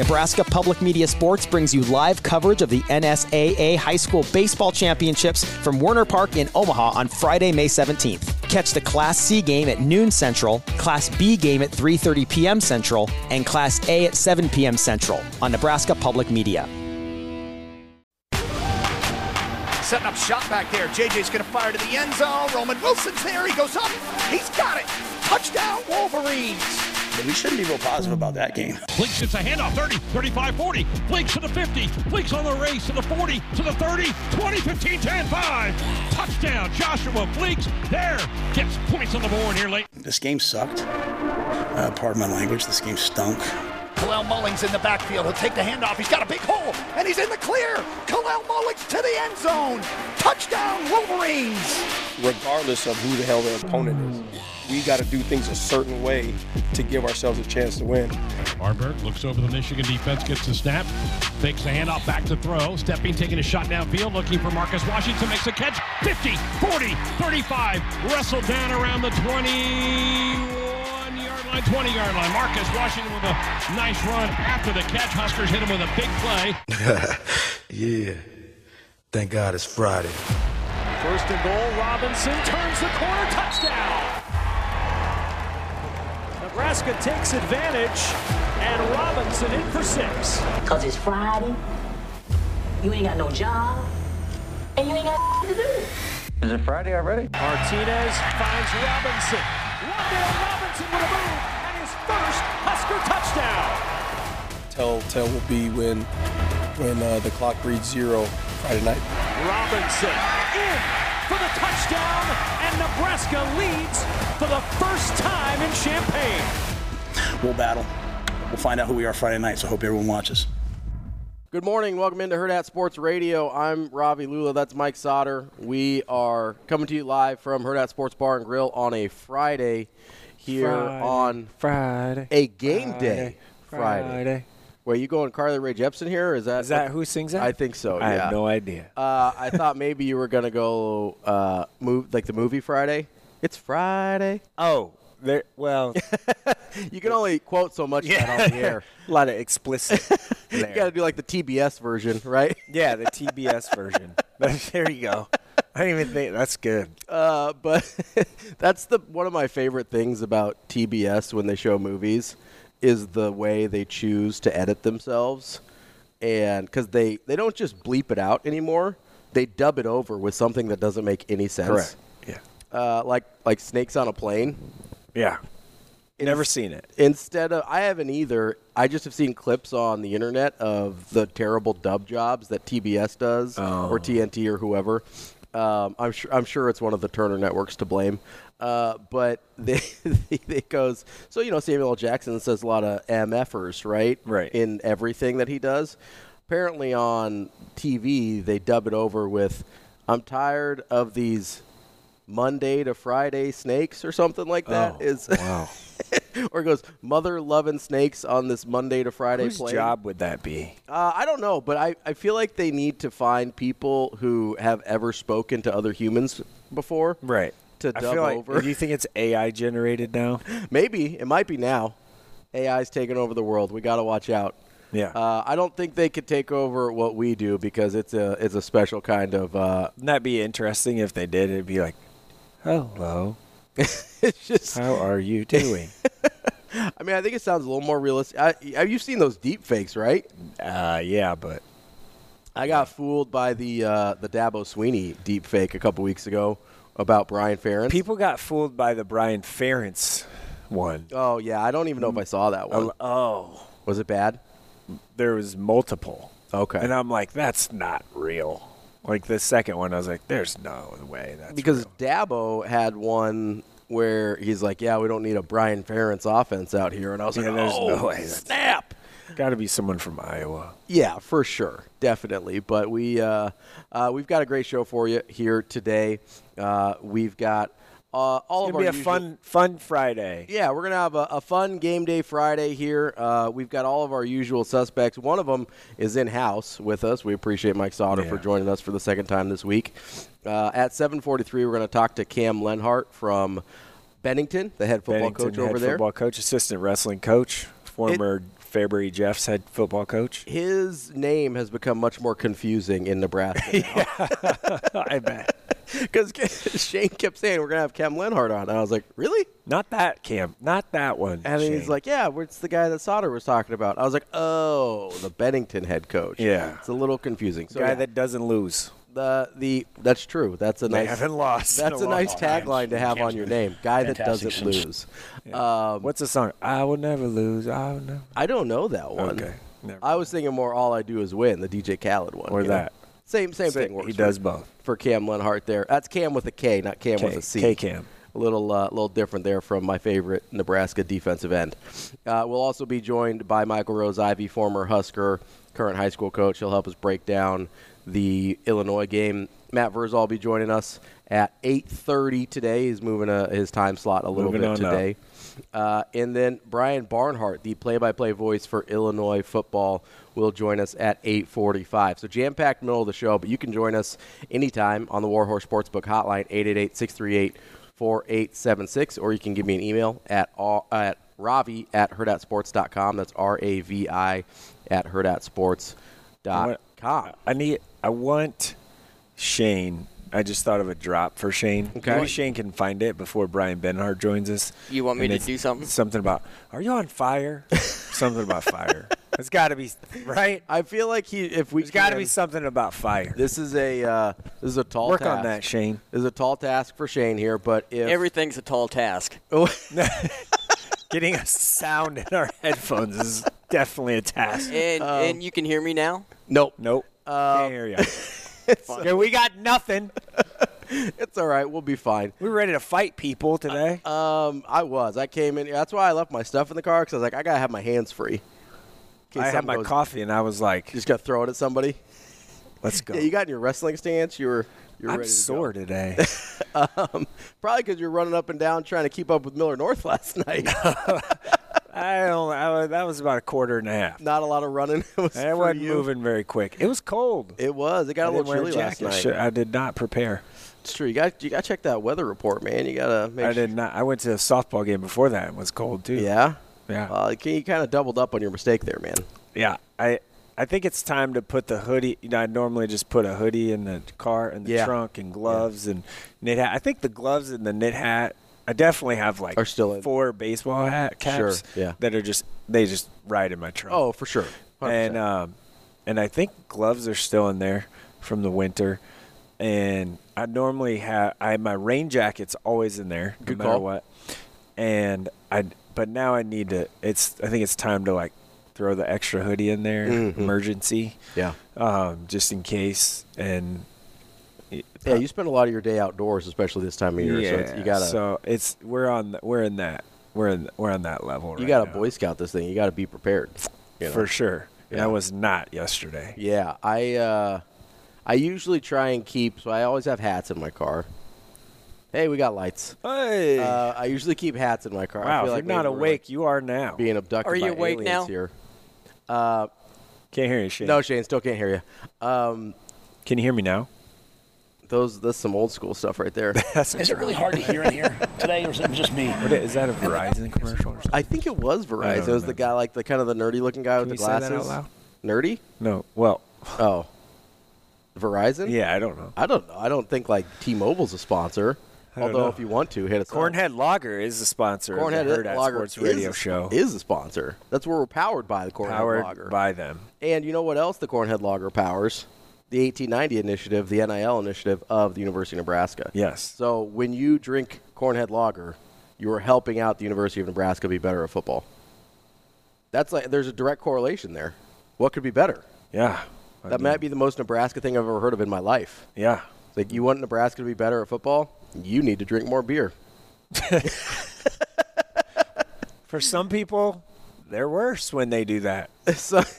Nebraska Public Media Sports brings you live coverage of the NSAA High School Baseball Championships from Werner Park in Omaha on Friday, May 17th. Catch the Class C game at noon Central, Class B game at 3:30 p.m. Central, and Class A at 7 p.m. Central on Nebraska Public Media. Setting up shot back there. JJ's going to fire to the end zone. Roman Wilson's there. He goes up. He's got it. Touchdown, Wolverines. We shouldn't be real positive about that game. Blinks gets a handoff, 30, 35, 40. Blinks to the 50. Blinks on the race to the 40, to the 30, 20, 15, 10, 5. Touchdown, Joshua Blinks. There, gets points on the board here late. This game sucked. Uh, pardon my language. This game stunk. Kalel Mullings in the backfield. He'll take the handoff. He's got a big hole, and he's in the clear. Kalel Mullings to the end zone. Touchdown, Wolverines. Regardless of who the hell their opponent is, we got to do things a certain way to give ourselves a chance to win. Haarberg looks over the Michigan defense, gets the snap, takes the handoff back to throw. Stepping, taking a shot downfield, looking for Marcus Washington, makes a catch. 50, 40, 35, wrestled down around the 21 yard line, 20 yard line. Marcus Washington with a nice run after the catch. Huskers hit him with a big play. yeah. Thank God it's Friday. First and goal, Robinson turns the corner, touchdown. Nebraska takes advantage, and Robinson in for six. Cause it's Friday, you ain't got no job, and you ain't got to do. Is it Friday already? Martinez finds Robinson. Wan'Dale Robinson with a move, and his first Husker touchdown. Telltale will be when when uh, the clock reads zero Friday night. Robinson in for the touchdown, and Nebraska leads for the first time in Champaign. We'll battle. We'll find out who we are Friday night, so I hope everyone watches. Good morning. Welcome into Hurrdat Sports Radio. I'm Ravi Lulla. That's Mike Sautter. We are coming to you live from Hurrdat Sports Bar and Grill on a Friday here Friday, on Friday a game Friday, day Friday. Friday. Wait, you going Carly Rae Jepsen here? Or is that Is that who sings that? I think so. I yeah. have no idea. Uh, I thought maybe you were gonna go uh, move like the movie Friday. It's Friday. Oh, there. Well, You can only quote so much of that on the air. a lot of explicit. You got to do like the TBS version, right? yeah, the TBS version. there you go. I didn't even think that's good. Uh, but that's the one of my favorite things about TBS when they show movies is the way they choose to edit themselves, and because they they don't just bleep it out anymore, they dub it over with something that doesn't make any sense. Correct. Yeah. Uh, like like snakes on a plane. Yeah. Never seen it. Instead of, I haven't either. I just have seen clips on the internet of the terrible dub jobs that TBS does Oh. or TNT or whoever. Um, I'm sure. I'm sure it's one of the Turner networks to blame. Uh, but they, it goes. So you know, Samuel L. Jackson says a lot of MFers, right? Right. In everything that he does. Apparently on TV they dub it over with, "I'm tired of these." Monday to Friday snakes or something like that Oh, is wow. or it goes mother loving snakes on this Monday to Friday Whose plane. job would that be? Uh, I don't know, but I, I feel like they need to find people who have ever spoken to other humans before. Right. To I dub like. over. Do you think it's AI generated now? Maybe it might be now. AI's taking over the world. We got to watch out. Yeah. Uh, I don't think they could take over what we do because it's a it's a special kind of. Uh, Wouldn't that be interesting if they did? It'd be like, hello, it's just. how are you doing? I mean, I think it sounds a little more realistic. I, have you seen those deep fakes, right? uh, yeah, but I got fooled by the uh, the Dabo Swinney deep fake a couple weeks ago about Brian Ferentz. people got fooled by the Brian Ferentz one. Oh yeah, I don't even know if I saw that one. Um, oh, Was it bad? there was multiple. Okay. And I'm like, that's not real. Like the second one, I was like, there's no way that's because real. Dabo had one where he's like, "Yeah, we don't need a Brian Ferentz offense out here," and I was Yeah, like, there's "Oh, no way snap!" Got to be someone from Iowa. Yeah, for sure, definitely. But we uh, uh, we've got a great show for you here today. Uh, we've got uh, all It's of gonna be a usual- fun, fun Friday. Yeah, we're gonna have a, a fun game day Friday here. Uh, we've got all of our usual suspects. One of them is in house with us. We appreciate Mike Sautter for joining us for the second time this week. Uh, at 7:43, we're going to talk to Kam Lenhart from Bennington, the head football Bennington coach head over there. Football coach, assistant wrestling coach, former Fairbury Jeff's head football coach. His name has become much more confusing in Nebraska. I bet. Because Shane kept saying we're gonna have Kam Lenhart on, and I was like, really? Not that Cam. Not that one. And Shane. he's like, yeah, it's the guy that Sautter was talking about. I was like, oh, the Bennington head coach. Yeah. it's a little confusing. So guy yeah, that doesn't lose. The the that's true. That's a They nice. haven't lost. That's a long nice tagline to have on your name. Guy that Fantastic doesn't since- lose. Um, What's the song? I will never lose. I will never. I don't know that one. Okay. Never. I was thinking more "All I Do Is Win," the DJ Khaled one, Or you know? that. Same same Say- thing. Works he for- does both. for Kam Lenhart there. That's Cam with a K, not Cam with K- a C. K Cam. A little, uh, little different there from my favorite Nebraska defensive end. Uh, we'll also be joined by Michael Rose-Ivey, former Husker, current high school coach. He'll help us break down the Illinois game. Matt Vrzal will be joining us at 8:30 today. He's moving uh his time slot a little Moving bit today. Uh, and then Brian Barnhart, the play-by-play voice for Illinois football, will join us at 8:45. So jam-packed middle of the show, but you can join us anytime on the Warhorse Sportsbook hotline 888-638-4876, or you can give me an email at all, at Ravi at hurrdatsports.com. That's R-A-V-I at hurrdatsports.com. I need. I want Shane. I just thought of a drop for Shane. Okay. Maybe Shane can find it before Brian Barnhart joins us. You want me And to do something? Something about. Are you on fire? something about fire. It's got to be right. I feel like he, if we There's got to be something about fire. This is a uh, this is a tall Work task. on that, Shane. This is a tall task for Shane here, but if Everything's a tall task. Getting a sound in our headphones is definitely a task. And Um, and you can hear me now. nope, Nope. Uh, Can't hear you. Okay, we got nothing. it's all right. We'll be fine. We were ready to fight people today. Um, I was. I came in. That's why I left my stuff in the car because I was like, I gotta have my hands free. In case I had something my goes- coffee and I was like, Just gotta throw it at somebody. "Let's go." Yeah, you got in your wrestling stance. You were. You're I'm ready to sore go. today. Um, probably because you're running up and down trying to keep up with Miller North last night. I don't. I, that was about a quarter and a half. Not a lot of running. It was I wasn't you. moving very quick. It was cold. It was. It got a I little didn't chilly last night. Shit, I did not prepare. It's true. You got you got to check that weather report, man. You gotta make. I sure- did not. I went to a softball game before that. It was cold too. Yeah. Yeah. Uh, you kind of doubled up on your mistake there, man. Yeah. I. I think it's time to put the hoodie. You know, I normally just put a hoodie in the car in the Yeah. trunk and gloves and knit hat. I think the gloves and the knit hat. I definitely have like Are still in. four baseball hat caps. Sure, yeah. That are just they just ride in my trunk. Oh, for sure. 100%. and um, and I think gloves are still in there from the winter. And I normally have I my rain jacket's always in there, Good no matter call. what. And I but now I need to. It's I think it's time to like throw the extra hoodie in there, Mhm. emergency, yeah. um, just in case. And Yeah, you spend a lot of your day outdoors, especially this time of year. so it's, you gotta So it's we're on we're in that we're in we're on that level. you right gotta now, Boy Scout this thing. You gotta be prepared. you know? for sure. And Yeah. I was not yesterday. Yeah, I uh, I usually try and keep. So I always have hats in my car. Hey, we got lights. Hey, Uh, I usually keep hats in my car. I wow! feel if like you're not awake, like, you are now. being abducted Are you by awake aliens now? here. Uh, Can't hear you, Shane. no, Shane, still can't hear you. Um, Can you hear me now? Those that's some old school stuff right there. That's Is it really hard to hear in here today, or is it just me? What is that a Verizon commercial or something? I think it was Verizon. It don't was the guy like the kind of the nerdy looking guy with Can the you say glasses. that out loud? Nerdy? No. Well, Oh, Verizon? yeah, I don't know. I don't know. I don't think like T-Mobile's a sponsor. I don't Although know. if you want to, hit us up. Cornhead Lager is the sponsor Cornhead of the Hurrdat Lager Sports is Radio a- show. is a sponsor. That's where we're powered by the Cornhead powered Lager. by them. and you know what else the Cornhead Lager powers? The 1890 initiative, the NIL initiative of the University of Nebraska. Yes. So when you drink Cornhead Lager, you are helping out the University of Nebraska be better at football. That's like there's a direct correlation there. What could be better? Yeah. I That mean, might be the most Nebraska thing I've ever heard of in my life. Yeah. It's like you want Nebraska to be better at football, you need to drink more beer. For some people, they're worse when they do that. So-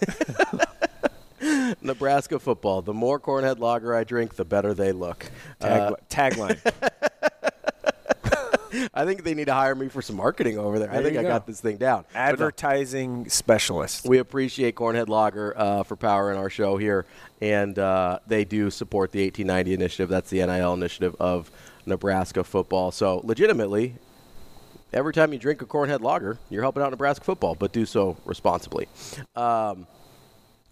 Nebraska football. The more Cornhead Lager I drink, the better they look. Tag, Uh, tagline. I think they need to hire me for some marketing over there. I think I go. got this thing down. But no, Advertising specialist. we appreciate Cornhead Lager uh, for powering our show here, and uh, they do support the 1890 initiative. That's the NIL initiative of Nebraska football. So, legitimately, every time you drink a Cornhead Lager, you're helping out Nebraska football, but do so responsibly. Um,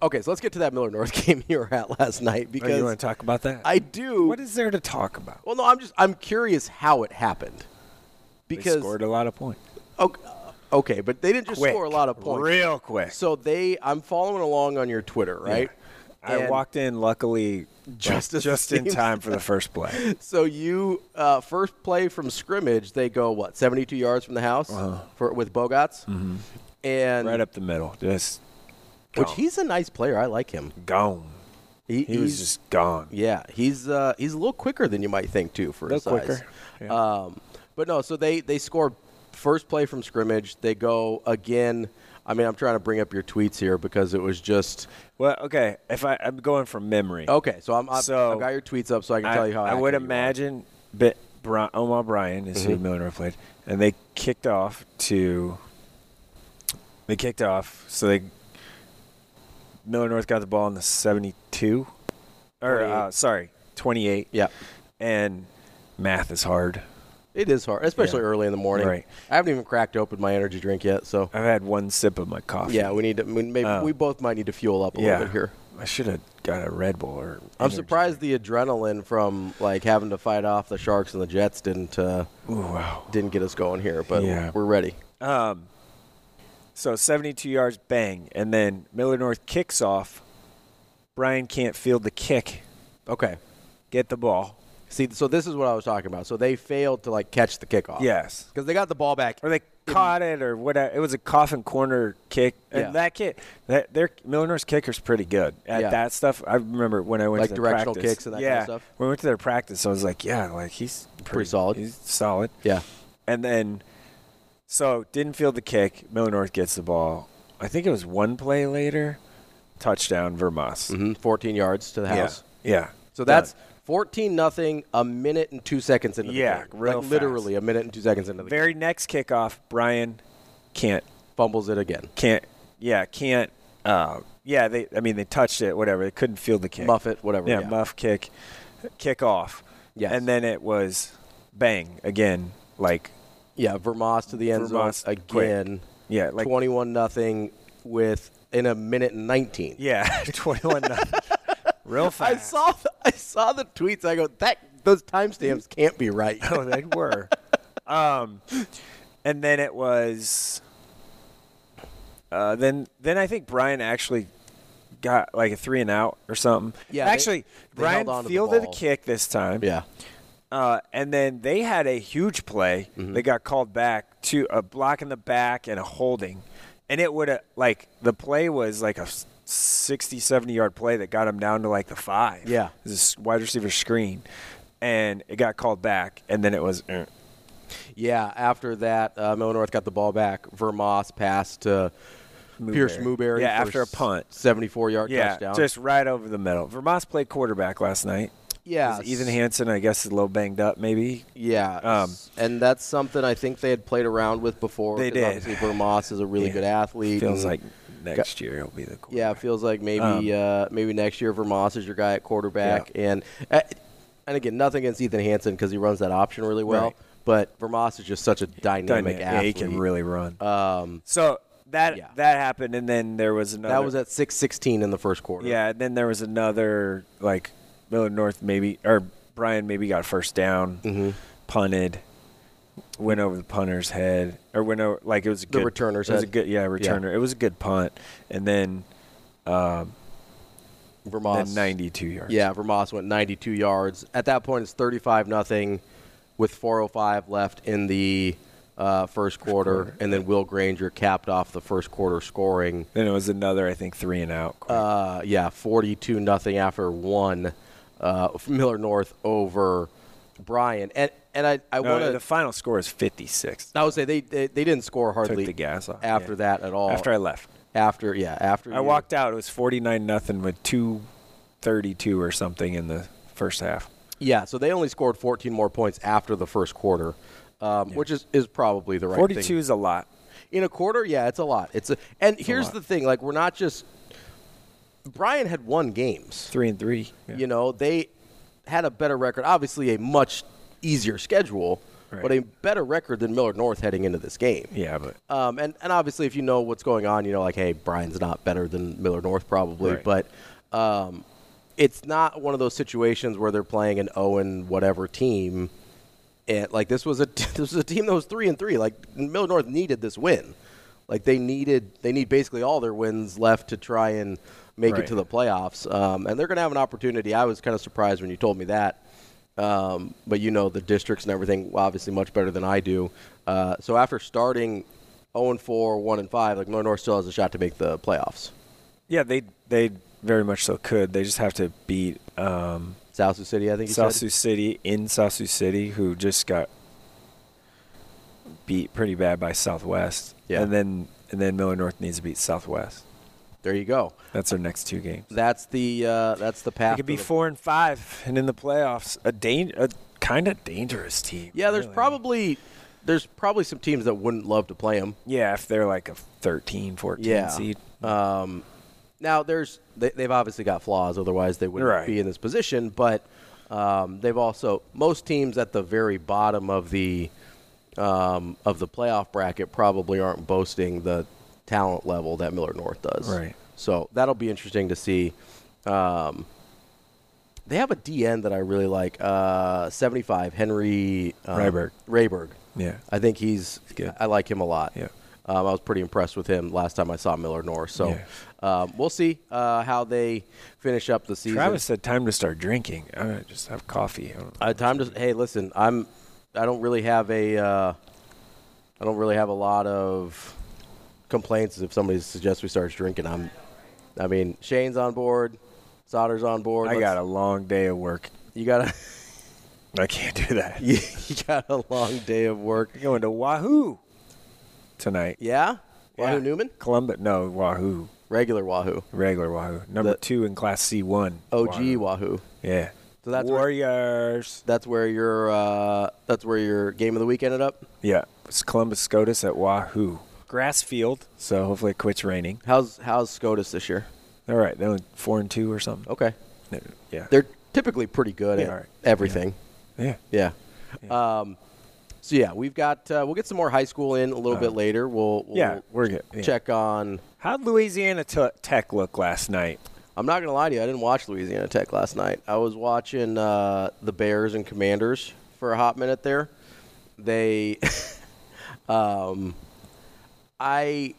okay, so let's get to that Miller North game you were at last night because Oh, you want to talk about that? I do. What is there to talk about? Well, no, I'm just I'm curious how it happened because they scored a lot of points. Okay, okay, but they didn't just Quick. score a lot of points. Real quick. So they, I'm following along on your Twitter, right? I And- walked in luckily Just just just in time for the first play. So you uh, first play from scrimmage, they go what 72 yards from the house Uh-huh. for with Bogots, Mhm. and right up the middle, just which he's a nice player. I like him. gone. He, He was just gone. Yeah, he's uh, he's a little quicker than you might think too for his Little size. quicker, yeah. Um, but no, so they they score first play from scrimmage. They go again. I mean, I'm trying to bring up your tweets here because it was just Well, okay. If I, I'm going from memory. okay. So I'm I've, So, I've got your tweets up so I can I, tell you how I would accurate you are. imagine but Bri- Omaha Bryan is who Mhm. Miller played, and they kicked off to. They kicked off, so they Miller North got the ball in the 72, or uh, sorry, 28. Yeah, and math is hard. it is hard, especially Yeah. early in the morning. Right. I haven't even cracked open my energy drink yet, so I've had one sip of my coffee. yeah, we need to. we- Maybe Uh, we both might need to fuel up a yeah. little bit here. I should have got a Red Bull or. I'm surprised the adrenaline from like having to fight off the Sharks and the Jets didn't uh, Ooh, wow. didn't get us going here, but Yeah. we're ready. Um, so 72 yards, bang, and then Miller North kicks off. Bryan can't field the kick, Okay. get the ball. See, so this is what I was talking about. So they failed to like catch the kickoff. Yes, because they got the ball back. or they caught it, or whatever. It was a coffin corner kick, and Yeah. that kick, that their Miller North's kicker's pretty good at Yeah. that stuff. I remember when I went Like to their directional practice. kicks and that yeah, kind of stuff? When we went to their practice, I was like, yeah, like he's pretty, solid. He's solid. Yeah. And then, so didn't field the kick. Miller North gets the ball. I think it was one play later, touchdown Vermos. hmm 14 yards to the house. Yeah. So that's 14 nothing. A minute and two seconds into the Yeah, game. real like literally a minute and two seconds into the very next kickoff. Bryan can't. Fumbles it again. can't yeah can't uh, yeah they I mean they touched it whatever they couldn't field the kick Muff it, whatever. yeah, Yeah. muff kick kick off Yes. and then it was bang again like Yeah, Vermos to the end Vermos zone again. yeah like 21 nothing with in a minute and 19. yeah 21 nothing. real fast I saw the, I saw the tweets. I go that those timestamps can't be right. oh they were um and then it was uh, then then I think Bryan actually got like a three and out or something. Yeah, actually they Bryan held on to the fielded a kick this time. yeah. Uh, and then they had a huge play. Mm-hmm. They got called back to a block in the back and a holding. And it would have, like, the play was like a 60, 70 yard play that got him down to like the five. Yeah. This wide receiver screen. And it got called back. And then it was, uh, Yeah, after that, uh, Miller North got the ball back. Vermos passed to Pierce Mooberry. Yeah, after a punt. 74 yard yeah, touchdown. just right over the middle. Vermont's played quarterback last night. Yeah, Ethan Hansen, I guess, is a little banged up, maybe. Yeah, Um, and that's something I think they had played around with before. They did. Obviously, is a really Yeah. good athlete. Feels like next year he'll be the quarterback. Yeah, it feels like maybe Um, uh, maybe next year Vermos is your guy at quarterback, and uh, and again nothing against Ethan Hansen because he runs that option really well. Right. But Vermos is just such a dynamic Dynamic. Yeah, athlete. he can really run. Um, So that Yeah. that happened, and then there was another. that was at six sixteen in the first quarter. Yeah, and then there was another like Miller North maybe or Bryan maybe got first down, Mhm. punted, went over the punter's head or went over like it was a The good returner's It was a good yeah returner. It was a good punt, and then um, Vermos 92 yards. Yeah, Vermos went 92 yards. At that point, it's 35 nothing, with 4:05 left in the uh, first quarter, quarter, and then Will Granger capped off the first quarter scoring. Then it was another I think three and out. Uh, yeah, 42 nothing after one. Uh, Miller North over Bryan, and and I I No, want the final score is 56. I would say they, they they didn't score Took hardly the gas off after yeah. that at all. After I left. after yeah after I you- walked out. It was 49 nothing with 232 or something in the first half. Yeah, so they only scored 14 more points after the first quarter, um, which is, is probably the right 42 thing. is a lot. In a quarter, yeah, it's a lot. It's a, and here's lot. the thing: like we're not just. Bryan had won games. Three and three. Yeah. You know, they had a better record. Obviously, a much easier schedule, but a better record than Miller North heading into this game. Yeah, but Um, and, and obviously, if you know what's going on, you know, like, hey, Bryan's not better than Miller North probably, Right. but um, it's not one of those situations where they're playing an Owen whatever team. And like this was a this was a team that was three and three. Like Miller North needed this win. Like they needed they need basically all their wins left to try and make Right. it to the playoffs. Um, and they're going to have an opportunity. I was kind of surprised when you told me that. Um, but you know the districts and everything obviously much better than I do. Uh, so after starting 0 and 4, 1 and 5, like Miller North still has a shot to make the playoffs. yeah, they they very much so could. They just have to beat um, South Sioux City, I think you South said. Sioux City in South Sioux City, who just got beat pretty bad by Southwest. Yeah. and then and then Miller North needs to beat Southwest. There you go. That's their next two games. That's the uh, that's the path. They could be the- four and five, and in the playoffs, a dan- a kind of dangerous team. Yeah, there's really. probably there's probably some teams that wouldn't love to play them. yeah if they're like a 13, 14 Yeah. seed. Um, now there's they, they've obviously got flaws, otherwise they wouldn't Right. be in this position. But um, they've also most teams at the very bottom of the um, of the playoff bracket probably aren't boasting the talent level that Miller North does. Right. So that'll be interesting to see. Um, they have a DN that I really like, uh, 75 Henry um, Rayberg. Rayberg. Yeah. I think he's good. I like him a lot. Yeah. Um, I was pretty impressed with him last time I saw Miller North. So Yeah. um, we'll see uh, how they finish up the season. Travis said time to start drinking. I'm just have coffee. I Uh, time to hey, listen. I'm. I don't really have a. Uh, I don't really have a lot of complaints if somebody suggests we start drinking. I'm. I mean, Shane's on board. Sautter's on board. I Let's- got a long day of work. You got a. I can't do that. you, you got a long day of work. I'm going to Wahoo tonight. Yeah. Wahoo Yeah. Neumann. Columbus, no Wahoo, Regular Wahoo. regular Wahoo, number The- two in Class C one. OG Wahoo. Yeah. So that's where, Warriors. that's where your uh, that's where your game of the week ended up. Yeah, it's Columbus SCOTUS at Wahoo. Grass field, so hopefully it quits raining. How's how's SCOTUS this year? All right, they're only four and two or something. Okay. Yeah. They're typically pretty good They at everything. Yeah. Yeah. Um, so yeah, we've got uh, we'll get some more high school in a little bit later. We'll, we'll Uh, yeah, we're good. Yeah. check on. How'd Louisiana T- Tech look last night? I'm not gonna lie to you, I didn't watch Louisiana Tech last night. I was watching uh, the Bears and Commanders for a hot minute there. They, um, I,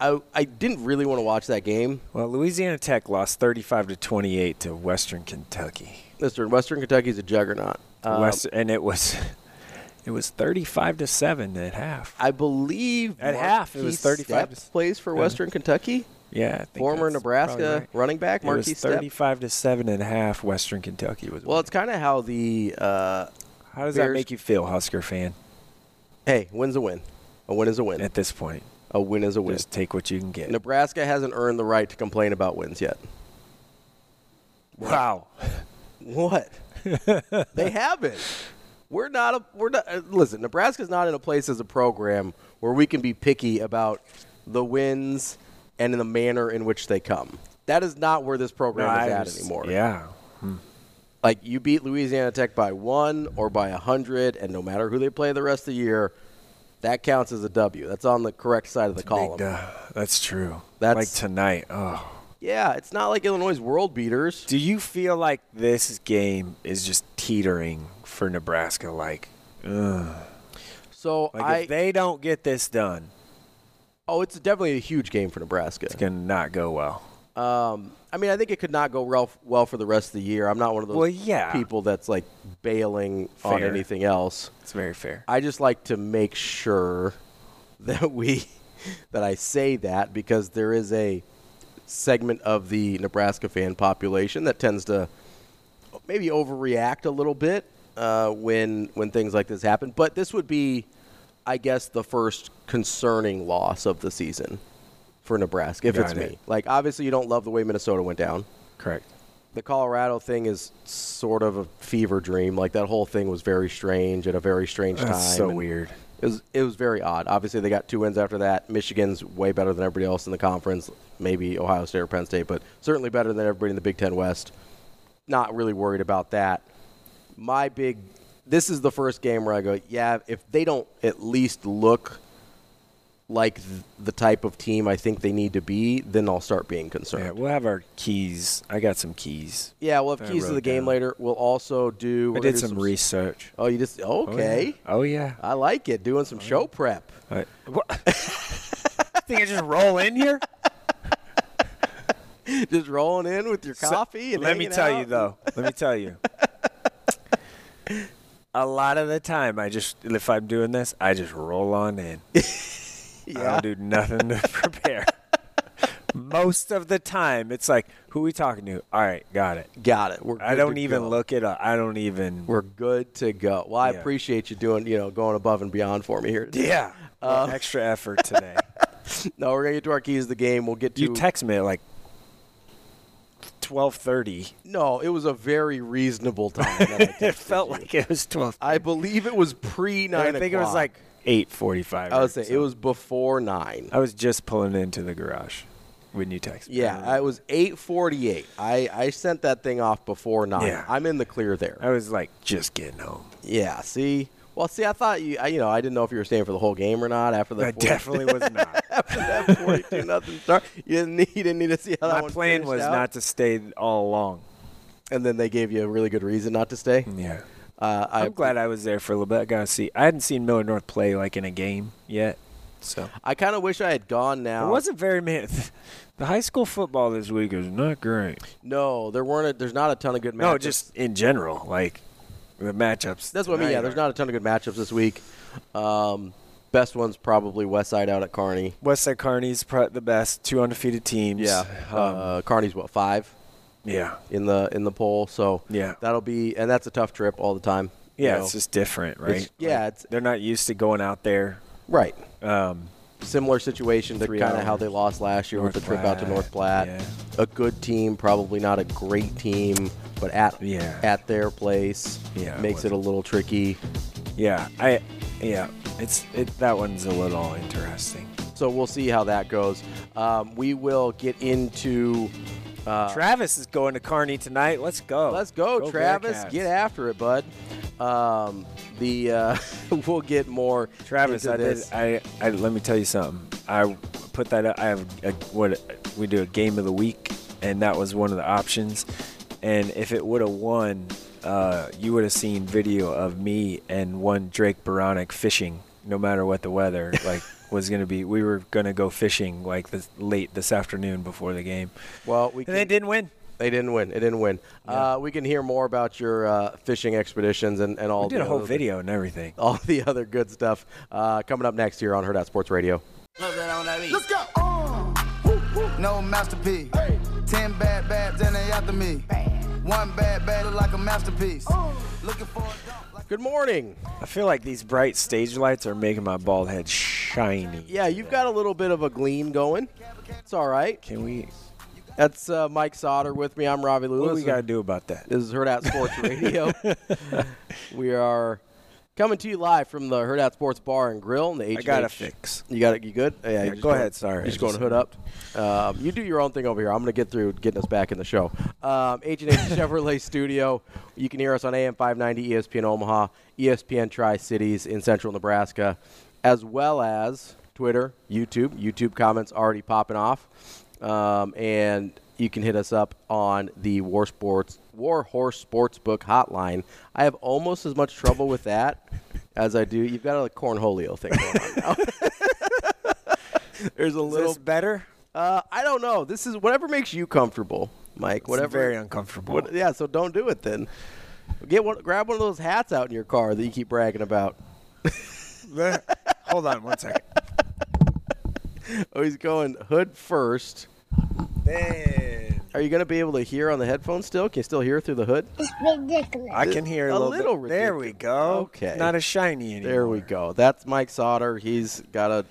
I, I didn't really want to watch that game. Well, Louisiana Tech lost 35 to 28 to Western Kentucky. Mister Western Kentucky's a juggernaut. Um, West, and it was it was 35 to 7 at half. I believe At half, it was Markese 35 Stepp plays for Western Kentucky. Yeah, I think Former Nebraska right. running back It was Markese Stepp. 35 to 7 and a half Western Kentucky was Well, it's kind of how the uh, How does that make you feel, Husker fan? hey, win's a win. A win is a win. At this point, A win is a win. just take what you can get. Nebraska hasn't earned the right to complain about wins yet. Wow. What? they haven't. We're not a. We're not. uh, Listen, Nebraska's not in a place as a program where we can be picky about the wins and in the manner in which they come. That is not where this program No, is I at was- anymore. Yeah. Like you beat Louisiana Tech by one or by a hundred, and no matter who they play the rest of the year, that counts as a W. That's on the correct side of the column. Big, uh, that's true. That's- like tonight. Oh. Yeah, it's not like Illinois' world beaters. Do you feel like this game is just teetering for Nebraska? Like, ugh. So like I if they don't get this done, oh, it's definitely a huge game for Nebraska. it's gonna not go well. Um, I mean, I think it could not go well, well for the rest of the year. I'm not one of those Well, yeah. people that's like bailing on anything else. It's very fair. I just like to make sure that we that I say that because there is a segment of the Nebraska fan population that tends to maybe overreact a little bit uh, when when things like this happen. But this would be, I guess, the first concerning loss of the season for Nebraska, if Got it's it. me. Like, obviously, you don't love the way Minnesota went down. Correct. The Colorado thing is sort of a fever dream. Like that whole thing was very strange at a very strange time. So and weird. It was it was very odd. Obviously, they got two wins after that. Michigan's way better than everybody else in the conference. Maybe Ohio State or Penn State, but certainly better than everybody in the Big Ten West. Not really worried about that. My big this is the first game where I go, yeah, if they don't at least look like th- the type of team I think they need to be, then I'll start being concerned. Yeah, we'll have our keys. I got some keys. Yeah, we'll have I keys to the game down. later. We'll also do. I did do some research. Oh, you just oh, okay? Oh yeah. I like it. Doing some oh, show prep. I, think I just roll in here? just rolling in with your So, coffee. and let me tell out. you though. Let me tell you. A lot of the time, I just if I'm doing this, I just roll on in. I don't do nothing to prepare. Most of the time, it's like, who we talking to? All right, got it. Got it. We're I don't even go. look it up. I don't even. We're good to go. Well, I Yeah. appreciate you doing, you know, going above and beyond for me here. today. Yeah. Um, extra effort today. no, we're gonna get to our keys of the game. We'll get to. you text me like twelve thirty. no, it was a very reasonable time. That I texted It felt you. like it was twelve. I believe it was pre nine. I think it was like eight forty-five. I would say it was before nine. I was just pulling into the garage when you texted. me. Yeah, it was eight forty-eight. I I sent that thing off before nine. Yeah. I'm in the clear there. I was like just getting home. Yeah. See. Well, see, I thought you, I, you know, I didn't know if you were staying for the whole game or not after the. I 40 definitely was not. after that forty-two nothing start. You didn't need, you didn't need to see how that My plan was out? not to stay all along. And then they gave you a really good reason not to stay. Yeah. Uh, I, I'm glad I was there for a little bit. I got to see. I hadn't seen Miller North play like in a game yet, so I kind of wish I had gone now. it wasn't very many. The high school football this week is not great. No, there weren't. A, there's not a ton of good matchups. No, just in general, like the matchups. that's what I mean. Yeah, there's not a ton of good matchups this week. Um, best one's probably West Side out at Kearney. Westside Kearney's pro- the best, two undefeated teams. Yeah, um, uh, Kearney's what five yeah, in the in the poll. So yeah, that'll be and that's a tough trip all the time. you yeah. know. It's just different, right? It's- yeah, Like, it's they're not used to going out there. right. Um, Similar situation to kind of how they lost last year with the North trip out to North Platte. yeah. A good team, probably not a great team, but at Yeah. at their place Yeah, it makes it a little tricky. yeah, I, yeah. It's it. That one's a little interesting. So we'll see how that goes. Um, we will get into. Uh, Travis is going to Kearney tonight. Let's go. let's go, Go Travis. Get after it, bud. Um, the uh, we'll get more. Travis, I did. I, I let me tell you something. I put that. Up, I have a, what we do a game of the week, and that was one of the options. And if it would have won, uh, you would have seen video of me and one Drake Baronic fishing, no matter what the weather like was going to be. We were going to go fishing like this late this afternoon before the game, Well, we and can, they didn't win. They didn't win. It didn't win. Uh, we can hear more about your uh, fishing expeditions and, and all. We did the a whole other- video and everything. All the other good stuff uh, coming up next here on Hurrdat Sports Radio. Let's go. No masterpiece. Ten bad bads and they after me. One bad bad look like a masterpiece. Looking for a dunk like Good morning. I feel like these bright stage lights are making my bald head shiny. Yeah, you've got a little bit of a gleam going. It's all right. Can we? That's uh, Mike Sautter with me. I'm Ravi What Lulla. do we got to do about that? This is Hurrdat Sports Radio. we are coming to you live from the Hurrdat Sports Bar and Grill in the H. I got to fix. You got it. You good? Yeah. Yeah, go going- ahead, sorry. You're just going hood up. Um, you do your own thing over here. I'm going to get through getting us back in the show. Um, H and H Chevrolet Studio. You can hear us on AM 590 ESPN Omaha, ESPN Tri Cities in Central Nebraska, as well as Twitter, YouTube. YouTube comments already popping off, um, and you can hit us up on the War Sports War Horse Sportsbook hotline. I have almost as much trouble with that as I do. You've got a cornholio thing going on now. There's a Is little this better? uh, I don't know. This is whatever makes you comfortable, Mike. Whatever. very uncomfortable. What, yeah, so don't do it then. Get one. Grab one of those hats out in your car that you keep bragging about. Hold on one second. Oh, he's going hood first. Man. Are you going to be able to hear on the headphones still? Can you still hear through the hood? It's ridiculous. I can hear a, A little, little bit. There we go. Okay. Not as shiny anymore. There we go. That's Mike Sautter. He's got a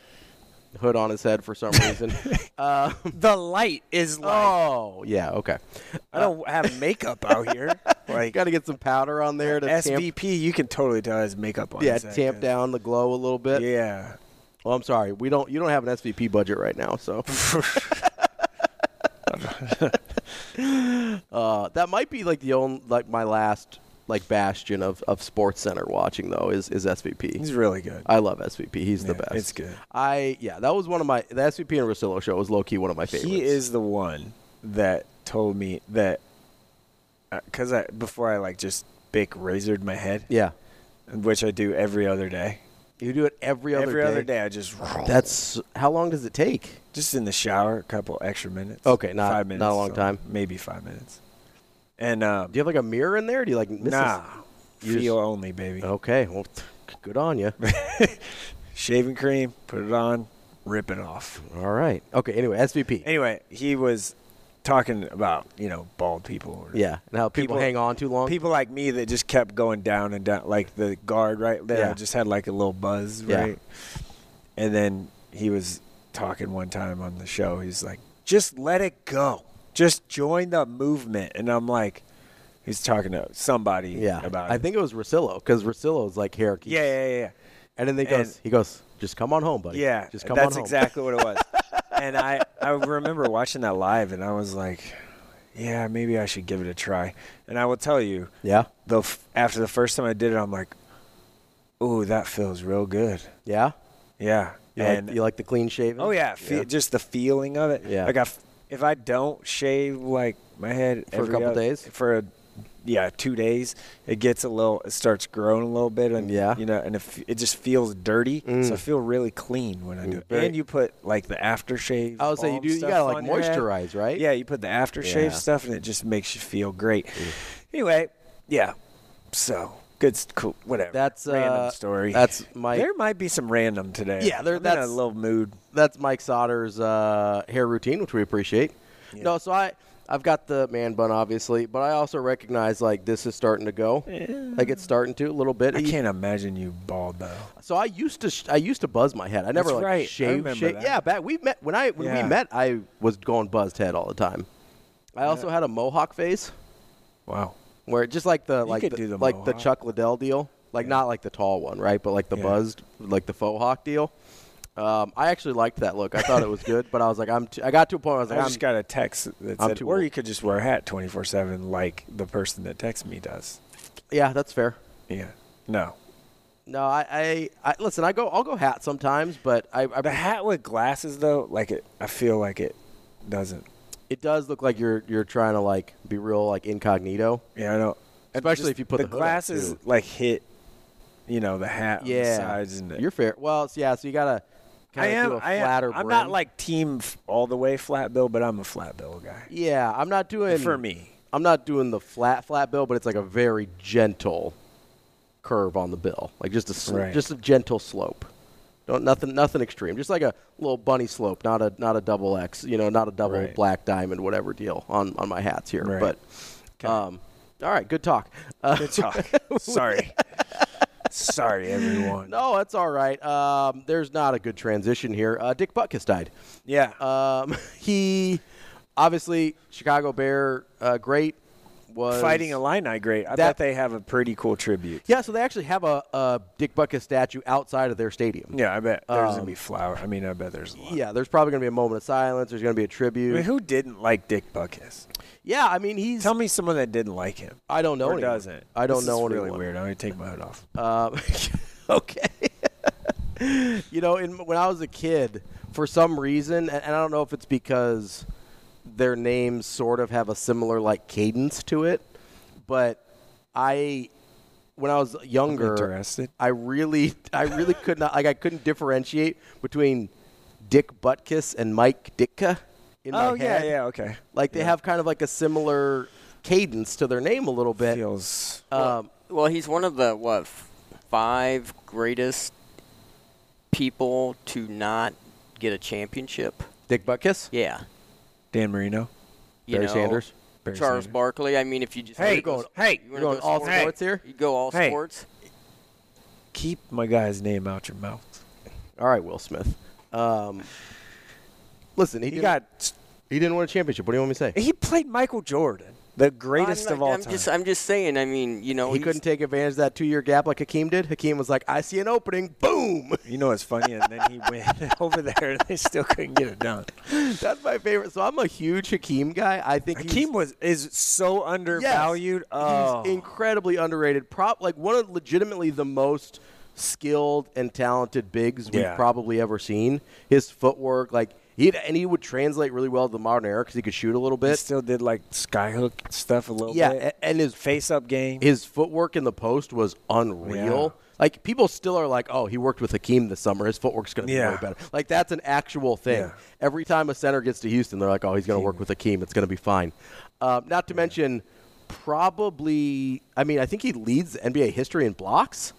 hood on his head for some reason. uh, The light is like oh, yeah. Okay. I don't have makeup out here. Like Got to get some powder on there to tamp, SVP, you can totally tell has makeup on. yeah, tamp head, down the glow a little bit. Yeah. Well, I'm sorry. We don't. You don't have an SVP budget right now, so. uh, that might be like the only like my last like bastion of, of Sports Center watching though is is SVP. He's really good. I love SVP. He's the best. it's good. I yeah, that was one of my the SVP and Russillo show was low key one of my favorites. He is the one that told me that because I before I like just big razored my head. Yeah. Which I do every other day. You do it every other every day. other day. I just That's how long does it take? just in the shower, a couple extra minutes. Okay, not- five minutes, not a long so time. maybe five minutes. And um, Do you have like a mirror in there? Do you like miss nah, feel just- only, baby. Okay, well, good on you. Shaving cream, put it on, rip it off. All right. Okay. Anyway, SVP. Anyway, he was talking about you know bald people. Or Yeah, and how people, hang on too long. People like me that just kept going down and down, like the guard right there, Yeah. just had like a little buzz, Yeah. right? And then he was talking one time on the show. He's like, "Just let it go. Just join the movement." And I'm like, he's talking to somebody yeah, about. I it. think it was Russillo because Russillo's like hair. keeps- Yeah, yeah, yeah. And then he And- goes, he goes, just come on home, buddy. Yeah, just come on home. That's exactly what it was. and I, I remember watching that live, and I was like, yeah, maybe I should give it a try. And I will tell you, Yeah. the f- after the first time I did it, I'm like, ooh, that feels real good. Yeah. Yeah. You and like you like the clean shaven? oh yeah, fe- Yeah. just the feeling of it. Yeah. Like I f- if I don't shave like my head For a couple oth- days? for a yeah two days, it gets a little, it starts growing a little bit, and Yeah. you know, and it, it just feels dirty. Mm. So I feel really clean when I do it. and you put like the aftershave. I would say you do. You gotta like on your head. moisturize, right? Yeah, you put the aftershave Yeah. stuff, and it just makes you feel great. Anyway, yeah. So good, cool, whatever. That's, random uh, story. that's my- There might be some random today. Yeah, there- I'm in that's- a little mood. That's Mike Sautter's uh, hair routine, which we appreciate. No, so I I've got the man bun, obviously, but I also recognize like this is starting to go. Like it's starting to a little bit. I He- can't imagine you bald though. So I used to sh- I used to buzz my head. I never That's like right. I shave shave. Yeah, back we met when I when Yeah. we met I was going buzzed head all the time. I also had a mohawk face Wow. where just like the You like the, the like the. Chuck Liddell deal, like not like the tall one, right? But like the Yeah. buzzed like the faux hawk deal. Um, I actually liked that look. I thought it was good, but I was like, I'm. T- I got to a point where I was I like, just got a text that I'm said, too or old. you could just wear a hat 24 seven like the person that texts me does. yeah, that's fair. Yeah. No. No, I, I, I listen. I go. I'll go hat sometimes, but I, I The hat with glasses though, like it, I feel like it doesn't. it does look like you're you're trying to like be real like incognito. Yeah, I know. Especially if you put the, the glasses too. like hit, you know, the hat on the Yeah, sides and the, you're fair. Well, yeah. So you gotta. I am. I am. I'm not like team all the way flat bill, but I'm a flat bill guy. Yeah, I'm not doing For me. I'm not doing the flat flat bill, but it's like a very gentle curve on the bill, like just a sl- Right. just a gentle slope. Don't nothing nothing extreme, just like a little bunny slope, not a not a double X, you know, not a double Right. black diamond, whatever deal on on my hats here. Right. But um, all right, good talk. Uh, Good talk. Sorry. Sorry, everyone. no, that's all right. Um, there's not a good transition here. Uh, Dick Butkus died. Yeah. Um, he obviously Chicago Bear, uh, great. Was Fighting Illini, great. I That- bet they have a pretty cool tribute. Yeah, so they actually have a, a Dick Butkus statue outside of their stadium. Yeah, I bet there's Um, gonna be flower. I mean, I bet there's a lot. Yeah, there's probably going to be a moment of silence. There's going to be a tribute. I mean, who didn't like Dick Butkus? Yeah, I mean he's. Tell me someone that didn't like him. I don't know or anyone. doesn't. I don't This know is really anyone. weird. I'm gonna take my hood off. Um, okay. you know, in, when I was a kid, for some reason, and, and I don't know if it's because their names sort of have a similar like cadence to it, but I, when I was younger, interested. I really, I really could not like I couldn't differentiate between Dick Butkus and Mike Ditka. In my oh yeah, yeah, okay. Like they Yeah. have kind of like a similar cadence to their name a little bit. Feels Um, Well, he's one of the what five greatest people to not get a championship. Dick Butkus, Yeah, Dan Marino. you Barry know, Sanders. Barry Charles Sanders. Barkley. I mean, if you just Hey, go- hey, you You're wanna going go all sports, sports here. You go all Hey. sports. Keep my guy's name out your mouth. All right, Will Smith. Um, listen, he, He didn't, got. he didn't win a championship. What do you want me to say? He played Michael Jordan. The greatest I'm, of all I'm time. Just, I'm just saying. I mean, you know, he couldn't take advantage of that two-year gap like Hakeem did. Hakeem was like, "I see an opening, boom." You know what's funny? And then he went over there, and they still couldn't get it done. That's my favorite. So I'm a huge Hakeem guy. I think Hakeem was is so undervalued. oh, He's incredibly underrated. Prop like one of legitimately the most skilled and talented bigs we've Yeah. probably ever seen. His footwork, like he and he would translate really well to the modern era because he could shoot a little bit. he still did like skyhook stuff a little yeah, bit. a- and his face up game. his footwork in the post was unreal. Like people still are like, "Oh, he worked with Hakeem this summer. His footwork's going to be Yeah. way better." Like that's an actual thing. Yeah. Every time a center gets to Houston, they're like, "Oh, he's going to work with Hakeem. It's going to be fine." Um, not to mention, probably, I mean, I think he leads NBA history in blocks,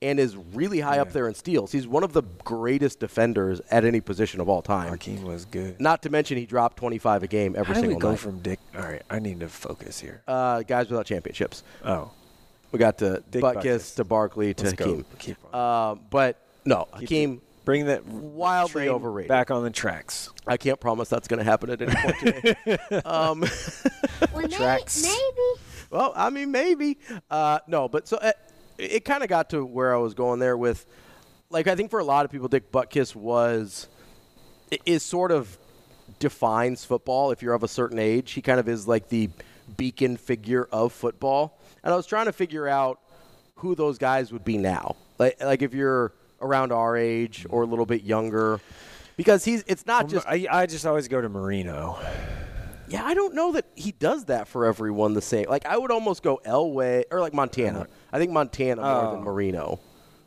and is really high up there in steals. He's one of the greatest defenders at any position of all time. Hakeem was good. Not to mention, he dropped 25 a game every How do we go night. from Dick? All right, I need to focus here. uh, guys without championships. Oh, We got to Dick Butkus Butkus. to Barkley to Let's go. Hakeem. Keep on. Um, but no, Hakeem bring that wildly train overrated. back on the tracks. I can't promise that's going to happen at any point today. um, Tracks. Maybe. well, I mean, maybe. Uh, no, but so uh, it kind of got to where I was going there with, like, I think for a lot of people, Dick Butkus was is sort of defines football if you're of a certain age. He kind of is like the beacon figure of football. And I was trying to figure out who those guys would be now. Like, like if you're around our age or a little bit younger, because he's it's not just I, I just always go to Marino. Yeah, I don't know that he does that for everyone the same. Like I would almost go Elway or like Montana. I think Montana more than Oh. Marino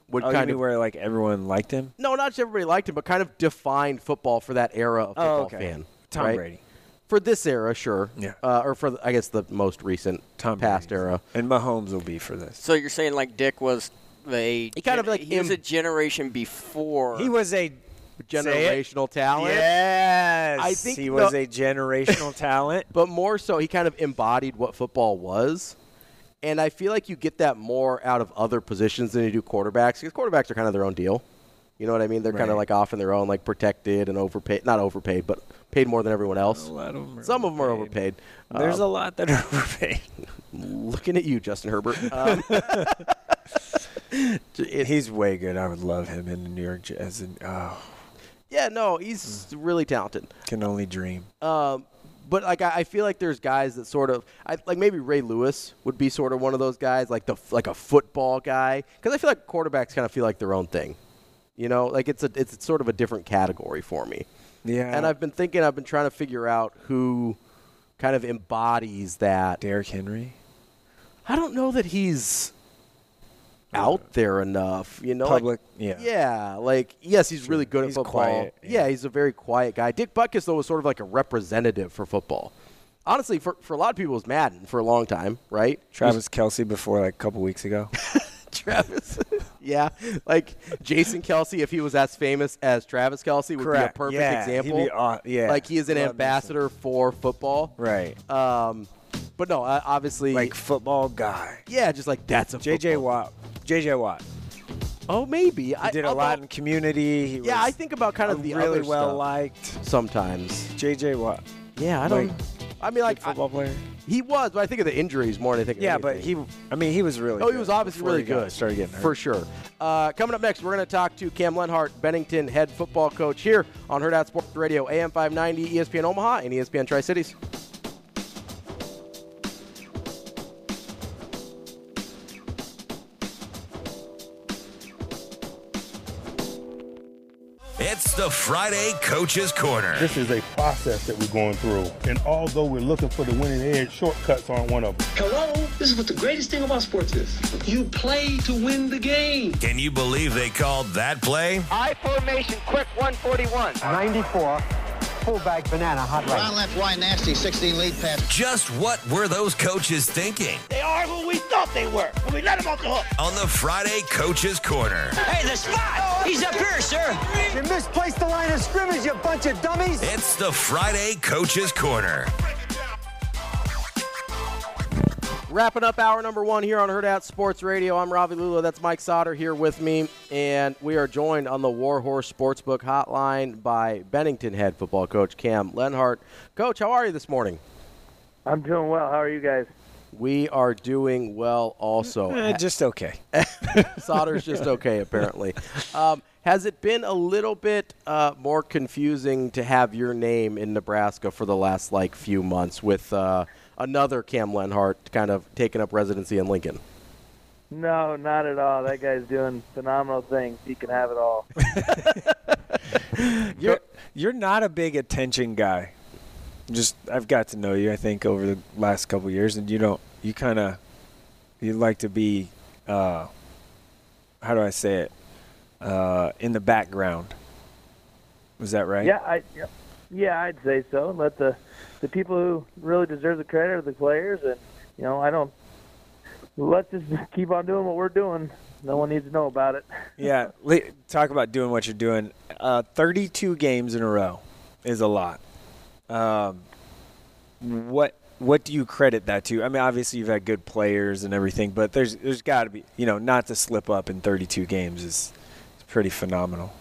would Oh, you kind mean of where like everyone liked him? no, not just everybody liked him, but kind of defined football for that era of football Oh, okay. fan. Tom right? Brady. for this era, sure. Yeah. Uh, or for the, I guess the most recent Tom past Brady's- era. And Mahomes will be for this. So you're saying like Dick was a He kind of like he was a generation before. He was a Generational talent. Yes, I think he was the- a generational talent. but more so he kind of embodied what football was. And I feel like you get that more out of other positions than you do quarterbacks because quarterbacks are kind of their own deal. You know what I mean? They're kind of like off in their own, like protected and overpaid. Not overpaid, but paid more than everyone else. A lot of 'em are Some of them are overpaid. There's Um, a lot that are overpaid. looking at you, Justin Herbert. Um, it- He's way good. I would love him in the New York Jets. And, oh, yeah, no, he's really talented. can only dream. Um, but like I, I feel like there's guys that sort of I, like maybe Ray Lewis would be sort of one of those guys, like the like a football guy, because I feel like quarterbacks kind of feel like their own thing. You know, like it's a it's sort of a different category for me. Yeah. And I've been thinking, I've been trying to figure out who kind of embodies that. Derrick Henry. I don't know that he's out there enough. You know, like- Public, yeah. yeah. Like yes, he's really good He's at football. quiet, yeah. he's a very quiet guy. Dick Butkus though was sort of like a representative for football. Honestly, for for a lot of people, it was Madden for a long time, right? Travis Kelce before like a couple weeks ago. Travis. yeah, like Jason Kelce, if he was as famous as Travis Kelce, would Correct. be a perfect Yeah, example. be aw- yeah. like he is an ambassador for football. right. Um, but no, uh, obviously, Like football guy. yeah, just like that's a JJ football- Watt. JJ Watt. Oh, maybe He I did a although- lot in community. He Yeah, was I think about kind of the really other well stuff liked. sometimes. JJ Watt. Yeah, I don't. Like, I mean, like Good football player. He was, but I think of the injuries more than I think. Of Yeah, but anything. he. I mean, he was really. Oh, he good was obviously really good. Started getting hurt. For sure. Uh, coming up next, we're going to talk to Kam Lenhart, Bennington head football coach here on Hurrdat Sports Radio, AM 590, ESPN Omaha, and ESPN Tri Cities. It's the Friday Coach's Corner. This is a process that we're going through. And although we're looking for the winning edge, shortcuts aren't one of them. Hello? This is what the greatest thing about sports is. You play to win the game. Can you believe they called that play? I formation, quick 141. 94, fullback banana, hot right. Round left, wide, nasty, 16 lead pass. Just what were those coaches thinking? They are who we thought they were, and we let them off the hook. On the Friday Coach's Corner. Hey, the spot! He's up here, sir. You misplaced the line of scrimmage, you bunch of dummies. It's the Friday Coach's Corner. Wrapping up hour number one here on Hurrdat Sports Radio. I'm Ravi Lulla. That's Mike Sautter here with me. And we are joined on the Warhorse Sportsbook Hotline by Bennington head football coach Kam Lenhart. Coach, how are you this morning? I'm doing well. How are you guys? We are doing well also. Eh, just okay. Sautter's just okay, apparently. Um, has it been a little bit uh, more confusing to have your name in Nebraska for the last like few months with uh, another Cam Lenhart kind of taking up residency in Lincoln? No, not at all. That guy's doing phenomenal things. He can have it all. You're you're not a big attention guy. Just I've got to know you. I think over the last couple of years, and you don't. You kind of you like to be. Uh, how do I say it? Uh, in the background. Was that right? Yeah, I yeah, yeah, I'd say so. Let the the people who really deserve the credit are the players, and you know, I don't. Let's just keep on doing what we're doing. No one needs to know about it. yeah, talk about doing what you're doing. Uh, 32 games in a row is a lot. Um, what what do you credit that to? I mean, obviously you've had good players and everything, but there's there's got to be you know not to slip up in 32 games is, is pretty phenomenal.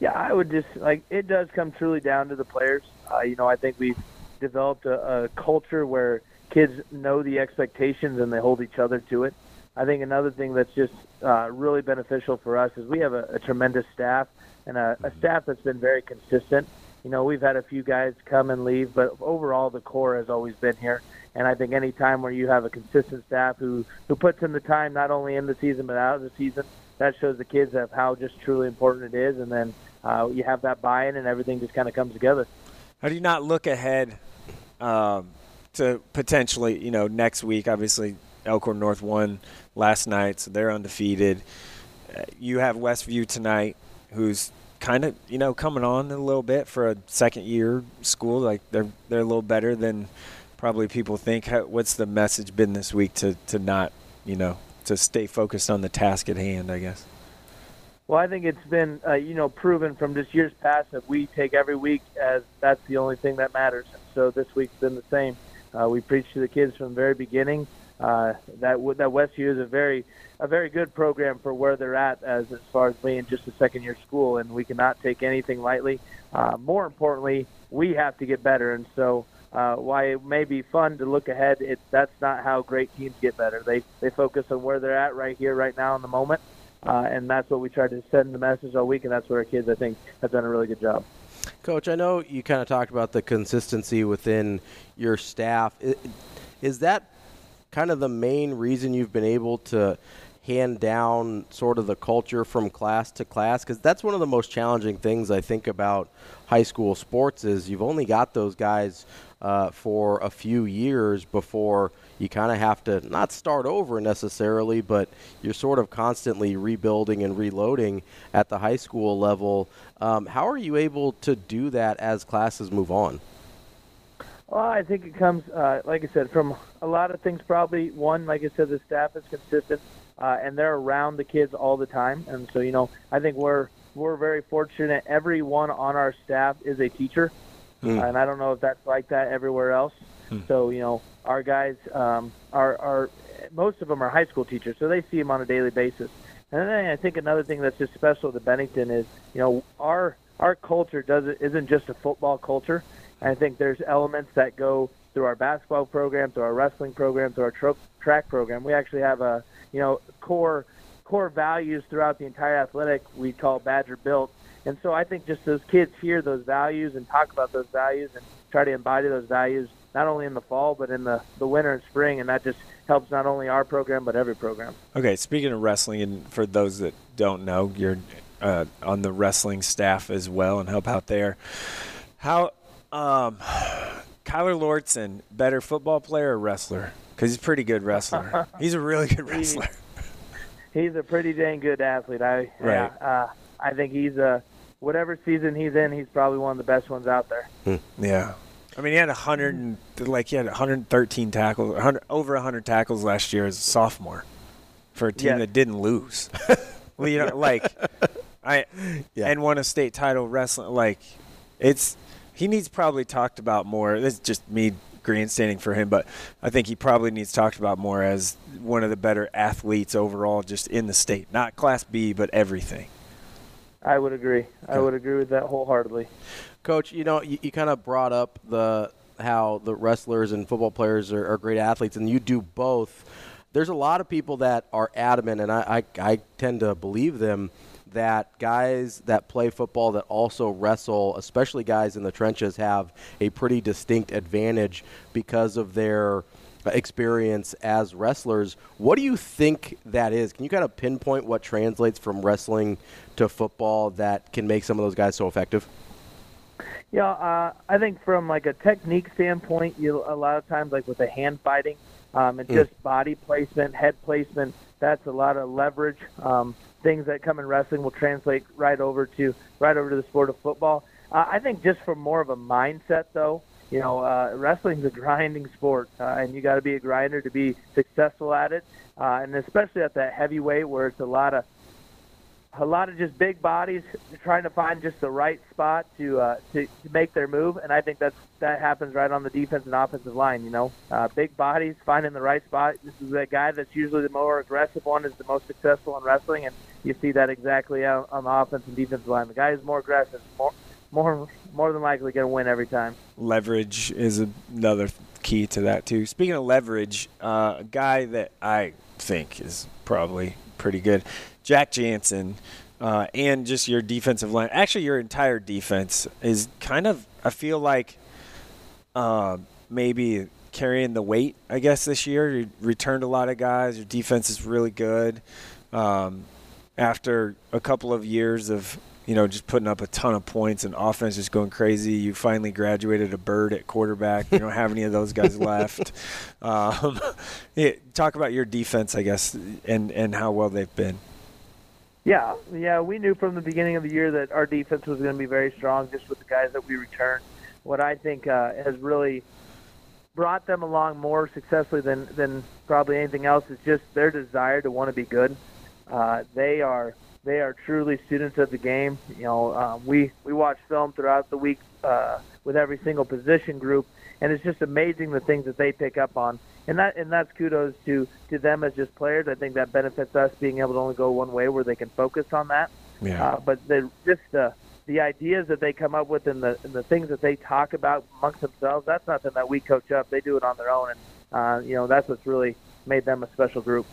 Yeah, I would just like it does come truly down to the players. Uh, you know, I think we've developed a, a culture where kids know the expectations and they hold each other to it. I think another thing that's just uh, really beneficial for us is we have a, a tremendous staff and a, a staff that's been very consistent. You know, we've had a few guys come and leave, but overall the core has always been here. And I think any time where you have a consistent staff who who puts in the time not only in the season but out of the season, that shows the kids of how just truly important it is. And then uh, you have that buy-in, and everything just kind of comes together. How do you not look ahead um, to potentially, you know, next week? Obviously, Elkhorn North won last night, so they're undefeated. Uh, you have Westview tonight, who's kind of, you know, coming on a little bit for a second-year school. Like they're they're a little better than probably people think. How, what's the message been this week to to not, you know, to stay focused on the task at hand? I guess. Well, I think it's been uh, you know proven from just years past that we take every week as that's the only thing that matters. And so this week's been the same. Uh, we preach to the kids from the very beginning uh, that that Westview is a very a very good program for where they're at as as far as being just a second year school, and we cannot take anything lightly. Uh, more importantly, we have to get better, and so. Uh, why it may be fun to look ahead, it, that's not how great teams get better. They they focus on where they're at right here, right now, in the moment, uh, and that's what we tried to send the message all week, and that's where our kids, I think, have done a really good job. Coach, I know you kind of talked about the consistency within your staff. Is that kind of the main reason you've been able to hand down sort of the culture from class to class? Because that's one of the most challenging things I think about high school sports is you've only got those guys uh, for a few years before you kind of have to not start over necessarily, but you're sort of constantly rebuilding and reloading at the high school level. Um, how are you able to do that as classes move on? Well, I think it comes, uh, like I said, from a lot of things. Probably one, like I said, the staff is consistent, uh, and they're around the kids all the time. And so, you know, I think we're we're very fortunate. Everyone on our staff is a teacher, mm. and I don't know if that's like that everywhere else. Mm. So, you know, our guys um, are are most of them are high school teachers, so they see them on a daily basis. And then I think another thing that's just special to Bennington is, you know, our our culture doesn't isn't just a football culture. I think there's elements that go through our basketball program, through our wrestling program, through our tro- track program. We actually have a you know core core values throughout the entire athletic we call Badger Built. And so I think just those kids hear those values and talk about those values and try to embody those values not only in the fall but in the, the winter and spring and that just helps not only our program but every program. Okay, speaking of wrestling and for those that don't know, you're uh, on the wrestling staff as well and help out there. How um, Kyler Lortzen, better football player or wrestler? Because he's a pretty good wrestler. he's a really good wrestler. he's a pretty dang good athlete. I right. Yeah, uh, I think he's a whatever season he's in, he's probably one of the best ones out there. Hmm. Yeah. I mean, he had 100 and, like he had 113 tackles, 100, over 100 tackles last year as a sophomore for a team Yes. that didn't lose. well, you know, like I and won a state title wrestling. Like it's he needs probably talked about more. This is just me grandstanding for him, but I think he probably needs talked about more as one of the better athletes overall, just in the state, not Class B, but everything. I would agree. I would agree with that wholeheartedly. Coach, you know, you, you kind of brought up the how the wrestlers and football players are, are great athletes, and you do both. There's a lot of people that are adamant, and I, I, I tend to believe them that guys that play football that also wrestle, especially guys in the trenches, have a pretty distinct advantage because of their experience as wrestlers. What do you think that is? Can you kind of pinpoint what translates from wrestling to football that can make some of those guys so effective? Yeah, uh, I think from like a technique standpoint, you a lot of times like with the hand fighting, um, and Mm. just body placement, head placement. That's a lot of leverage. Um, things that come in wrestling will translate right over to right over to the sport of football. Uh, I think just from more of a mindset, though, you know, uh, wrestling's a grinding sport, uh, and you got to be a grinder to be successful at it, uh, and especially at that heavyweight where it's a lot of a lot of just big bodies trying to find just the right spot to uh, to, to make their move, and I think that's that happens right on the defense and offensive line. You know, uh, big bodies finding the right spot. This is the guy that's usually the more aggressive one is the most successful in wrestling, and you see that exactly on, on the offense and defensive line. The guy who's more aggressive, more more more than likely going to win every time. leverage is another key to that too. Speaking of leverage, uh, a guy that I think is probably pretty good, Jack Jansen, uh, and just your defensive line. Actually, your entire defense is kind of. I feel like uh, maybe carrying the weight. I guess this year you returned a lot of guys. Your defense is really good. Um, after a couple of years of you know just putting up a ton of points and offense just going crazy, you finally graduated a bird at quarterback. You don't have any of those guys left. Um, yeah, talk about your defense, I guess, and and how well they've been. Yeah, yeah, we knew from the beginning of the year that our defense was going to be very strong, just with the guys that we returned. What I think uh, has really brought them along more successfully than than probably anything else is just their desire to want to be good. Uh, they are they are truly students of the game. You know, um, we we watch film throughout the week uh, with every single position group, and it's just amazing the things that they pick up on. And that and that's kudos to to them as just players. I think that benefits us being able to only go one way where they can focus on that. Yeah. Uh, but the just the the ideas that they come up with and the and the things that they talk about amongst themselves, that's nothing that we coach up. They do it on their own, and uh, you know that's what's really made them a special group.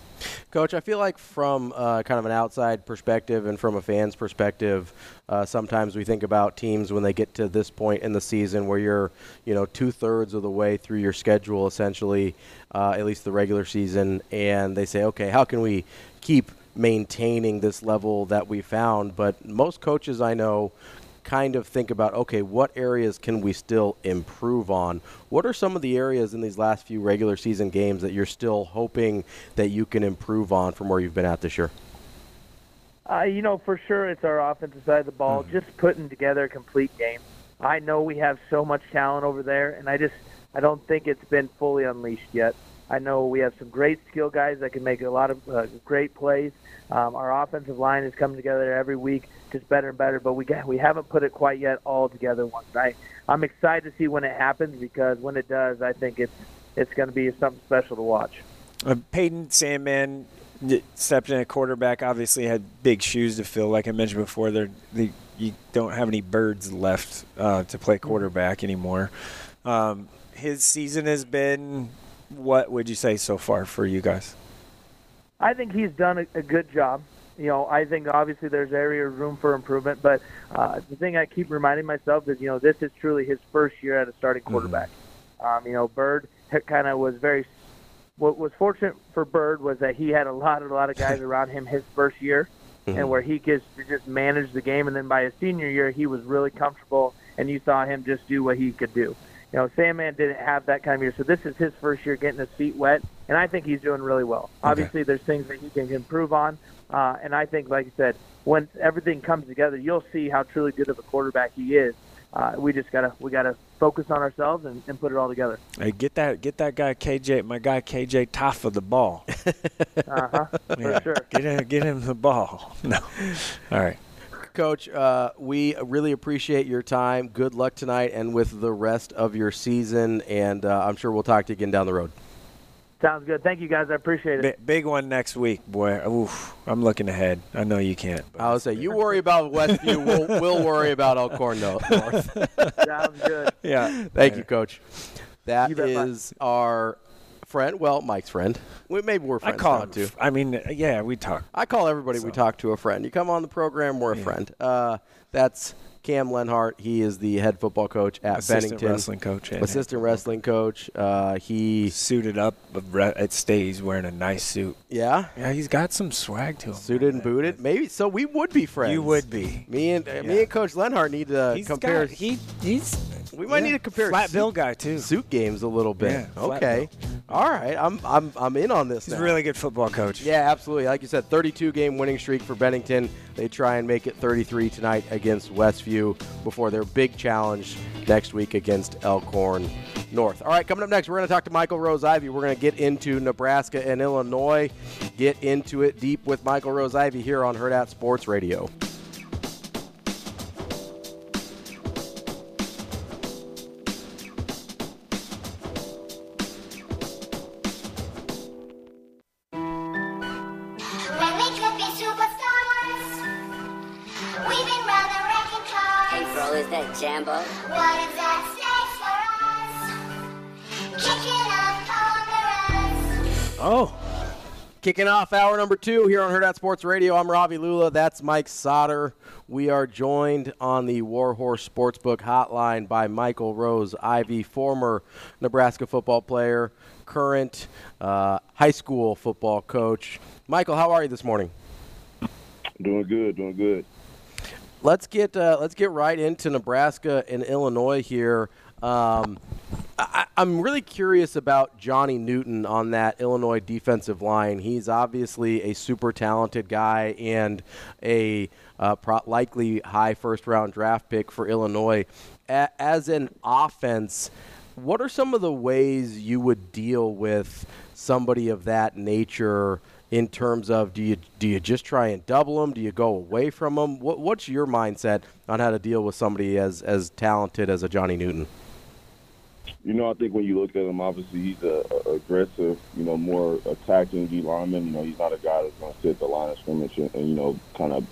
Coach, I feel like from uh, kind of an outside perspective and from a fan's perspective, uh, sometimes we think about teams when they get to this point in the season where you're, you know, two thirds of the way through your schedule, essentially, uh, at least the regular season, and they say, okay, how can we keep maintaining this level that we found? But most coaches I know kind of think about okay, what areas can we still improve on? What are some of the areas in these last few regular season games that you're still hoping that you can improve on from where you've been at this year? Uh, you know, for sure, it's our offensive side of the ball, just putting together a complete game. I know we have so much talent over there, and I just I don't think it's been fully unleashed yet. I know we have some great skill guys that can make a lot of uh, great plays. Um, our offensive line is coming together every week, just better and better. But we got, we haven't put it quite yet all together once. I I'm excited to see when it happens because when it does, I think it's it's going to be something special to watch. Uh, Peyton Sandman stepped in at quarterback. Obviously, had big shoes to fill. Like I mentioned before, they're, they you don't have any birds left uh, to play quarterback anymore. Um, his season has been what would you say so far for you guys? I think he's done a, a good job. You know, I think obviously there's area of room for improvement, but uh, the thing I keep reminding myself is, you know, this is truly his first year at a starting quarterback. Um, you know, Bird kind of was very. What was fortunate for Bird was that he had a lot, a lot of guys around him his first year, and where he could just manage the game. And then by his senior year, he was really comfortable, and you saw him just do what he could do. You know, Sandman didn't have that kind of year, so this is his first year getting his feet wet, and I think he's doing really well. Obviously, there's things that he can improve on, uh, and I think, like I said, when everything comes together, you'll see how truly good of a quarterback he is. Uh, we just gotta we gotta focus on ourselves and, and put it all together. Hey, get that get that guy KJ, my guy KJ Taffa the ball. Uh-huh, for sure. Get him, get him the ball. No, all right. Coach, uh, we really appreciate your time. Good luck tonight and with the rest of your season, and uh, I'm sure we'll talk to you again down the road. Sounds good. Thank you, guys. I appreciate it. Bi- big one next week, boy. Oof, I'm looking ahead. I know you can't. I would say you worry about Westview. we'll, we'll worry about Elkhorn no- North. Sounds good. Yeah. Thank you, Coach. That You bet, bud. is our friend. Well, Mike's friend. We, maybe we're friends. I call him. too. I mean, yeah, we talk. I call everybody we talk to a friend. You come on the program, we're a friend. Uh, that's Kam Lenhart. He is the head football coach at Assistant Bennington. wrestling coach Assistant wrestling coach. Uh, he Suited up, at state he's wearing a nice suit. yeah, Yeah, he's got some swag to him. suited and booted. Maybe so. We would be friends. You would be. Me and uh, me and Coach Lenhart need to He's compare. got- he he's we might yeah, need to compare flat suit- bill guy too. suit games a little bit. Yeah, okay. All right. I'm I'm I'm in on this. He's a really good football coach. Yeah, absolutely. Like you said, 32 game winning streak for Bennington. They try and make it 33 tonight against Westview before their big challenge next week against Elkhorn North. All right, coming up next, we're going to talk to Michael Rose-Ivey. We're going to get into Nebraska and Illinois, get into it deep with Michael Rose-Ivey here on Hurrdat Sports Radio. Jambo? What is that stakes for us? Kicking up on the runs. Oh. Kicking off hour number two here on Hurrdat Sports Radio. I'm Ravi Lulla. That's Mike Sautter. We are joined on the Warhorse Sportsbook hotline by Michael Rose-Ivey, former Nebraska football player, current uh, high school football coach. Michael, how are you this morning? Doing good, doing good. Let's get uh, let's get right into Nebraska and Illinois here. Um, I, I'm really curious about Johnny Newton on that Illinois defensive line. He's obviously a super talented guy and a uh, pro- likely high first round draft pick for Illinois. A- as an offense, what are some of the ways you would deal with somebody of that nature? In terms of do you do you just try and double them? Do you go away from them? What, what's your mindset on how to deal with somebody as as talented as a Johnny Newton? You know, I think when you look at him, obviously he's a, a aggressive, you know, more attacking D lineman. You know, he's not a guy that's going to sit the line of scrimmage and, and you know, kind of,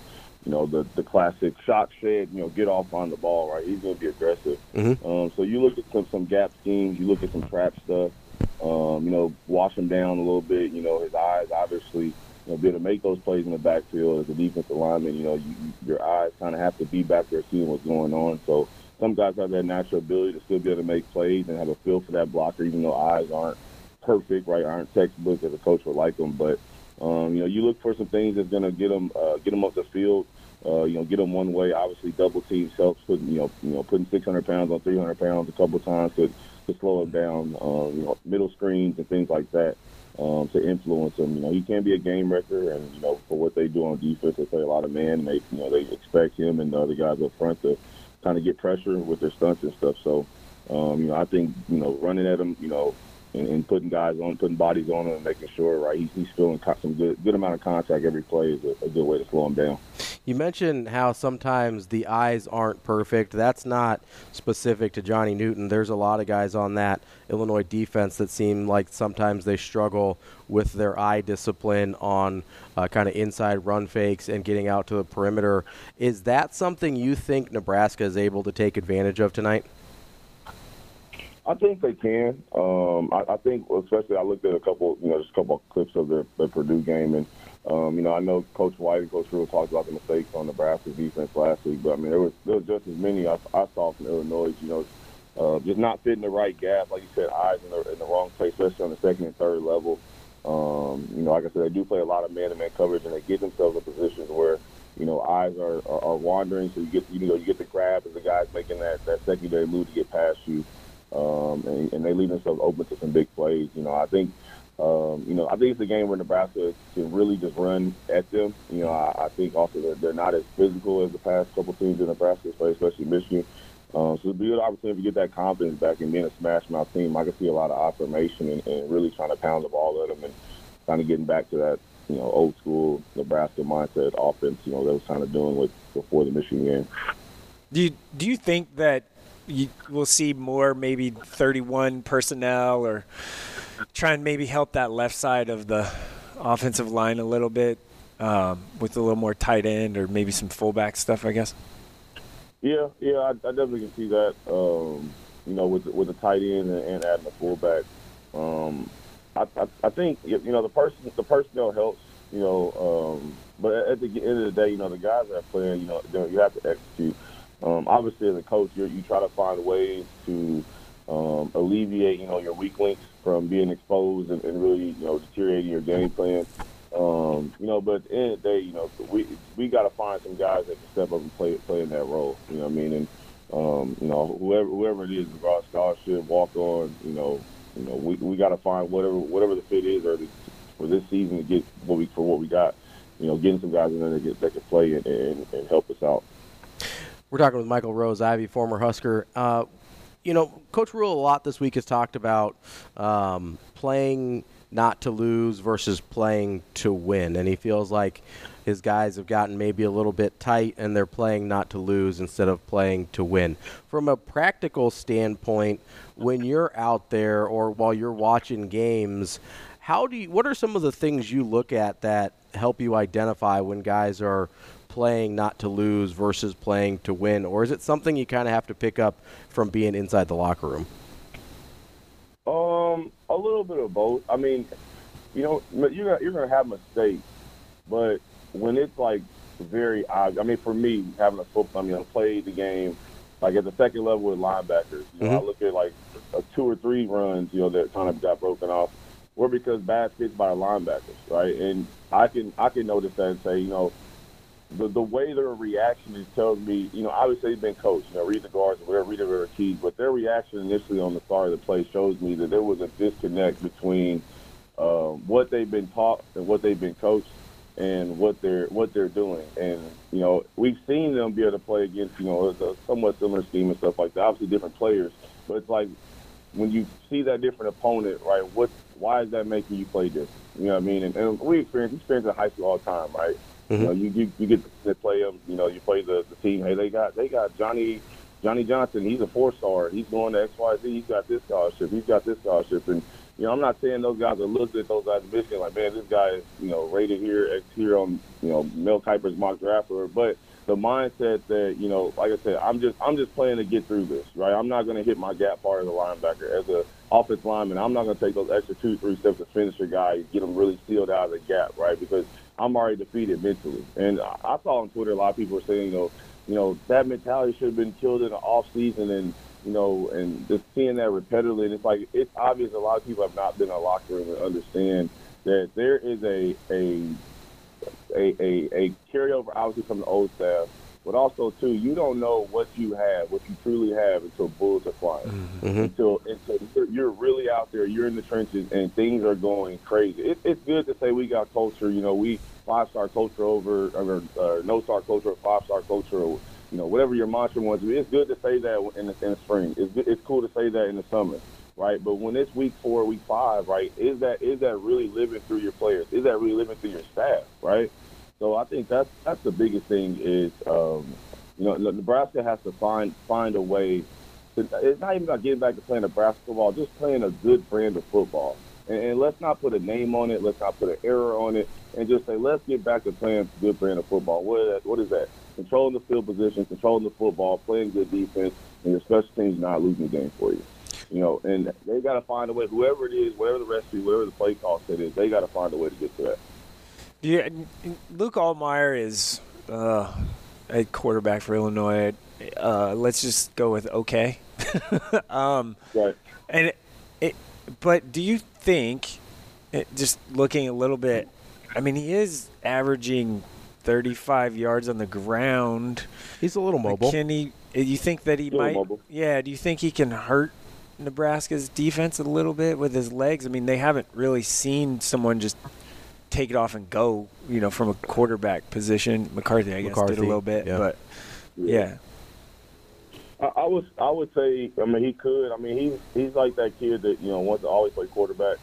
you know, the the classic shot shed, you know, get off on the ball, right? He's going to be aggressive. Mm-hmm. Um, so you look at some some gap schemes, you look at some trap stuff. Um, you know, wash him down a little bit. You know, his eyes obviously, you know, be able to make those plays in the backfield as a defensive lineman. You know, you, you, your eyes kind of have to be back there seeing what's going on. So some guys have that natural ability to still be able to make plays and have a feel for that blocker, even though eyes aren't perfect, right? Aren't textbook as a coach would like them. But um, you know, you look for some things that's going to get them uh, get them up the field. Uh, you know, get them one way. Obviously, double teams helps. Putting you know, you know, putting 600 pounds on 300 pounds a couple times to to slow him down. Um, you know, middle screens and things like that um, to influence him. You know, he can be a game wrecker, and you know, for what they do on defense, they play a lot of man. And they, you know, they expect him and the other guys up front to kind of get pressure with their stunts and stuff. So, um, you know, I think you know, running at him, you know, and, and putting guys on, putting bodies on him, and making sure, right, he's, he's feeling some good good amount of contact every play is a, a good way to slow him down. You mentioned how sometimes the eyes aren't perfect. That's not specific to Johnny Newton. There's a lot of guys on that Illinois defense that seem like sometimes they struggle with their eye discipline on uh, kind of inside run fakes and getting out to the perimeter. Is that something you think Nebraska is able to take advantage of tonight? I think they can. Um, I, I think, especially, I looked at a couple, you know, just a couple of clips of their, their Purdue game, and um, you know, I know Coach White and Coach Rhule talked about the mistakes on Nebraska's defense last week, but I mean, there was there was just as many I, I saw from Illinois. You know, uh, just not fitting the right gap, like you said, eyes in the in the wrong place, especially on the second and third level. Um, you know, like I said, they do play a lot of man-to-man coverage, and they get themselves in positions where you know eyes are, are, are wandering, so you get you know you get the grab as the guy's making that that secondary move to get past you um, and, and they leave themselves open to some big plays. You know, I think, um, you know, I think it's a game where Nebraska can really just run at them. You know, I, I think also that they're not as physical as the past couple teams in Nebraska, especially Michigan. Um, so it'd be a good opportunity to get that confidence back and being a smash mouth team. I can see a lot of affirmation and, and really trying to pound the ball at them and kind of getting back to that, you know, old school Nebraska mindset offense. You know, they was kind of doing with before the Michigan game. Do you, do you think that you will see more maybe 31 personnel or try and maybe help that left side of the offensive line a little bit um, with a little more tight end or maybe some fullback stuff, I guess. Yeah, yeah, I, I definitely can see that. Um, you know, with with the tight end and, and adding a fullback. Um, I, I, I think you know the person the personnel helps. You know, um, but at the end of the day, you know the guys that are playing, you know, you have to execute. Um, obviously, as a coach, you you try to find ways to um, alleviate, you know, your weak links from being exposed and, and really, you know, deteriorating your game plan. Um, you know, but at the end of the day, you know, we we got to find some guys that can step up and play play in that role. You know what I mean? And um, you know, whoever whoever it is, regardless scholarship, walk on, you know, you know, we we got to find whatever whatever the fit is or the, for this season to get what we for what we got. You know, getting some guys in there that, get, that can play and, and, and help us out. We're talking with Michael Rose-Ivey, former Husker. Uh, you know, Coach Rhule a lot this week has talked about um, playing not to lose versus playing to win, and he feels like his guys have gotten maybe a little bit tight and they're playing not to lose instead of playing to win. From a practical standpoint, when you're out there or while you're watching games, how do you, what are some of the things you look at that help you identify when guys are playing not to lose versus playing to win, or is it something you kind of have to pick up from being inside the locker room? Um, a little bit of both. I mean, you know, you're gonna, you're gonna have mistakes, but when it's like very obvious, I mean, for me, having a football, I mean, I played the game like at the second level with linebackers. You know, I Mhm. look at like a two or three runs, you know, that kind of got broken off, were because bad fits by linebackers, right? And I can I can notice that and say, you know, the the way their reaction is tells me, you know, obviously they've been coached, you know, read the guards, and whatever, read the keys, but their reaction initially on the start of the play shows me that there was a disconnect between um, what they've been taught and what they've been coached and what they're what they're doing. And you know, we've seen them be able to play against you know a somewhat similar scheme and stuff like that. Obviously, different players, but it's like when you see that different opponent, right? What why is that making you play different? You know what I mean? And, and we experience we experience in high school all the time, right? Mm-hmm. You know, you, you you get to play them. You know, you play the, the team. Hey, they got they got Johnny Johnny Johnson. He's a four star. He's going to X Y Z. He's got this scholarship. He's got this scholarship. And you know, I'm not saying those guys are looked at those guys in Michigan like, man, this guy is you know rated here X here on you know Mel Kiper's mock draft or but the mindset that you know, like I said, I'm just I'm just playing to get through this, right? I'm not going to hit my gap part as a linebacker, as a offensive lineman. I'm not going to take those extra two, three steps to finish a guy, get him really sealed out of the gap, right? Because I'm already defeated mentally. And I saw on Twitter a lot of people were saying, you know, you know that mentality should have been killed in the off season, and you know, and just seeing that repetitively, and it's like it's obvious a lot of people have not been in a locker room and understand that there is a a a, a, a carryover obviously from the old staff, but also too, you don't know what you have, what you truly have until bullets are flying. Until until you're, you're really out there, you're in the trenches, and things are going crazy. It, it's good to say we got culture. You know, we five star culture over or uh, no star culture, or five star culture, or you know whatever your mantra wants to be. It's good to say that in the, in the spring. It's it's cool to say that in the summer. Right, but when it's week four, week five, right, is that is that really living through your players? Is that really living through your staff? Right, so I think that's that's the biggest thing is, um, you know, Nebraska has to find find a way. To, it's not even about getting back to playing Nebraska football, just playing a good brand of football. And, and let's not put a name on it. Let's not put an error on it. And just say, let's get back to playing good brand of football. What is that? What is that? Controlling the field position, controlling the football, playing good defense, and your special teams not losing the game for you. You know, and they got to find a way. Whoever it is, whatever the recipe, whatever the play call set is, they got to find a way to get to that. Yeah, Luke Altmyer is uh, a quarterback for Illinois. Uh, let's just go with okay. um, right. And it, it, but do you think, it, just looking a little bit, I mean, he is averaging 35 yards on the ground. He's a little mobile. Can he? You think that he might? mobile. Yeah. Do you think he can hurt Nebraska's defense a little bit with his legs? I mean, they haven't really seen someone just take it off and go, you know, from a quarterback position. McCarthy, I guess, did McCarthy, a little bit, yeah. but yeah. I, I was I would say I mean he could I mean he's he's like that kid that you know wants to always play quarterback.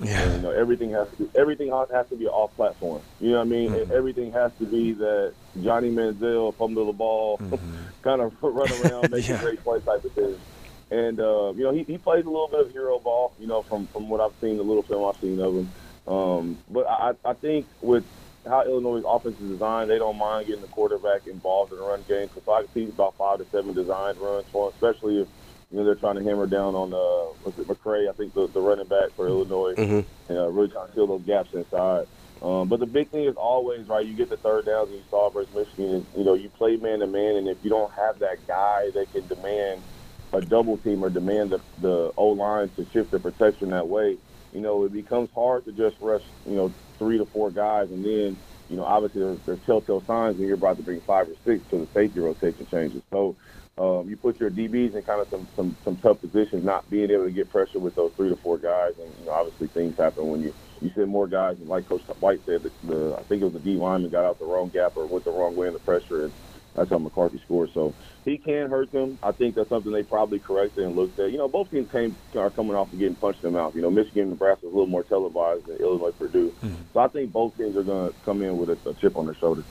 Yeah. And, you know everything has to be, everything has has to be off platform. You know what I mean? Mm-hmm. Everything has to be that Johnny Manziel fumble the ball, kind of run around, make Yeah. a great play type of thing. and uh, you know he, he plays a little bit of hero ball. You know, from from what I've seen, the little film I've seen of him. Um, but I, I think with how Illinois' offense is designed, they don't mind getting the quarterback involved in the run game. So I can see about five to seven designed runs for him, especially if you know they're trying to hammer down on uh, what's it, McCray, I think the, the running back for Illinois, Mhm. and uh, really trying to fill those gaps inside. Um, but the big thing is always right. You get the third downs, and you saw versus Michigan. Is, you know, you play man to man, and if you don't have that guy that can demand a double team or demand the the O line to shift the protection that way, you know, it becomes hard to just rush. You know, three to four guys, and then you know, obviously there's, there's telltale signs when you're about to bring five or six to the safety rotation changes. So. Um, you put your DBs in kind of some, some some tough positions, not being able to get pressure with those three to four guys, and you know obviously things happen when you you send more guys. And like Coach White said, the, the I think it was the D lineman got out the wrong gap or went the wrong way in the pressure, and that's how McCarthy scored. So he can hurt them. I think that's something they probably corrected and looked at. You know, both teams came are coming off of getting punched in the mouth. You know, Michigan and Nebraska is a little more televised than Illinois Purdue. Mm-hmm. So I think both teams are going to come in with a, a chip on their shoulder.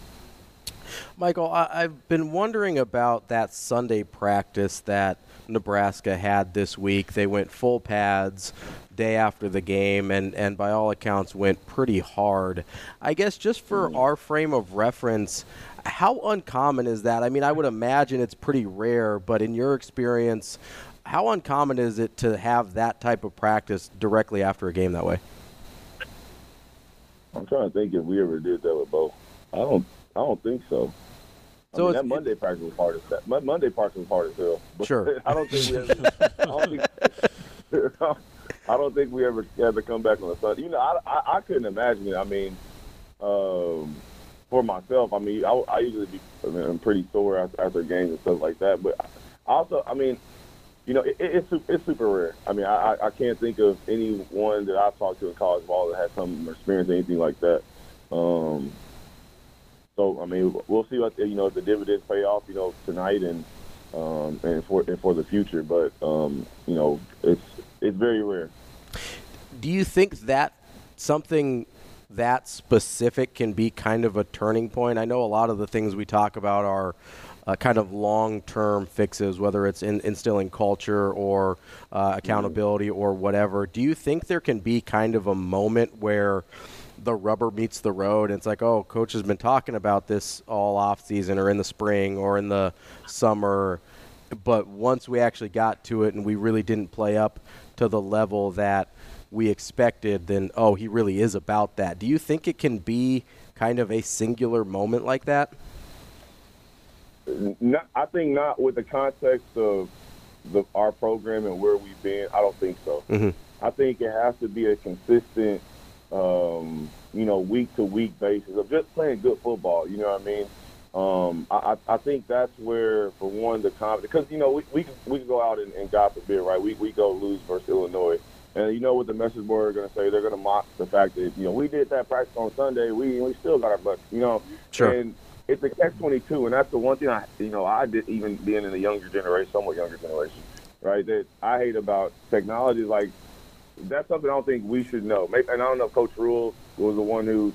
Michael, I, I've been wondering about that Sunday practice that Nebraska had this week. They went full pads day after the game, and, and by all accounts went pretty hard. I guess just for mm-hmm. our frame of reference, how uncommon is that? I mean, I would imagine it's pretty rare, but in your experience, how uncommon is it to have that type of practice directly after a game that way? I'm trying to think if we ever did that with both. I don't. I don't think so. I So mean, it's- that Monday practice was hard as that. Mon- Monday practice was hard as hell. But Sure. I don't think we ever. I don't think, I don't think we ever had to come back on a Sunday. You know, I, I, I couldn't imagine it. I mean, um, for myself, I mean, I, I usually be I'm pretty sore after, after games and stuff like that. But also, I mean, you know, it, it's it's super rare. I mean, I, I- can't think of anyone that I've talked to in college ball that has some experience anything like that. Um, so I mean, we'll see what you know the dividends pay off, you know, tonight and um, and for and for the future. But um, you know, it's it's very rare. Do you think that something that specific can be kind of a turning point? I know a lot of the things we talk about are uh, kind of long-term fixes, whether it's in, instilling culture or uh, accountability or whatever. Do you think there can be kind of a moment where the rubber meets the road and it's like, oh, coach has been talking about this all off season or in the spring or in the summer, but once we actually got to it and we really didn't play up to the level that we expected, then oh, he really is about that. Do you think it can be kind of a singular moment like that? I think not with the context of the, our program and where we've been. I don't think so. Mm-hmm. I think it has to be a consistent, um, you know, week to week basis of just playing good football. You know what I mean? Um, I, I think that's where, for one, the confidence, because you know we we can, we can go out and, and God forbid, right? We we go lose versus Illinois, and you know what the message board are going to say? They're going to mock the fact that you know we did that practice on Sunday, we we still got our butt, you know. Sure. And it's a catch twenty two, and that's the one thing I you know I did even being in the younger generation, somewhat younger generation, right? That I hate about technology. Like that's something I don't think we should know. Maybe, and I don't know if Coach Rhule was the one who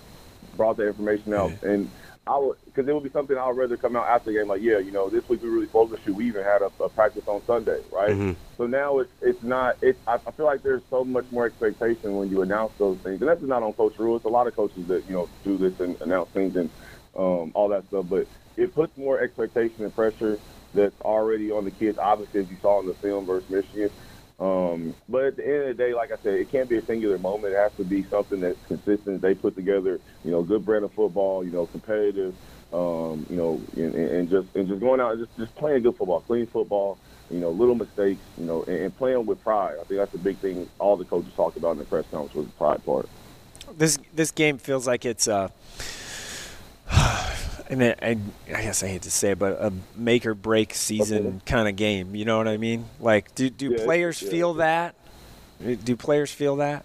brought that information out, and I would because it would be something I would rather come out after the game, like yeah, you know, this week we really focused. You, we even had a, a practice on Sunday, right? Mhm. So now it's it's not. It's I, I feel like there's so much more expectation when you announce those things, and that's not on Coach Rhule. It's a lot of coaches that you know do this and announce things and um, all that stuff, but it puts more expectation and pressure that's already on the kids. Obviously, as you saw in the film versus Michigan. Um, but at the end of the day, like I said, it can't be a singular moment. It has to be something that's consistent. They put together, you know, good brand of football, you know, competitive, um, you know, and, and just and just going out and just, just playing good football, clean football, you know, little mistakes, you know, and, and playing with pride. I think that's the big thing all the coaches talked about in the press conference was the pride part. This this game feels like it's uh and I, I, I guess I hate to say it, but a make or break season kind of game. You know what I mean? Like, do do Yeah, players yeah. feel that? Do players feel that?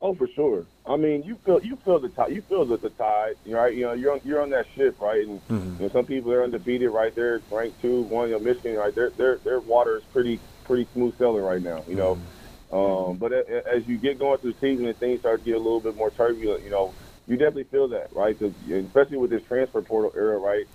Oh, for sure. I mean, you feel you feel the tide. You feel the, the tide, right? You know, you're on you're on that ship, right? And Mhm. you know, some people are undefeated, right? They're ranked two, one. You know, Michigan, right? Their their their water is pretty pretty smooth sailing right now. You know, um, but as you get going through the season and things start to get a little bit more turbulent, you know, you definitely feel that, right? 'Cause, especially with this transfer portal era, right?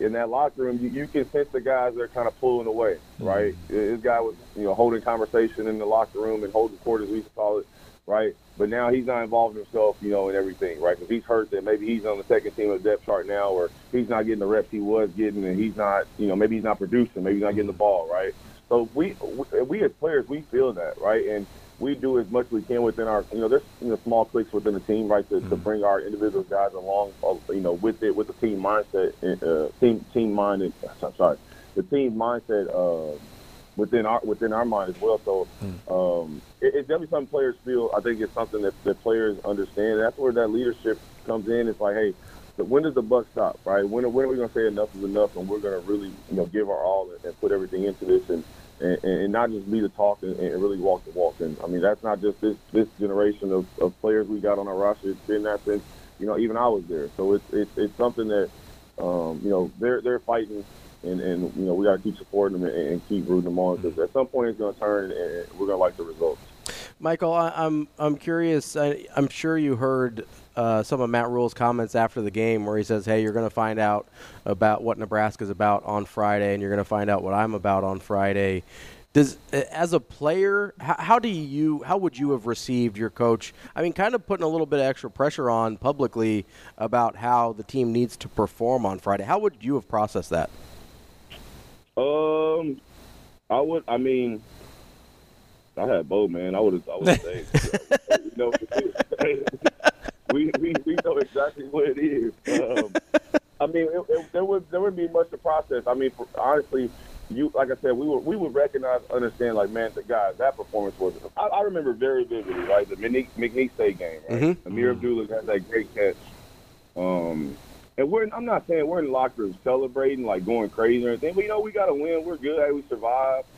in that locker room, you, you can sense the guys that are kind of pulling away, mm-hmm. right? This guy was, you know, holding conversation in the locker room and holding court, as we used to call it, right? But now he's not involving himself, you know, in everything, right? Because he's hurt that maybe he's on the second team of the depth chart now, or he's not getting the reps he was getting, and he's not, you know, maybe he's not producing, maybe he's not getting the ball, right? So we, we, we as players, we feel that, right? And we do as much we can within our, you know, there's you know small clicks within the team, right, to, to bring our individual guys along, uh, you know, with it, with the team mindset, uh, team team mind, and, I'm sorry, the team mindset uh, within our within our mind as well. So um, it, it's definitely something players feel. I think it's something that, that players understand. That's where that leadership comes in. It's like, hey, but when does the buck stop, right? When, when are we going to say enough is enough, and we're going to really, you know, give our all and, and put everything into this, and, and, and not just be the talk and, and really walk the walk. And I mean, that's not just this this generation of, of players we got on our roster. It's been that since, you know, even I was there. So it's it's, it's something that, um, you know, they're they're fighting. And, and you know we got to keep supporting them and, and keep rooting them on because at some point it's going to turn and we're going to like the results. Michael, I, I'm I'm curious. I, I'm sure you heard uh, some of Matt Rhule's comments after the game, where he says, "Hey, you're going to find out about what Nebraska's about on Friday, and you're going to find out what I'm about on Friday." Does as a player, how, how do you how would you have received your coach? I mean, kind of putting a little bit of extra pressure on publicly about how the team needs to perform on Friday. How would you have processed that? Um, I would. I mean, I had both, man. I would have. I would say, you know, we, we we know exactly what it is. Um, I mean, it, it, there would there would be much to process. I mean, for, honestly, you like I said, we would we would recognize, understand, like man, the guys that performance was. I, I remember very vividly, right? The McNeese, McNeese State game. Right? Mhm. Ameer Abdullah had that great catch. Um, and we're I'm not saying we're in the locker room celebrating, like going crazy or anything, but you know we got to win. We're good. Hey, we survived.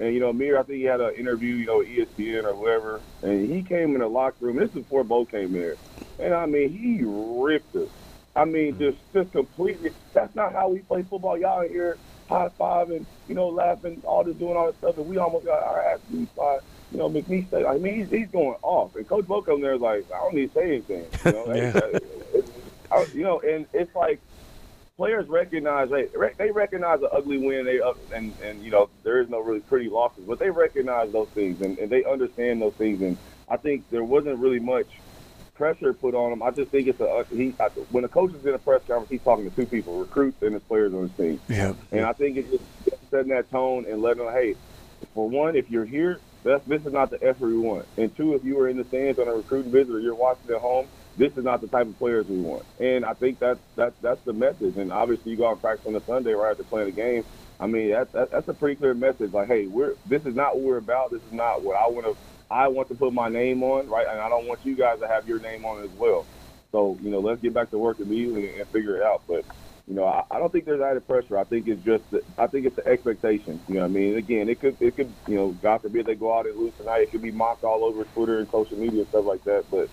And you know, Ameer, I think he had an interview, you know, with ESPN or whatever, and he came in the locker room. This is before Bo came in and I mean, he ripped us. I mean, mm-hmm. just just completely. That's not how we play football. Y'all here high five and you know laughing, all this doing all this stuff, and we almost got our ass beat by you know McNeese. State. I mean, he's, he's going off, and Coach Bo come there like, I don't need to say anything. You know, Yeah. Uh, hey, I, you know, and it's like players recognize they they recognize the ugly win. They up and and you know there is no really pretty losses, but they recognize those things and, and they understand those things. And I think there wasn't really much pressure put on him. I just think it's a uh, he I, when a coach is in a press conference, he's talking to two people, recruits and his players on his team. Yeah. And I think it's just setting that tone and letting them, hey, for one, if you're here, that's, this is not the effort we want. And two, if you were in the stands on a recruiting visit or you're watching at home, this is not the type of players we want. And I think that's that's that's the message. And obviously, you go out and practice on a Sunday right after playing the game. I mean, that's that, that's a pretty clear message. Like, hey, we're this is not what we're about. This is not what I want to. I want to put my name on, right? And I don't want you guys to have your name on as well. So, you know, let's get back to work immediately and figure it out. But you know, I, I don't think there's added pressure. I think it's just, the, I think it's the expectation. You know, what I mean, again, it could, it could, you know, God forbid they go out and lose tonight. It could be mocked all over Twitter and social media and stuff like that. But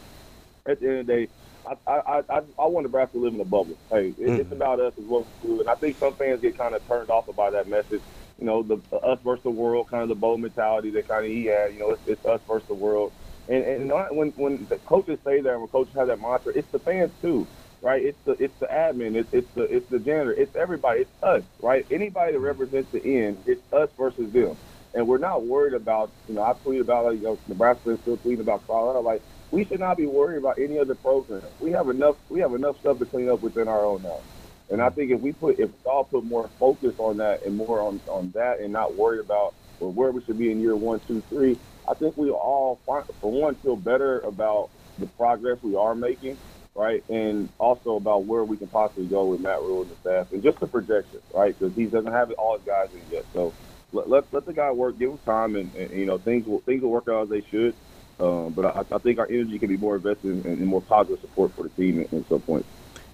at the end of the day, I, I, I, I want Nebraska to live in a bubble. Hey, it, it's mm-hmm. about us as what we do, and I think some fans get kind of turned off by that message. You know, the, the us versus the world, kind of the bold mentality that kind of he had. You know, it's, it's us versus the world. And and not- when when the coaches say that, when coaches have that mantra, it's the fans too, right? It's the it's the admin, it's it's the it's the janitor, it's everybody, it's us, right? Anybody that represents the end, it's us versus them. And we're not worried about, you know, I tweet about like you know, Nebraska is still tweeting about Colorado. Like we should not be worried about any other program. We have enough we have enough stuff to clean up within our own now. And I think if we put if we all put more focus on that and more on, on that and not worry about well, where we should be in year one, two, three, I think we all find, for one feel better about the progress we are making, right? And also about where we can possibly go with Matt Rhule and the staff and just the projection, right? Because he doesn't have all his guys in yet. So let, let, let the guy work, give him time, and, and you know things will things will work out as they should. Um, but I, I think our energy can be more invested in, in more positive support for the team at, at some point.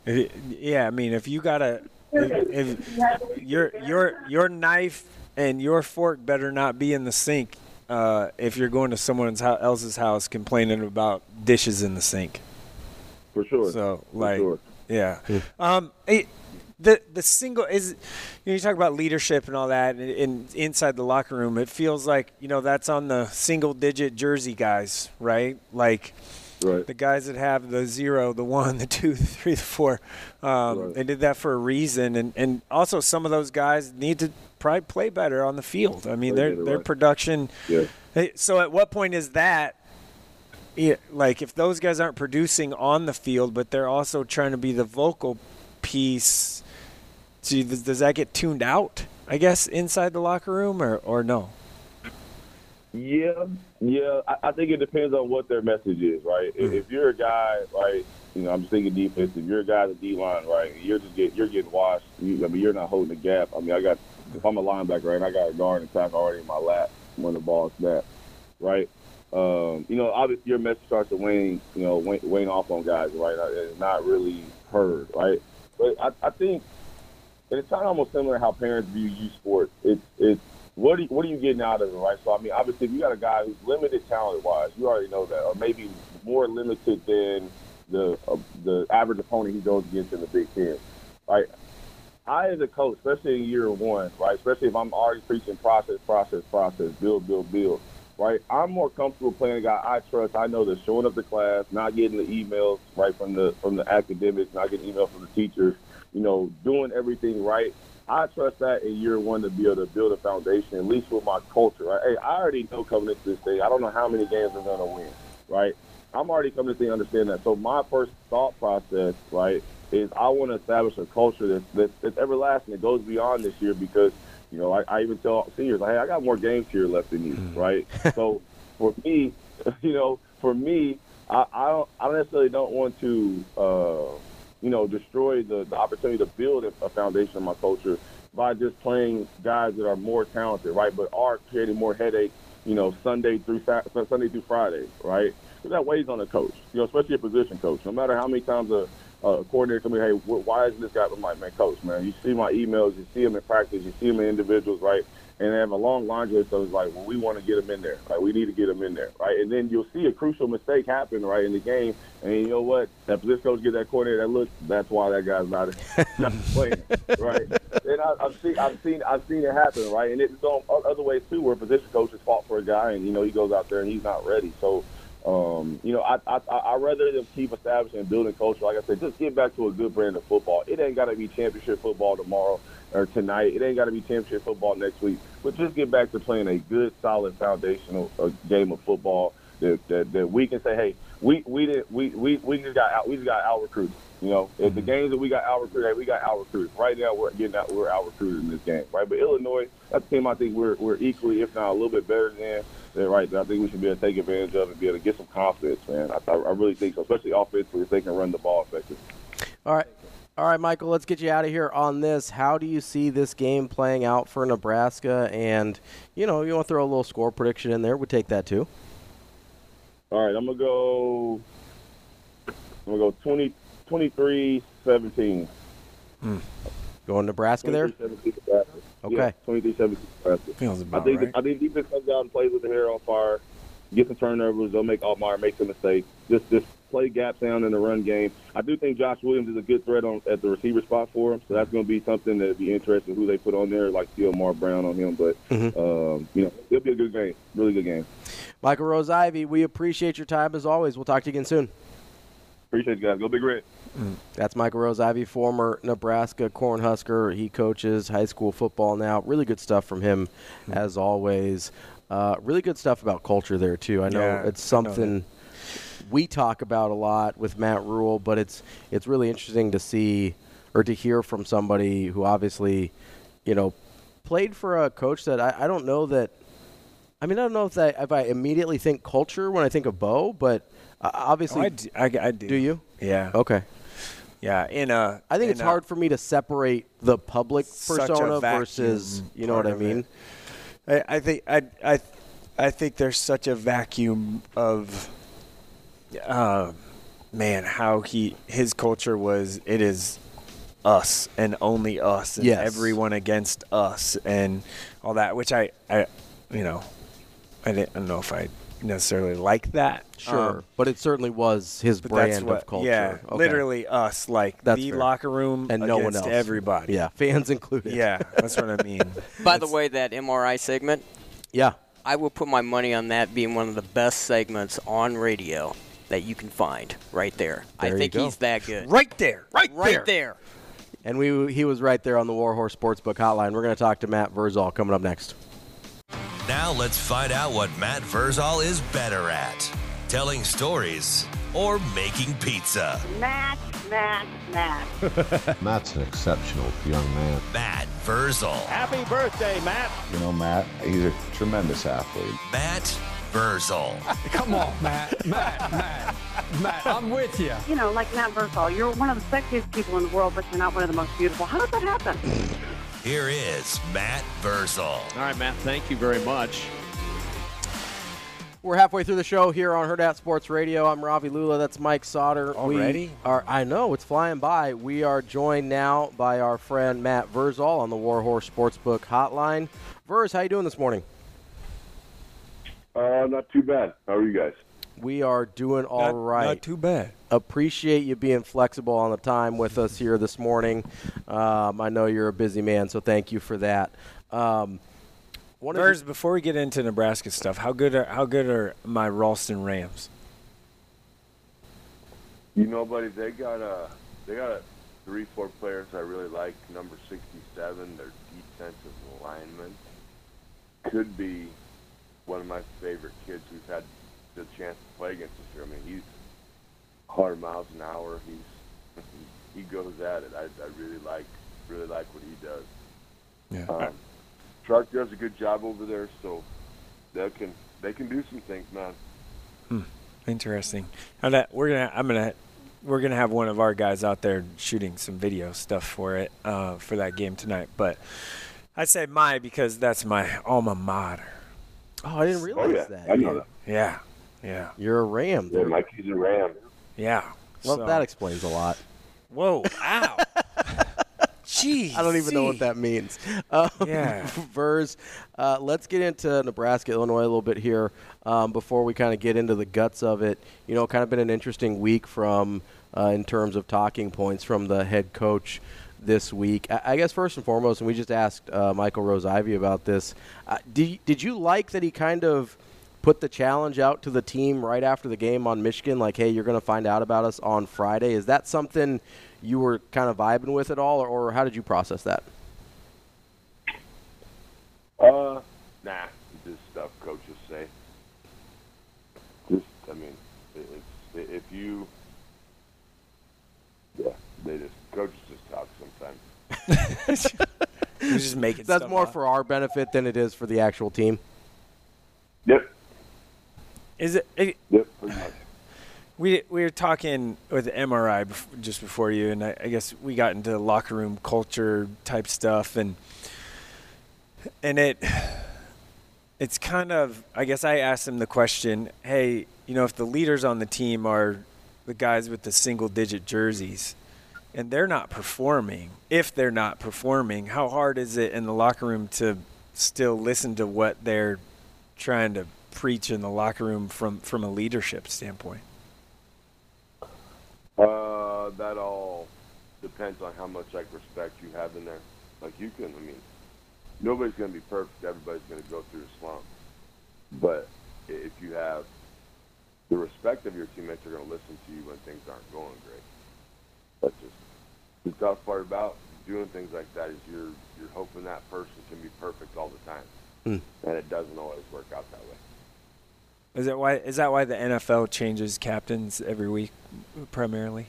Yeah, I mean, if you gotta, if, if your your your knife and your fork better not be in the sink uh, if you're going to someone else's house complaining about dishes in the sink. For sure. So like, sure. yeah. Um, it, the the single is you, know, you talk about leadership and all that, and, and inside the locker room, it feels like you know that's on the single digit jersey guys, right? Like Right. The guys that have the zero, the one, the two, the three, the four, um, they did that for a reason, and and also some of those guys need to probably play better on the field. I mean, Play their better, their right. production. Yeah. Hey, So at what point is that? Yeah, like if those guys aren't producing on the field, but they're also trying to be the vocal piece, see, does, does that get tuned out? I guess inside the locker room, or or no? Yeah, yeah. I, I think it depends on what their message is, right? If, if you're a guy, right, you know, I'm just thinking defense. If you're a guy at the D line, right, you're just get you're getting washed. You, I mean, you're not holding the gap. I mean, I got if I'm a linebacker, right, and I got a guard and tackle already in my lap when the ball snaps, right. Um, you know, obviously your message starts to wane, you know, wane, wane off on guys, right? It's not really heard, right? But I, I think and it's kind of almost similar to how parents view youth sports. It's it's what are what are you getting out of it, right? So I mean, obviously, if you got a guy who's limited talent wise, you already know that, or maybe more limited than the uh, the average opponent he goes against in the Big Ten, right? I, as a coach, especially in year one, right, especially if I'm already preaching process, process, process, build, build, build, right, I'm more comfortable playing a guy I trust. I know that showing up to class, not getting the emails, right, from the from the academics, not getting emails from the teachers, you know, doing everything right. I trust that in year one to be able to build a foundation, at least with my culture, right? Hey, I already know coming into this thing, I don't know how many games I'm going to win, right? I'm already coming to the thing understand that. So my first thought process, right, is I want to establish a culture that's, that's, that's everlasting, It goes beyond this year because, you know, I, I even tell seniors, hey, I got more games here left than you, right? so for me, you know, for me, I, I don't, I necessarily don't want to, uh, you know, destroy the, the opportunity to build a, foundation of my culture by just playing guys that are more talented, right? But are creating more headaches, you know, Sunday through Sunday through Friday, right? So that weighs on a coach, you know, especially a position coach. No matter how many times a, a coordinator me, hey, why isn't this guy? I'm like, man, coach, man, you see my emails, you see him in practice, you see him in individuals, right? And they have a long laundry list of like, well, we want to get them in there, right? We need to get them in there, right? And then you'll see a crucial mistake happen, right, in the game, and you know what? That position coach get that coordinator that look. That's why that guy's not, not playing, right? And I, I've seen, I've seen, I've seen it happen, right? And it's on other ways too, where position coaches fought for a guy, and you know he goes out there and he's not ready. So, um, you know, I I I rather them keep establishing and building culture. Like I said, just get back to a good brand of football. It ain't got to be championship football tomorrow or tonight. It ain't got to be championship football next week. But just get back to playing a good, solid, foundational uh, game of football that, that that we can say, hey, we we did we we we just got out we just got out recruited. You know, if the games that we got out recruited, hey, we got out recruited. Right now, we're getting out we're out recruited in this game, right? But Illinois, that's a team I think we're we're equally, if not a little bit better than. They're right. that I think we should be able to take advantage of and be able to get some confidence, man. I, I really think so, especially offensively, if they can run the ball effectively. All right. All right, Michael, let's get you out of here on this. How do you see this game playing out for Nebraska? And, you know, you want to throw a little score prediction in there? We'd take that too. All right, I'm going to go I'm going to go 20, 23 17. Hmm. Going Nebraska there? Nebraska. Okay. Yeah, 23 17 Nebraska. Feels I about think right. I think defense comes out and plays with the hair on fire, get some turnovers. They'll make Altmyer make some mistakes. Just just play gap down in the run game. I do think Josh Williams is a good threat on at the receiver spot for him, so that's going to be something that'd be interesting who they put on there, like Steele Mar Brown on him. But um, you know, it'll be a good game, really good game. Michael Rose-Ivey, we appreciate your time as always. We'll talk to you again soon. Appreciate you guys. Go Big Red. That's Michael Rose-Ivey, former Nebraska Cornhusker. He coaches high school football now. Really good stuff from him, as always. Uh, really good stuff about culture there too. I know Yeah, it's I know something we talk about a lot with Matt Rhule, but it's it's really interesting to see or to hear from somebody who obviously, you know, played for a coach that I, I don't know that. I mean, I don't know if I if I immediately think culture when I think of Bo, but uh, obviously, Oh, I do- I- I do. Do you? Yeah. Okay. Yeah, in a. I think in it's a- hard for me to separate the public persona versus, you know what I mean? I, I think I I I think there's such a vacuum of, uh, man, how he his culture was. It is us and only us and Yes. everyone against us and all that. Which I I you know I didn't I don't know if I necessarily like that. Sure, Um, but it certainly was his but that's brand what- of culture. Yeah, Okay. literally us, like That's the fair. locker room and no one else. everybody. Yeah, fans included. Yeah, that's what I mean. By the way, that MRI segment, Yeah. I will put my money on that being one of the best segments on radio that you can find right there. I There you think he's that good. Right there. Right, right there. And we he was right there on the Warhorse Sportsbook hotline. We're going to talk to Matt Vrzal coming up next. Now let's find out what Matt Vrzal is better at telling stories or making pizza. Matt, Matt, Matt. Matt's an exceptional young man. Matt Vrzal. Happy birthday, Matt. You know, Matt, he's a tremendous athlete. Matt Vrzal. Come on, Matt. Matt, Matt, Matt, I'm with you. You know, like Matt Vrzal, you're one of the sexiest people in the world, but you're not one of the most beautiful. How does that happen? Here is Matt Vrzal. All right, Matt, thank you very much. We're halfway through the show here on Hurrdat Sports Radio. I'm Ravi Lulla. That's Mike Sautter. Already? We are, I know it's flying by. We are joined now by our friend Matt Vrzal on the Warhorse Sportsbook Hotline. Verz, how you doing this morning? Uh, not too bad. How are you guys? We are doing all Not- right. not too bad. Appreciate you being flexible on the time with us here this morning. Um, I know you're a busy man, so thank you for that. Um, one of the- before we get into Nebraska stuff, how good are how good are my Ralston Rams? You know, buddy, they got a they got a three, four players I really like. Number sixty-seven, their defensive lineman, could be one of my favorite kids we've had the chance to play against this year. I mean, he's 100 miles an hour. He's he goes at it. I, I really like really like what he does. Yeah. Um, Shark does a good job over there, so they can they can do some things, man. Hmm. Interesting. How that we're gonna I'm gonna we're gonna have one of our guys out there shooting some video stuff for it uh, for that game tonight. But I say my because that's my alma mater. Oh, I didn't realize oh, yeah. that. I know that. Yeah, yeah, You're a Ram. Yeah, dude. Mikey's a Ram. yeah. Well, So- that explains a lot. Whoa! Ow! Jeez. I don't even know what that means. Um, Yeah. Vers, uh, let's get into Nebraska, Illinois a little bit here um, before we kind of get into the guts of it. You know, kind of been an interesting week from uh, in terms of talking points from the head coach this week. I, I guess first and foremost, and we just asked uh, Michael Rose-Ivey about this. Uh, did did you like that he kind of put the challenge out to the team right after the game on Michigan? Like, hey, you're going to find out about us on Friday. Is that something you were kind of vibing with at all, or, or how did you process that? Uh, nah, just stuff coaches say. Just, I mean, if you, yeah, they just coaches just talk sometimes. Just making That's stuff more up. for our benefit than it is for the actual team. Yep. Is it? it Yep. Pretty much. We we were talking with MRI bef- just before you, and I, I guess we got into locker room culture type stuff, and and it it's kind of I guess I asked him the question, hey, you know, if the leaders on the team are the guys with the single digit jerseys, and they're not performing, if they're not performing, how hard is it in the locker room to still listen to what they're trying to preach in the locker room from from a leadership standpoint? Uh, that all depends on how much like respect you have in there. Like you can, I mean, nobody's gonna be perfect. Everybody's gonna go through a slump. But if you have the respect of your teammates, they're gonna listen to you when things aren't going great. That's just the tough part about doing things like that is you're you're hoping that person can be perfect all the time, Hmm. and it doesn't always work out that way. Is that why? Is that why the NFL changes captains every week, primarily?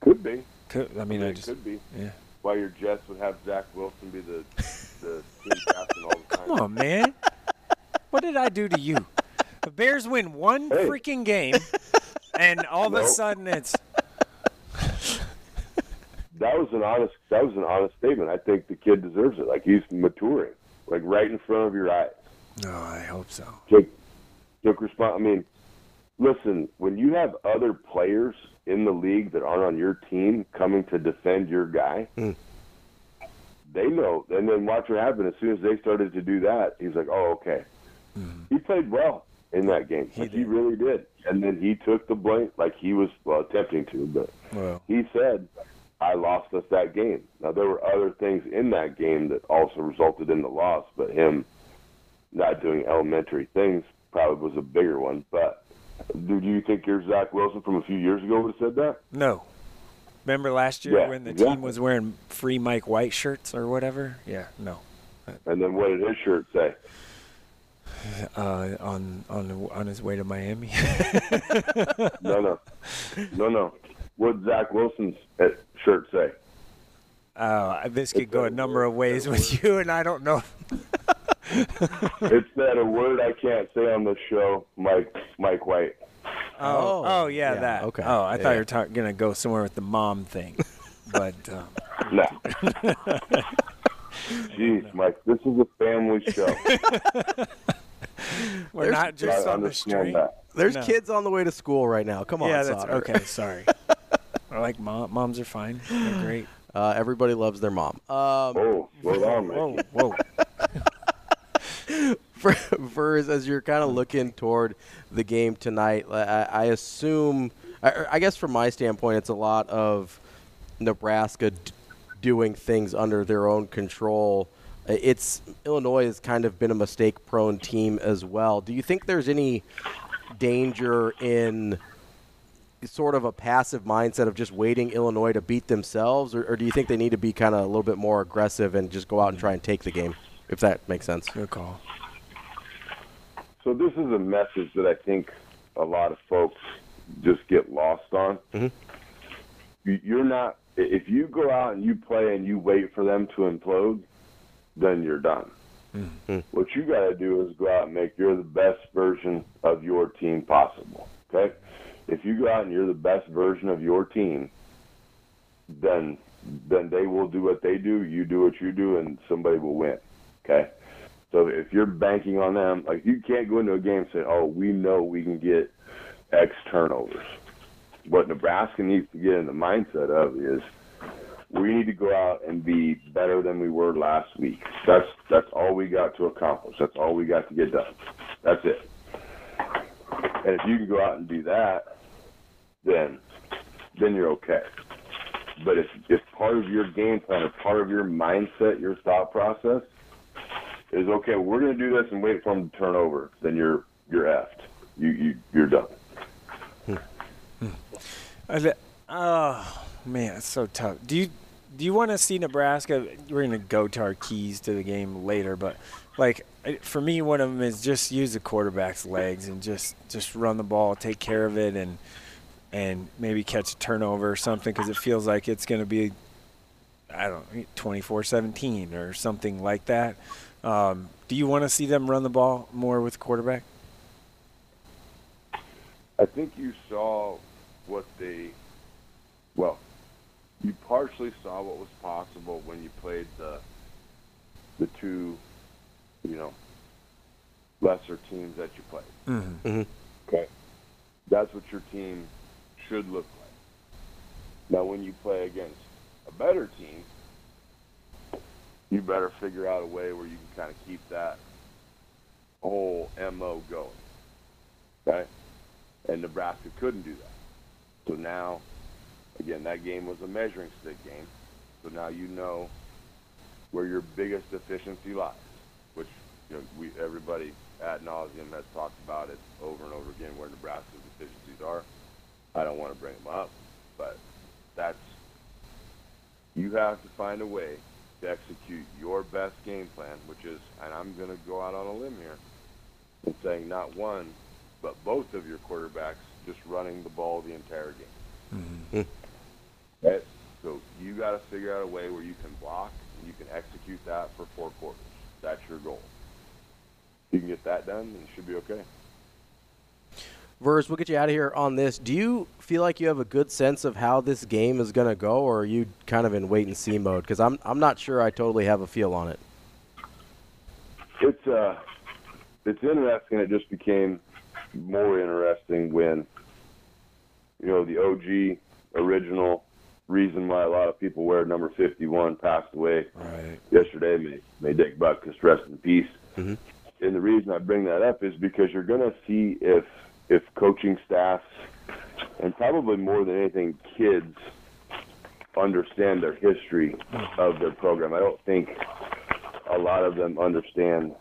Could be. Could, I mean, I it just could be. yeah. Why your Jets would have Zach Wilson be the the team captain all the time. Come on, man. what did I do to you? The Bears win one Hey. freaking game, and all of a sudden it's That was an honest. That was an honest statement. I think the kid deserves it. Like he's maturing, like right in front of your eyes. no. I hope so. Took took response. I mean, listen. When you have other players in the league that aren't on your team coming to defend your guy, Hmm. they know. And then watch what happened. As soon as they started to do that, he's like, "Oh, okay." He played well in that game. Like, he really did. And then he took the blame, like he was well attempting to, but Well, he said, I lost us that game. Now, there were other things in that game that also resulted in the loss, but him not doing elementary things probably was a bigger one. But Do you think you're Zach Wilson from a few years ago would have said that? No. Remember last year Yeah, when the exactly. team was wearing free Mike White shirts or whatever? Yeah, no. And then what did his shirt say? Uh, on on on his way to Miami. No, no, no, no. What Zach Wilson's uh, shirt say? Oh, this could go a number of ways with you, and I don't know. It's that a word I can't say on the show, Mike Mike White. Oh, oh, yeah, yeah, that. okay. Oh, I thought you were talk- gonna go somewhere with the mom thing, but um, No. Jeez, Mike, this is a family show. we're There's- not just on the understand street. that. There's No. kids on the way to school right now. Come on, Yeah, that's okay. Sorry. I like mom. Moms are fine. They're great. Uh, everybody loves their mom. Um, oh, slow down, Whoa, whoa. for, for as, as you're kind of looking toward the game tonight, I, I assume, I, I guess from my standpoint, it's a lot of Nebraska d- doing things under their own control. It's Illinois has kind of been a mistake-prone team as well. Do you think there's any danger in sort of a passive mindset of just waiting Illinois to beat themselves, or, or do you think they need to be kind of a little bit more aggressive and just go out and try and take the game, if that makes sense? Good call. So this is a message that I think a lot of folks just get lost on. Mm-hmm. You- You're not. If you go out and you play and you wait for them to implode, then you're done. Mm-hmm. Mm. What you got to do is go out and make you're the best version of your team possible. Okay, if you go out and you're the best version of your team, then then they will do what they do, you do what you do, and somebody will win. Okay. So if you're banking on them, like you can't go into a game and say, "Oh, we know we can get X turnovers." What Nebraska needs to get in the mindset of is we need to go out and be better than we were last week. That's that's all we got to accomplish. That's all we got to get done. That's it. And if you can go out and do that, then then you're okay. But if if part of your game plan or part of your mindset, your thought process is okay, we're going to do this and wait for them to turn over, then you're you're effed. You you you're done. Hmm. Hmm. I li- Oh man, it's so tough. Do you do you want to see Nebraska? We're gonna go to our keys to the game later, but like for me, one of them is just use the quarterback's legs and just just run the ball, take care of it, and and maybe catch a turnover or something because it feels like it's gonna be I don't know, 24-17 or something like that. Um, do you want to see them run the ball more with quarterback? I think you saw what they, well, you partially saw what was possible when you played the, the two, you know, lesser teams that you played. Mm-hmm. Okay. That's what your team should look like. Now, when you play against a better team, you better figure out a way where you can kind of keep that whole MO going. Okay? And Nebraska couldn't do that. So now, again, that game was a measuring stick game. So now you know where your biggest deficiency lies, which you know we everybody ad nauseum has talked about it over and over again where Nebraska's deficiencies are. I don't want to bring them up, but that's you have to find a way to execute your best game plan, which is, and I'm going to go out on a limb here and saying not one, but both of your quarterbacks just running the ball the entire game. Mm-hmm. Hmm. Right? So you got to figure out a way where you can block and you can execute that for four quarters. That's your goal. You can get that done, and you should be okay. Vers, we'll get you out of here on this. Do you feel like you have a good sense of how this game is going to go, or are you kind of in wait and see mode? Because I'm I'm not sure I totally have a feel on it. It's uh, it's interesting. It just became more interesting when you know the OG original reason why a lot of people wear number 51 passed away yesterday. May, may Dick Butkus rest in peace. And the reason I bring that up is because you're going to see if if coaching staffs and probably more than anything kids understand their history of their program. I don't think a lot of them understand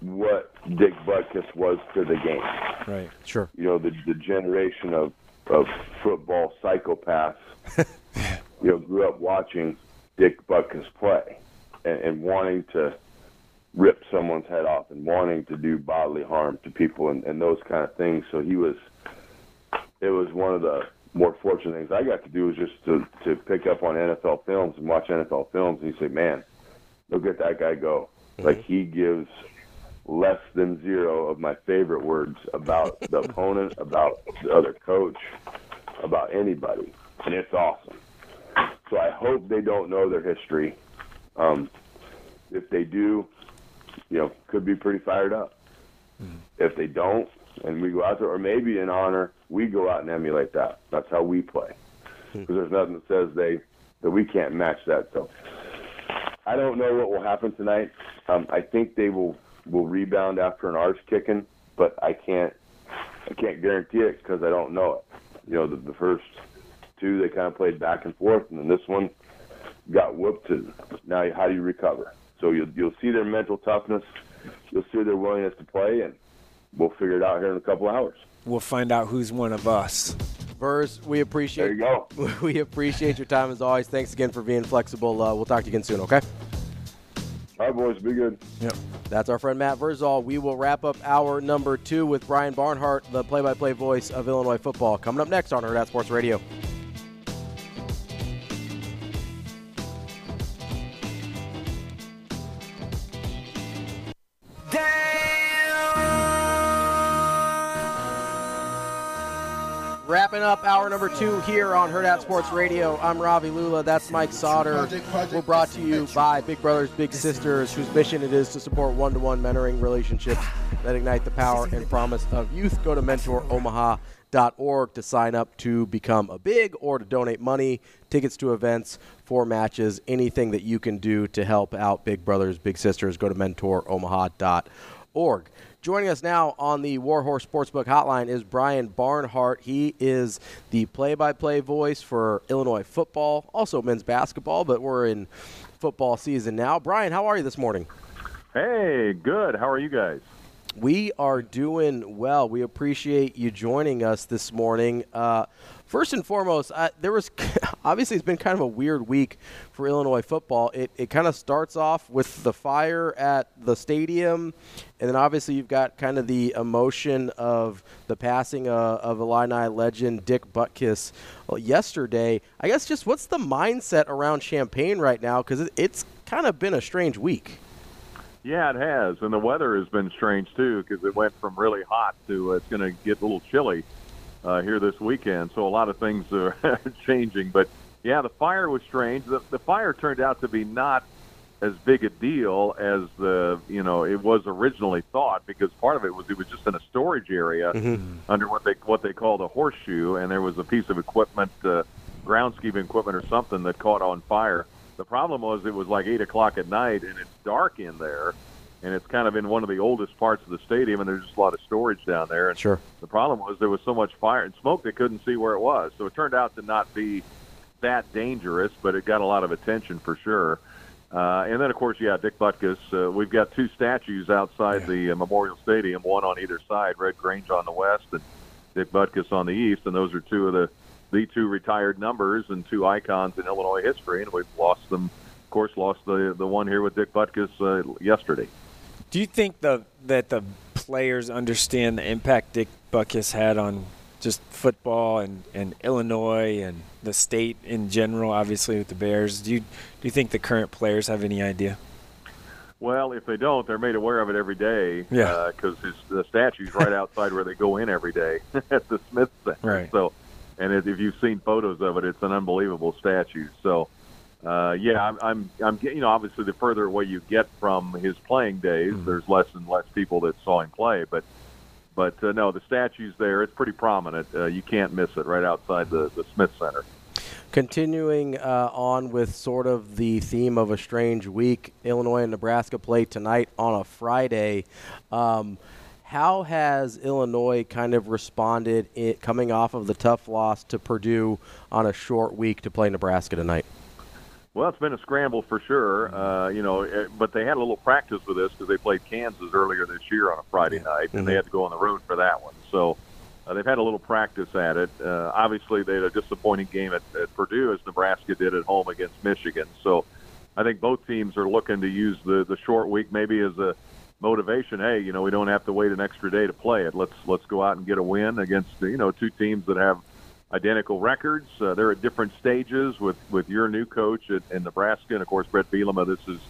what Dick Butkus was to the game. Right. Sure. You know, the the generation of of football psychopaths. you know, grew up watching Dick Butkus play and, and wanting to rip someone's head off and wanting to do bodily harm to people and, and those kind of things. So he was. It was one of the more fortunate things I got to do was just to to pick up on NFL films and watch NFL films and you say, man, look at that guy go. Like he gives less than zero of my favorite words about the opponent, about the other coach, about anybody, and it's awesome. So I hope they don't know their history. Um, if they do, you know, could be pretty fired up. If they don't, and we go out there, or maybe in honor, we go out and emulate that. That's how we play. Because there's nothing that says they that we can't match that. So I don't know what will happen tonight. Um, I think they will will rebound after an arse kicking, but I can't I can't guarantee it because I don't know it. You know, the, the first two they kind of played back and forth, and then this one got whooped. And now, how do you recover? So you'll you'll see their mental toughness, you'll see their willingness to play, and we'll figure it out here in a couple hours. We'll find out who's one of us. Vers, we appreciate. There you go. We appreciate your time as always. Thanks again for being flexible. Uh, we'll talk to you again soon. Okay. All right, boys, be good. Yep. That's our friend Matt Vrzal. We will wrap up hour number two with Brian Barnhart, the play-by-play voice of Illinois football. Coming up next on Herd Sports Radio. Wrapping up hour number two here on Hurrdat Sports Radio. I'm Ravi Lulla. That's Mike Sautter. We're brought to you by Big Brothers Big Sisters, whose mission it is to support one-to-one mentoring relationships that ignite the power and promise of youth. Go to mentoromaha.org to sign up to become a big or to donate money, tickets to events, for matches, anything that you can do to help out Big Brothers Big Sisters. Go to mentoromaha.org. Joining us now on the Warhorse Sportsbook Hotline is Brian Barnhart. He is the play-by-play voice for Illinois football, also men's basketball, but we're in football season now. Brian, how are you this morning? Hey, good. How are you guys? We are doing well. We appreciate you joining us this morning. Uh, first and foremost, there was obviously it's been kind of a weird week for Illinois football. It, it kind of starts off with the fire at the stadium, and then obviously you've got kind of the emotion of the passing uh, of Illini legend Dick Butkus yesterday. I guess just what's the mindset around Champaign right now? Because it, it's kind of been a strange week. Yeah, it has, and the weather has been strange too because it went from really hot to uh, it's going to get a little chilly uh, here this weekend. So a lot of things are changing. But yeah, the fire was strange. The, the fire turned out to be not as big a deal as the you know it was originally thought because part of it was it was just in a storage area Mm-hmm. under what they what they called a horseshoe, and there was a piece of equipment, uh, groundskeeping equipment or something that caught on fire. The problem was it was like eight o'clock at night, and it's dark in there, and it's kind of in one of the oldest parts of the stadium, and there's just a lot of storage down there. And Sure. the problem was there was so much fire and smoke they couldn't see where it was. So it turned out to not be that dangerous, but it got a lot of attention for sure. Uh, and then, of course, yeah, Dick Butkus. Uh, we've got two statues outside the uh, Memorial Stadium, one on either side, Red Grange on the west and Dick Butkus on the east, and those are two of the the two retired numbers and two icons in Illinois history, and we've lost them. Of course, lost the the one here with Dick Butkus uh, yesterday. Do you think the that the players understand the impact Dick Butkus had on just football and, and Illinois and the state in general, obviously with the Bears? Do you do you think the current players have any idea? Well, if they don't, they're made aware of it every day. Yeah. Because the statue's right outside where they go in every day at the Smith Center. Right. So, and if if you've seen photos of it, it's an unbelievable statue. So, uh, yeah, I'm, I'm, I'm, you know, obviously the further away you get from his playing days, there's less and less people that saw him play. But, but uh, no, the statue's there. It's pretty prominent. Uh, you can't miss it right outside the the Smith Center. Continuing uh, on with sort of the theme of a strange week, Illinois and Nebraska play tonight on a Friday. Um, how has Illinois kind of responded coming off of the tough loss to Purdue on a short week to play Nebraska tonight? Well, it's been a scramble for sure. Uh, you know, eh, but they had a little practice with this because they played Kansas earlier this year on a Friday night, and they had to go on the road for that one. So uh, they've had a little practice at it. Uh, obviously, they had a disappointing game at, at Purdue as Nebraska did at home against Michigan. So I think both teams are looking to use the the short week maybe as a motivation. Hey, you know, we don't have to wait an extra day to play it. Let's let's go out and get a win against you know two teams that have identical records. Uh, they're at different stages with with your new coach at, in Nebraska, and of course Brett Bielema. This is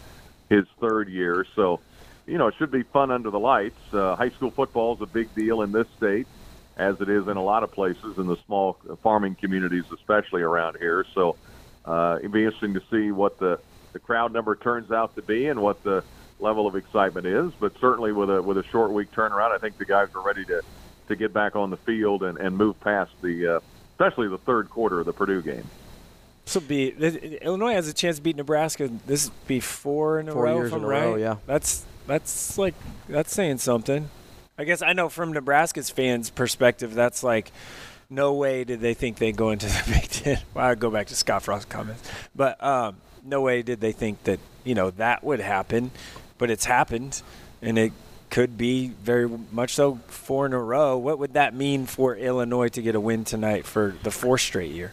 his third year, so you know it should be fun under the lights. Uh, high school football is a big deal in this state, as it is in a lot of places in the small farming communities, especially around here. So uh, it'd be interesting to see what the the crowd number turns out to be and what the level of excitement is. But certainly with a with a short week turnaround, I think the guys are ready to to get back on the field and, and move past the uh, especially the third quarter of the Purdue game. This will be Illinois has a chance to beat Nebraska. This will be four in a Four row. years if I'm in a right. row, yeah. That's that's like that's saying something. I guess I know from Nebraska's fans' perspective, that's like no way did they think they'd go into the Big Ten. Well, I go back to Scott Frost's comments, but um, no way did they think that you know that would happen. But it's happened, and it could be very much so four in a row. What would that mean for Illinois to get a win tonight for the fourth straight year?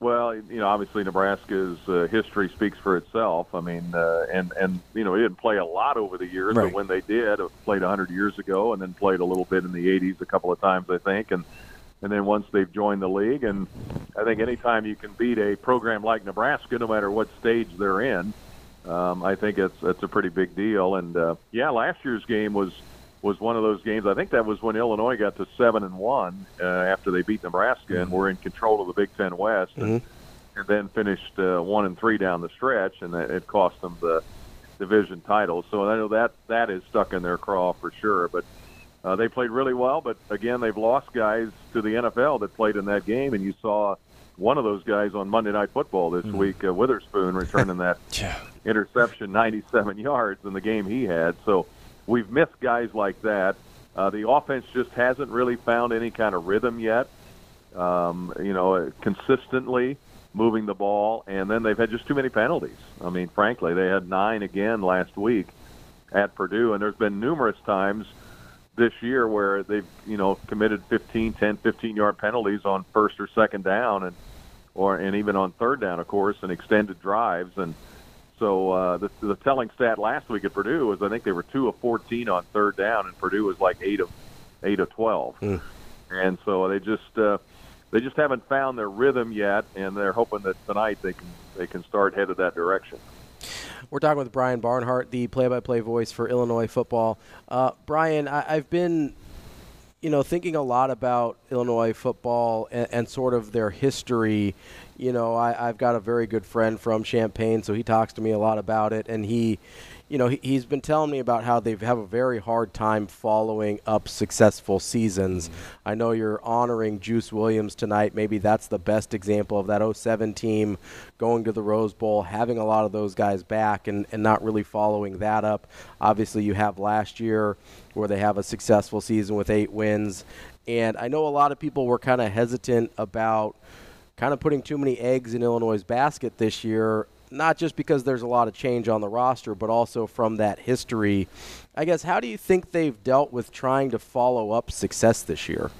Well, you know, obviously Nebraska's uh, history speaks for itself. I mean, uh, and and you know, he didn't play a lot over the years, Right. but when they did, it played 100 years ago, and then played a little bit in the 80s a couple of times, I think, and and then once they've joined the league, and I think anytime you can beat a program like Nebraska, no matter what stage they're in, um, I think it's it's a pretty big deal. And uh, yeah, last year's game was was one of those games. I think that was when Illinois got to seven and one uh, after they beat Nebraska and were in control of the Big Ten West, and, and then finished uh, one and three down the stretch, and it it cost them the division title. So I know that that is stuck in their craw for sure. But uh, they played really well. But again, they've lost guys to the NFL that played in that game, and you saw one of those guys on Monday Night Football this week, uh, Witherspoon, returning that interception, 97 yards in the game he had. So we've missed guys like that. Uh, the offense just hasn't really found any kind of rhythm yet. Um, you know, consistently moving the ball, and then they've had just too many penalties. I mean, frankly, they had nine again last week at Purdue, and there's been numerous times this year where they've you know committed 15, 10, 15 yard penalties on first or second down, and or and even on third down, of course, and extended drives. And so uh, the the telling stat last week at Purdue was I think they were two of 14 on third down, and Purdue was like eight of eight of 12. And so they just uh, they just haven't found their rhythm yet, and they're hoping that tonight they can they can start headed that direction. We're talking with Brian Barnhart, the play-by-play voice for Illinois football. Uh, Brian, I, I've been, you know, thinking a lot about Illinois football and, and sort of their history. You know, I, I've got a very good friend from Champaign, so he talks to me a lot about it, and he. You know, he, he's been telling me about how they have a very hard time following up successful seasons. Mm-hmm. I know you're honoring Juice Williams tonight. Maybe that's the best example of that 07 team going to the Rose Bowl, having a lot of those guys back and, and not really following that up. Obviously, you have last year where they have a successful season with eight wins. And I know a lot of people were kind of hesitant about kind of putting too many eggs in Illinois' basket this year, not just because there's a lot of change on the roster, but also from that history. I guess, how do you think they've dealt with trying to follow up success this year?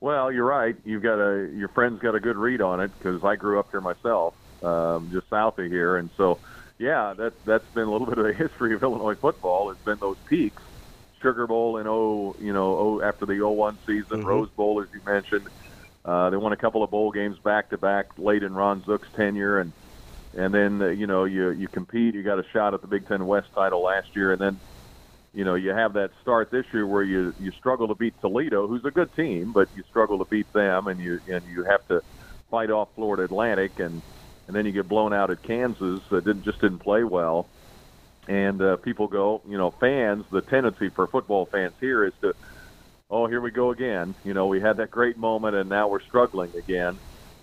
Well, you're right. You've got a your friend's got a good read on it because I grew up here myself, um, just south of here, and so yeah, that that's been a little bit of the history of Illinois football. It's been those peaks, Sugar Bowl in oh you know oh after the 01 season, Mhm. Rose Bowl as you mentioned. Uh, they won a couple of bowl games back to back late in Ron Zook's tenure, and and then uh, you know you you compete. You got a shot at the Big Ten West title last year, and then you know you have that start this year where you you struggle to beat Toledo, who's a good team, but you struggle to beat them, and you and you have to fight off Florida Atlantic, and and then you get blown out at Kansas that didn't just didn't play well, and uh, people go, you know, fans. The tendency for football fans here is to, oh, here we go again. You know, we had that great moment, and now we're struggling again.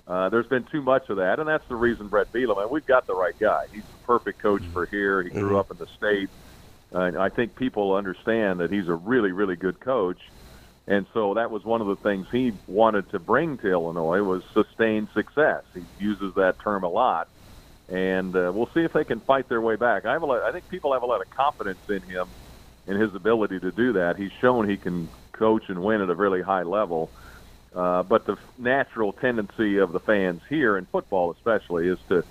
Uh, there's been too much of that, and that's the reason Brett Bielema. And we've got the right guy. He's the perfect coach for here. He grew up in the state. Uh, and I think people understand that he's a really, really good coach. And so that was one of the things he wanted to bring to Illinois was sustained success. He uses that term a lot. and uh, we'll see if they can fight their way back. I have a lot, I think people have a lot of confidence in him in his ability to do that. He's shown he can coach and win at a really high level. Uh, but the natural tendency of the fans here in football, especially, is to,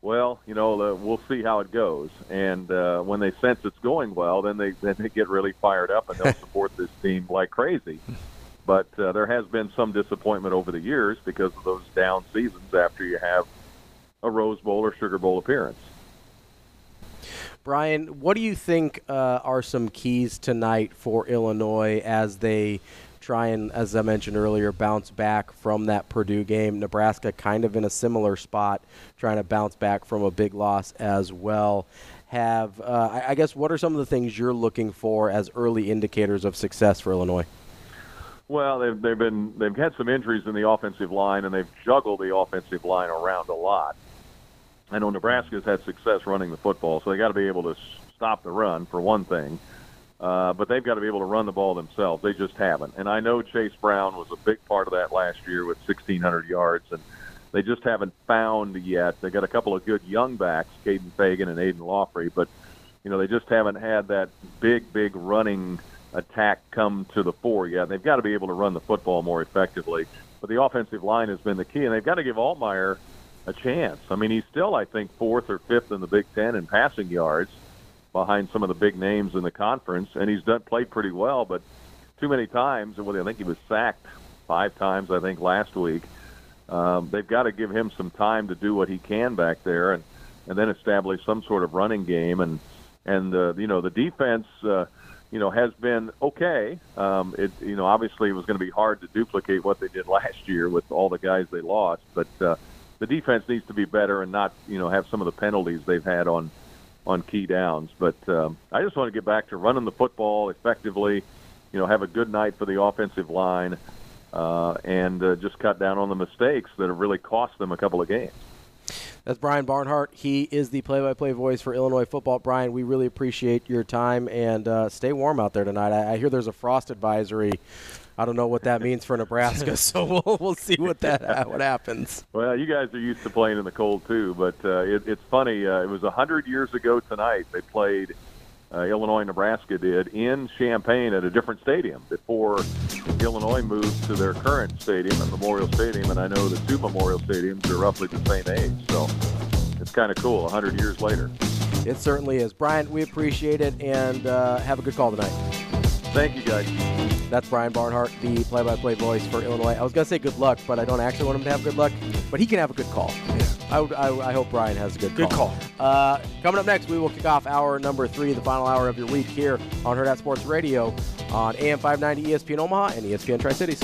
well, you know, we'll see how it goes. And uh, when they sense it's going well, then they then they get really fired up and they'll support this team like crazy. But uh, there has been some disappointment over the years because of those down seasons after you have a Rose Bowl or Sugar Bowl appearance. Brian, what do you think uh, are some keys tonight for Illinois as they try and, as I mentioned earlier, bounce back from that Purdue game? Nebraska kind of in a similar spot, trying to bounce back from a big loss as well. Have uh, I, I guess what are some of the things you're looking for as early indicators of success for Illinois? Well, they've they've been they've had some injuries in the offensive line, and they've juggled the offensive line around a lot. I know Nebraska's had success running the football, so they got to be able to stop the run for one thing. Uh, but they've got to be able to run the ball themselves. They just haven't. And I know Chase Brown was a big part of that last year with 1,600 yards, and they just haven't found yet. They got a couple of good young backs, Kaden Feagin and Aidan Laughery, but you know they just haven't had that big, big running attack come to the fore yet. They've got to be able to run the football more effectively. But the offensive line has been the key, and they've got to give Altmyer – a chance. I mean, he's still, I think, fourth or fifth in the Big Ten in passing yards, behind some of the big names in the conference, and he's done played pretty well. But too many times, and well, I think he was sacked five times, I think, last week. Um, they've got to give him some time to do what he can back there, and and then establish some sort of running game. And and uh, you know the defense. Uh, you know, has been okay. Um, it, you know, obviously it was going to be hard to duplicate what they did last year with all the guys they lost, but uh, the defense needs to be better and not you know have some of the penalties they've had on on key downs. But um, I just want to get back to running the football effectively. You know, have a good night for the offensive line, uh, and uh, just cut down on the mistakes that have really cost them a couple of games. That's Brian Barnhart. He is the play-by-play voice for Illinois football. Brian, we really appreciate your time and uh, stay warm out there tonight. I, I hear there's a frost advisory I don't know what that means for Nebraska, so we'll we'll see what that what happens. Well, you guys are used to playing in the cold too, but uh, it, it's funny. Uh, it was a hundred years ago tonight. They played uh, Illinois, Nebraska did in Champaign at a different stadium before Illinois moved to their current stadium at Memorial Stadium, and I know the two Memorial Stadiums are roughly the same age, so it's kind of cool. A hundred years later. It certainly is, Brian. We appreciate it, and uh, have a good call tonight. Thank you, guys. That's Brian Barnhart, the play-by-play voice for Illinois. I was going to say good luck, but I don't actually want him to have good luck. But he can have a good call. Yeah. I, would, I, I hope Brian has a good, call. Good call. Uh, coming up next, we will kick off hour number three, the final hour of your week here on Hurrdat Sports Radio on AM 590 ESPN Omaha and ESPN Tri-Cities.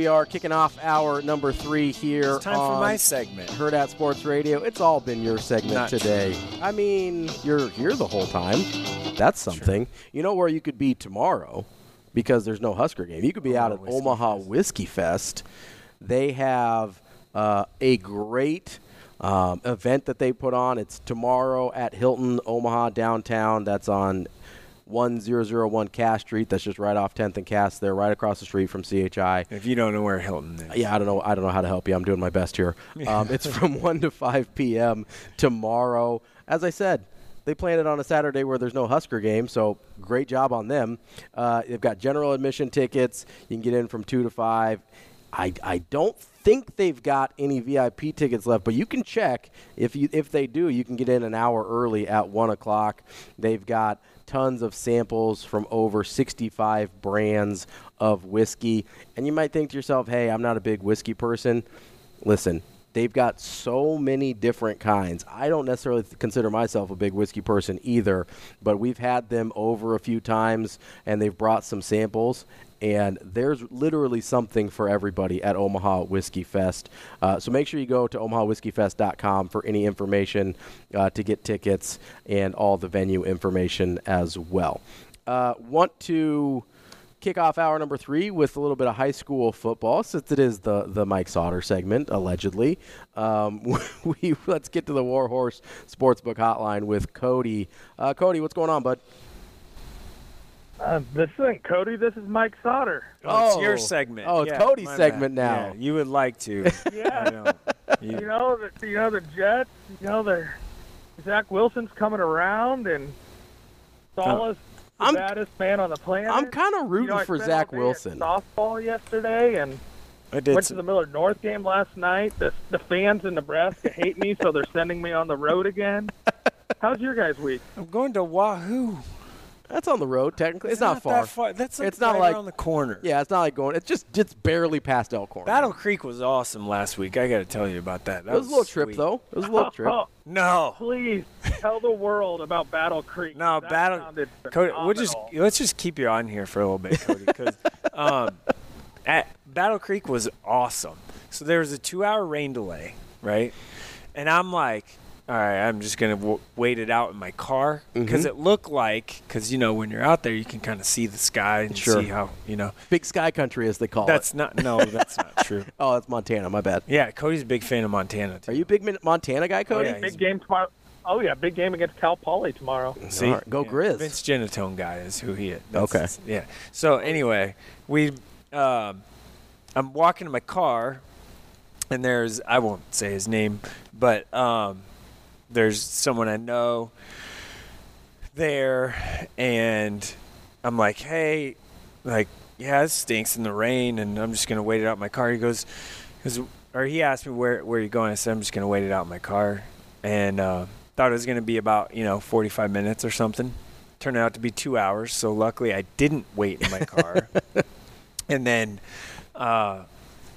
We are kicking off our number three here. It's time for my segment. Hurrdat Sports Radio. It's all been your segment Not today. true. I mean, you're here the whole time. That's something. You know where you could be tomorrow because there's no Husker game. You could be out at Omaha Whiskey Fest. They have uh, a great um, event that they put on. It's tomorrow at Hilton Omaha downtown. That's on 1001 Cass Street. That's just right off 10th and Cass. There, right across the street from CHI. If you don't know where Hilton is, Yeah, I don't know. I don't know how to help you. I'm doing my best here. Um, it's from 1 to 5 p.m. tomorrow. As I said, they planned it on a Saturday where there's no Husker game, so great job on them. Uh, they've got general admission tickets. You can get in from 2 to 5. I, I don't think they've got any VIP tickets left, but you can check. If you if they do, you can get in an hour early at one o'clock. They've got tons of samples from over 65 brands of whiskey, and you might think to yourself, "Hey, I'm not a big whiskey person." Listen, they've got so many different kinds. I don't necessarily consider myself a big whiskey person either, but we've had them over a few times, and they've brought some samples and there's literally something for everybody at Omaha Whiskey Fest. Uh, so make sure you go to omahawhiskeyfest.com for any information uh, to get tickets and all the venue information as well. Uh, want to kick off hour number three with a little bit of high school football, since it is the the Mike Sautter segment, allegedly. Um, we let's get to the Warhorse Sportsbook Hotline with Cody. Uh, Cody, what's going on, bud? Uh, this isn't Cody. This is Mike Sautter. Oh, it's your Oh. segment. Oh, it's Yeah, Cody's segment bad. now. Yeah, you would like to. Yeah. Know. You- You know, the, you know the Jets. You know the Zach Wilson's coming around, and Salah's the I'm- baddest man on the planet. I'm kind of rooting You know, for spent Zach all day Wilson. Softball yesterday, and I did went some- to the Millard North game last night. The the fans in Nebraska hate me, so they're sending me on the road again. How's your guys' week? I'm going to Wahoo. That's on the road, technically. It's, not not, far. that far. That's like it's not right like around the corner. Yeah, it's not like going. It's just it's barely past Elkhorn. Battle Creek was awesome last week. I got to tell you about that. That it was a little trip though. It was a little trip. No. please tell the world about Battle Creek. No, That Battle. sounded Cody, we'll just phenomenal. let's just keep you on here for a little bit, Cody, because um, at Battle Creek was awesome. So there was a two-hour rain delay, right? And I'm like, all right, I'm just gonna w- wait it out in my car because Mhm. it looked like, because you know when you're out there, you can kind of see the sky and Sure. see how you know. Big Sky Country, as they call That's it. That's not no, that's not true. Oh, that's Montana. My bad. Yeah, Cody's a big fan of Montana. Too. Are you a big Montana guy, Cody? Oh, yeah, big game tomorrow. Oh yeah, big game against Cal Poly tomorrow. See, All right, go Yeah, Grizz. Vince Genatone guy is who he is. That's- Okay. that's- yeah. So anyway, we, um, I'm walking to my car, and there's I won't say his name, but um, there's someone I know there, and I'm like, hey, like, yeah, it stinks in the rain, and I'm just gonna wait it out in my car. He goes, goes or he asked me where where are you going. I said I'm just gonna wait it out in my car, and uh, thought it was gonna be about you know 45 minutes or something. Turned out to be two hours. So luckily I didn't wait in my car. and then uh,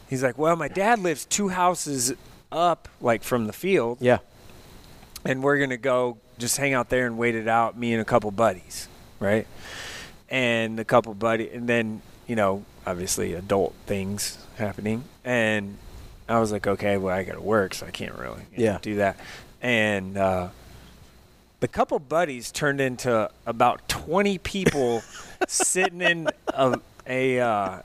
he's like, "Well, my dad lives two houses up, like from the field, Yeah. And we're gonna go just hang out there and wait it out. Me and a couple buddies, right? And a couple buddy, and then you know, obviously adult things happening, and I was like, okay, well, I got to work, so I can't really you know, Yeah. do that. And uh, the couple buddies turned into about 20 people sitting in a, a, uh,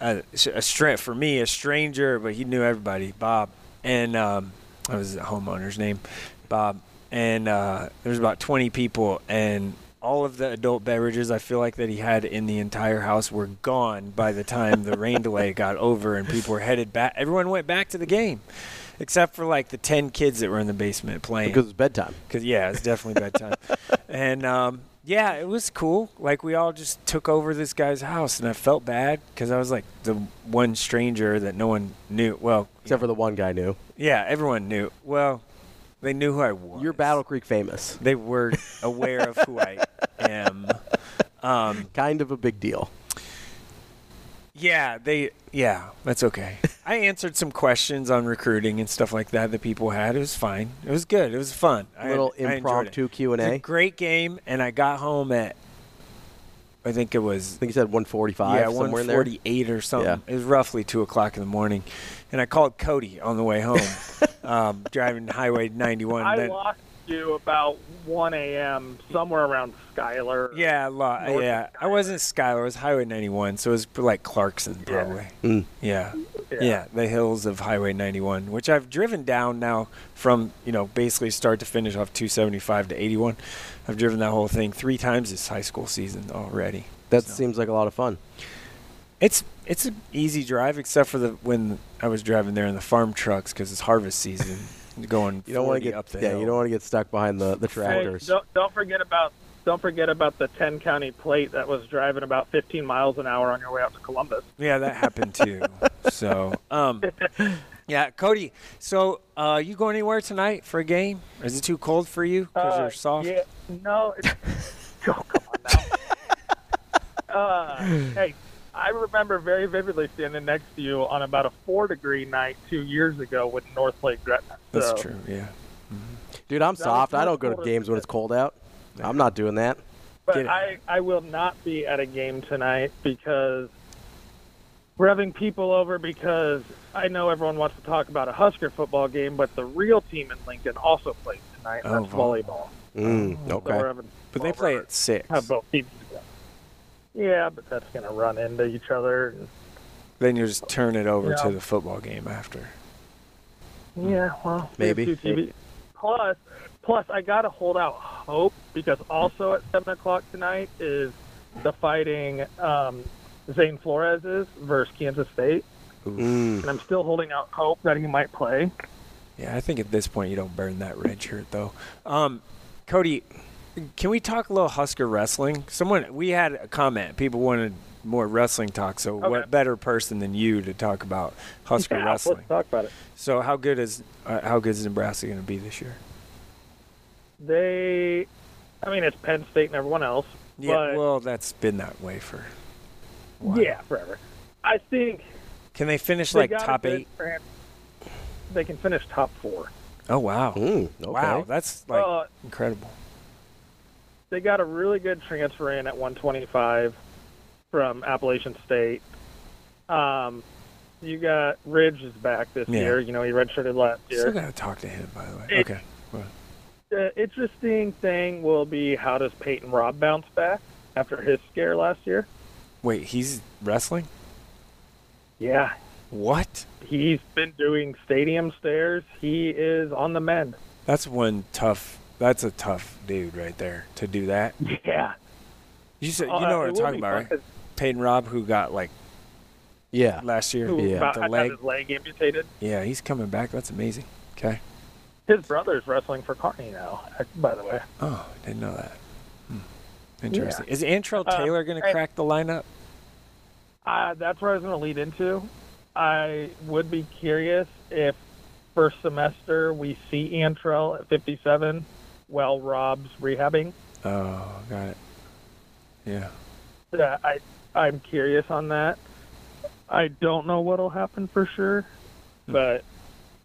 a, a for me, a stranger, but he knew everybody, Bob. And um, that was the homeowner's name, Bob. And uh, there was about 20 people, and all of the adult beverages I feel like that he had in the entire house were gone by the time the rain delay got over and people were headed back. Everyone went back to the game, except for like the 10 kids that were in the basement playing. Because it's bedtime. Because yeah, it's definitely bedtime. and um, yeah, it was cool. Like we all just took over this guy's house, and I felt bad because I was like the one stranger that no one knew. Well, Except for the one guy knew. yeah, everyone knew. Well, they knew who I was. You're Battle Creek famous. They were aware of who I am. Um, kind of a big deal. Yeah, they. Yeah, that's okay. I answered some questions on recruiting and stuff like that that people had. It was fine. It was good. It was fun. A Little I impromptu Q&A. It was a great game, and I got home at. I think it was. I think you said 145. Yeah, somewhere one in there. forty-eight or something. Yeah. It was roughly two o'clock in the morning, and I called Cody on the way home, um, driving Highway ninety-one. I then- lost you about 1 a.m. somewhere around Schuyler. Yeah, a lot. North yeah, I wasn't Schuyler. It was Highway 91, so it was like Clarkson probably. Mm. Yeah. Yeah. yeah, the hills of Highway 91, which I've driven down now from you know basically start to finish off 275 to 81. I've driven that whole thing three times this high school season already. That seems like a lot of fun. It's it's an easy drive except for the when I was driving there in the farm trucks because it's harvest season. Going You don't want to get up the yeah. hill. You don't want to get stuck behind the, the Hey, tractors. don't, don't forget about don't forget about the 10 county plate that was driving about 15 miles an hour on your way out to Columbus. Yeah, that happened too. so, um, yeah, Cody. So, uh, you going anywhere tonight for a game? Is it too cold for you because Uh, you're soft? Yeah, no. It's, oh, come on now. uh, hey, I remember very vividly standing next to you on about a four degree night two years ago with North Lake Gretna. That's true. Yeah. Dude, I'm That soft. I don't go to games when it's cold out. I'm not doing that. But I, I will not be at a game tonight because we're having people over because I know everyone wants to talk about a Husker football game, but the real team in Lincoln also plays tonight, and Oh, that's volleyball. Mm, okay. we're But they play at six. have both teams together. Yeah, but that's going to run into each other. And, Then you just turn it over Yeah. to the football game after. yeah, well, we Maybe. Plus, plus, I got to hold out hope because also at seven o'clock tonight is the Fighting um, Zane Flores is versus Kansas State, Mm. and I'm still holding out hope that he might play. Yeah, I think at this point you don't burn that red shirt though. Um, Cody, can we talk a little Husker wrestling? Someone we had a comment. People wanted more wrestling talk. So Okay. what better person than you to talk about Husker Yeah, wrestling? Let's talk about it. So how good is uh, how good is Nebraska going to be this year? They, I mean, it's Penn State and everyone else. Yeah, but well, that's been that way for. yeah, forever. I think Can they finish they like top eight? tran- They can finish top four. Oh wow! okay. Wow, that's like Uh, incredible. They got a really good transfer in at 125 from Appalachian State. Um, you got Ridge is back this Yeah. year. You know, he redshirted last year. Still got to talk to him, by the way. It- okay. The interesting thing will be how does Peyton Robb bounce back after his scare last year? Wait, he's wrestling? Yeah, What? he's been doing stadium stairs. He is on the mend. That's one tough. That's a tough dude right there to do that. Yeah. You said you Uh, know what I'm talking about, fun right? 'cause Peyton Robb, who got like Yeah. last year, Who about the leg. his leg amputated. Yeah, he's coming back. That's amazing. Okay. His brother's wrestling for Kearney now, by the way. Oh, didn't know that. Hmm. Interesting. Yeah. Is Antrell Uh, Taylor going to crack the lineup? Uh, that's where I was going to lead into. I would be curious if first semester we see Antrell at 57 while Rob's rehabbing. Oh, got it. Yeah. Uh, I I'm curious on that. I don't know what'll happen for sure, but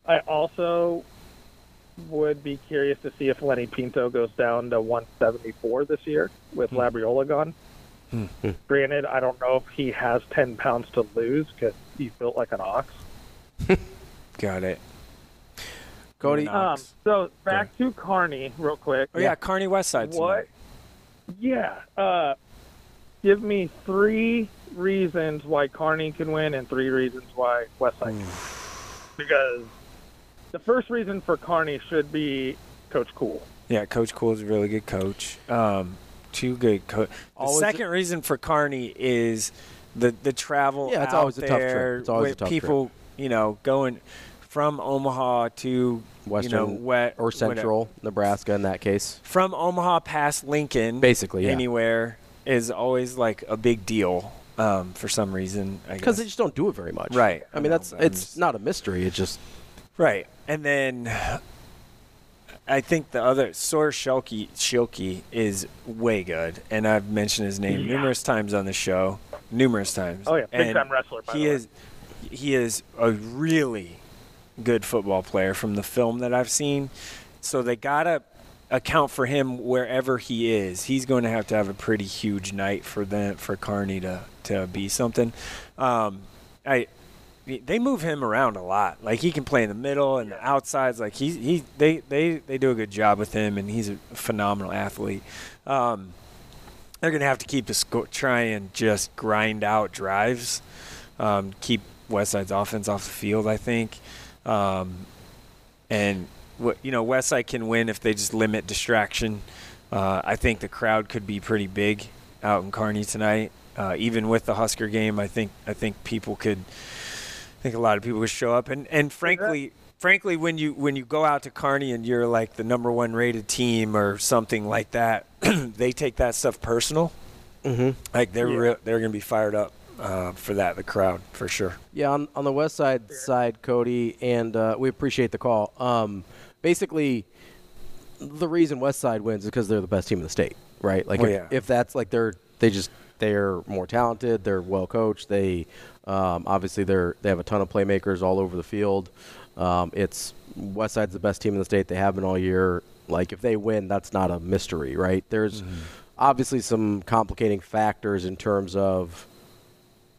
I also would be curious to see if Lenny Pinto goes down to 174 this year with Labriola gone. Hmm. Granted, I don't know if he has 10 pounds to lose because he's built like an ox. Got it. Cody. Um, so back to Kearney, real quick. Oh yeah, Kearney Westside. What? Yeah. Uh, give me three reasons why Kearney can win and three reasons why Westside can win. Because the first reason for Kearney should be Coach Cool. Yeah, Coach Cool is a really good coach. Um, two good coach. The Always- second reason for Kearney is the the travel. Yeah, it's out always a tough trip. there It's always a with tough people, you know, going from Omaha to Western you know, wet or Central Nebraska in that case. From Omaha past Lincoln, Basically, yeah. anywhere is always like a big deal um, for some reason. Because they just don't do it very much. Right. I mean, know, that's it's just- not a mystery. It's just Right. And then I think the other Sor Shilke, Shilke is way good, and I've mentioned his name Yeah. numerous times on the show, numerous times. Oh, yeah, And big-time wrestler, by he the way. is he is a really good football player from the film that I've seen. So they gotta account for him wherever he is. He's going to have to have a pretty huge night for them for Kearney to to be something. Um, I they move him around a lot. Like he can play in the middle and the outsides. Like he he they they they do a good job with him, and he's a phenomenal athlete. Um, they're gonna have to keep the sco- try and just grind out drives, um, keep Westside's offense off the field. I think, um, and what you know, Westside can win if they just limit distraction. Uh, I think the crowd could be pretty big out in Kearney tonight. Uh, even with the Husker game, I think I think people could. I think a lot of people would show up, and and frankly, frankly, when you when you go out to Kearney and you're like the number one rated team or something like that, they take that stuff personal. Mm-hmm. Like they're Yeah. real, they're gonna be fired up uh, for that. The crowd for sure. Yeah, on, on the west side side, Cody, and uh, we appreciate the call. Um, basically, the reason West Side wins is because they're the best team in the state, right? Like, Oh, if, yeah. if that's like they're they just they're more talented, they're well coached. They um, obviously they're they have a ton of playmakers all over the field. Um, it's West Side's the best team in the state. They have been all year. Like, if they win, that's not a mystery, right? There's obviously some complicating factors in terms of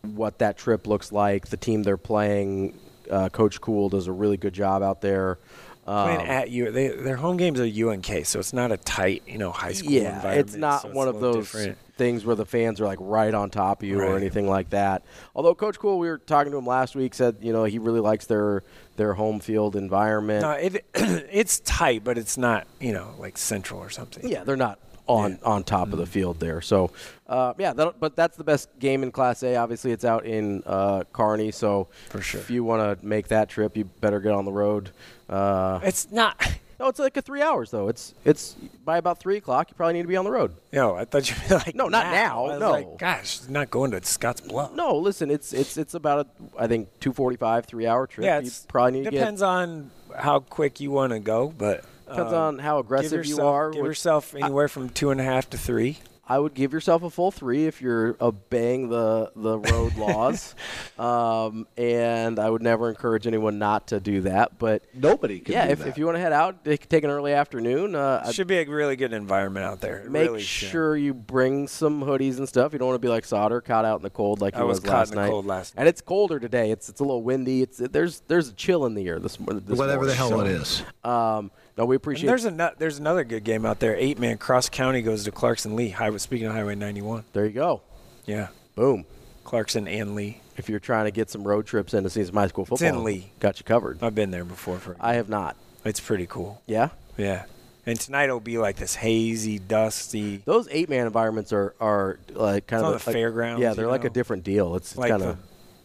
what that trip looks like, the team they're playing. Uh, Coach Cool does a really good job out there. Um, Playing at you, they, their home games are UNK, so it's not a tight, you know, high school yeah, environment. it's not so one a of those different. things where the fans are like right on top of you or anything like that. Although Coach Cool, we were talking to him last week, said you know he really likes their their home field environment. No, it, it's tight, but it's not, you know, like central or something. Yeah, they're not on on top of the field there. So, uh, yeah, that, but that's the best game in Class A. Obviously, it's out in uh, Kearney, so For sure. if you want to make that trip, you better get on the road. Uh, It's not. no, it's like a three hours though. It's it's by about three o'clock. You probably need to be on the road. No, I thought you'd be like, No, not now. I was no. like, gosh, not going to Scotts Bluff. No, listen, it's it's it's about a I think two forty five, three hour trip. Yeah, you probably need to depends get on how quick you want to go, but Depends um, on how aggressive give you yourself- are, Give which- yourself anywhere from two and a half to three. I would give yourself a full three if you're obeying the the road laws, um, and I would never encourage anyone not to do that. But nobody can yeah, do if, that. if you want to head out, take take an early afternoon. Uh, I'd should be a really good environment out there. It make really sure you bring some hoodies and stuff. You don't want to be like Solder, caught out in the cold like I was was, caught last in the night. cold last and it's colder today. It's it's a little windy. It's there's there's a chill in the air this, mor- this Whatever the hell it so, is. Um, no, we And appreciate. there's a there's another good game out there. Eight man cross county goes to Clarkson Leigh. Highway speaking of Highway 91. there you go. Yeah, Boom. Clarkson and Leigh. If you're trying to get some road trips in to see some high school It's football, in Leigh. got you covered. I've been there before. For I have not. it's pretty cool. Yeah. Yeah, and tonight it'll be like this hazy, dusty. Those eight man environments are are like kind It's of a- the like- fairgrounds, Yeah, they're like a different deal. It's, it's Like kind of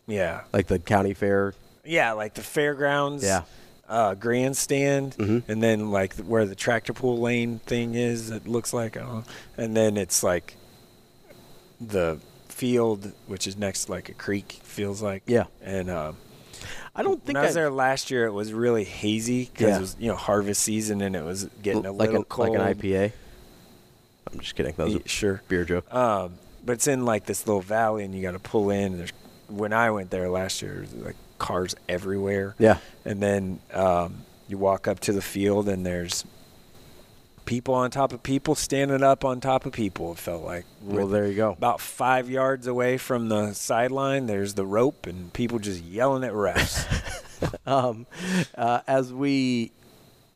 Yeah, like the county fair. yeah, like the fairgrounds. Yeah. Uh, grandstand, Mhm. and then like where the tractor pull lane thing is, it looks like, know. and then it's like the field, which is next like a creek, feels like. Yeah. And um, I don't think when I was I- there last year, it was really hazy because Yeah. it was you know harvest season and it was getting a like little an cold. like an IPA. I'm just kidding. That was Ye- a sure. beer joke. Um, but it's in like this little valley, and you got to pull in. And there's when I went there last year, there's like cars everywhere. Yeah. And then um, you walk up to the field, and there's people on top of people standing up on top of people. It felt like. Well, there you go. About five yards away from the sideline, there's the rope, and people just yelling at refs. um, uh, as we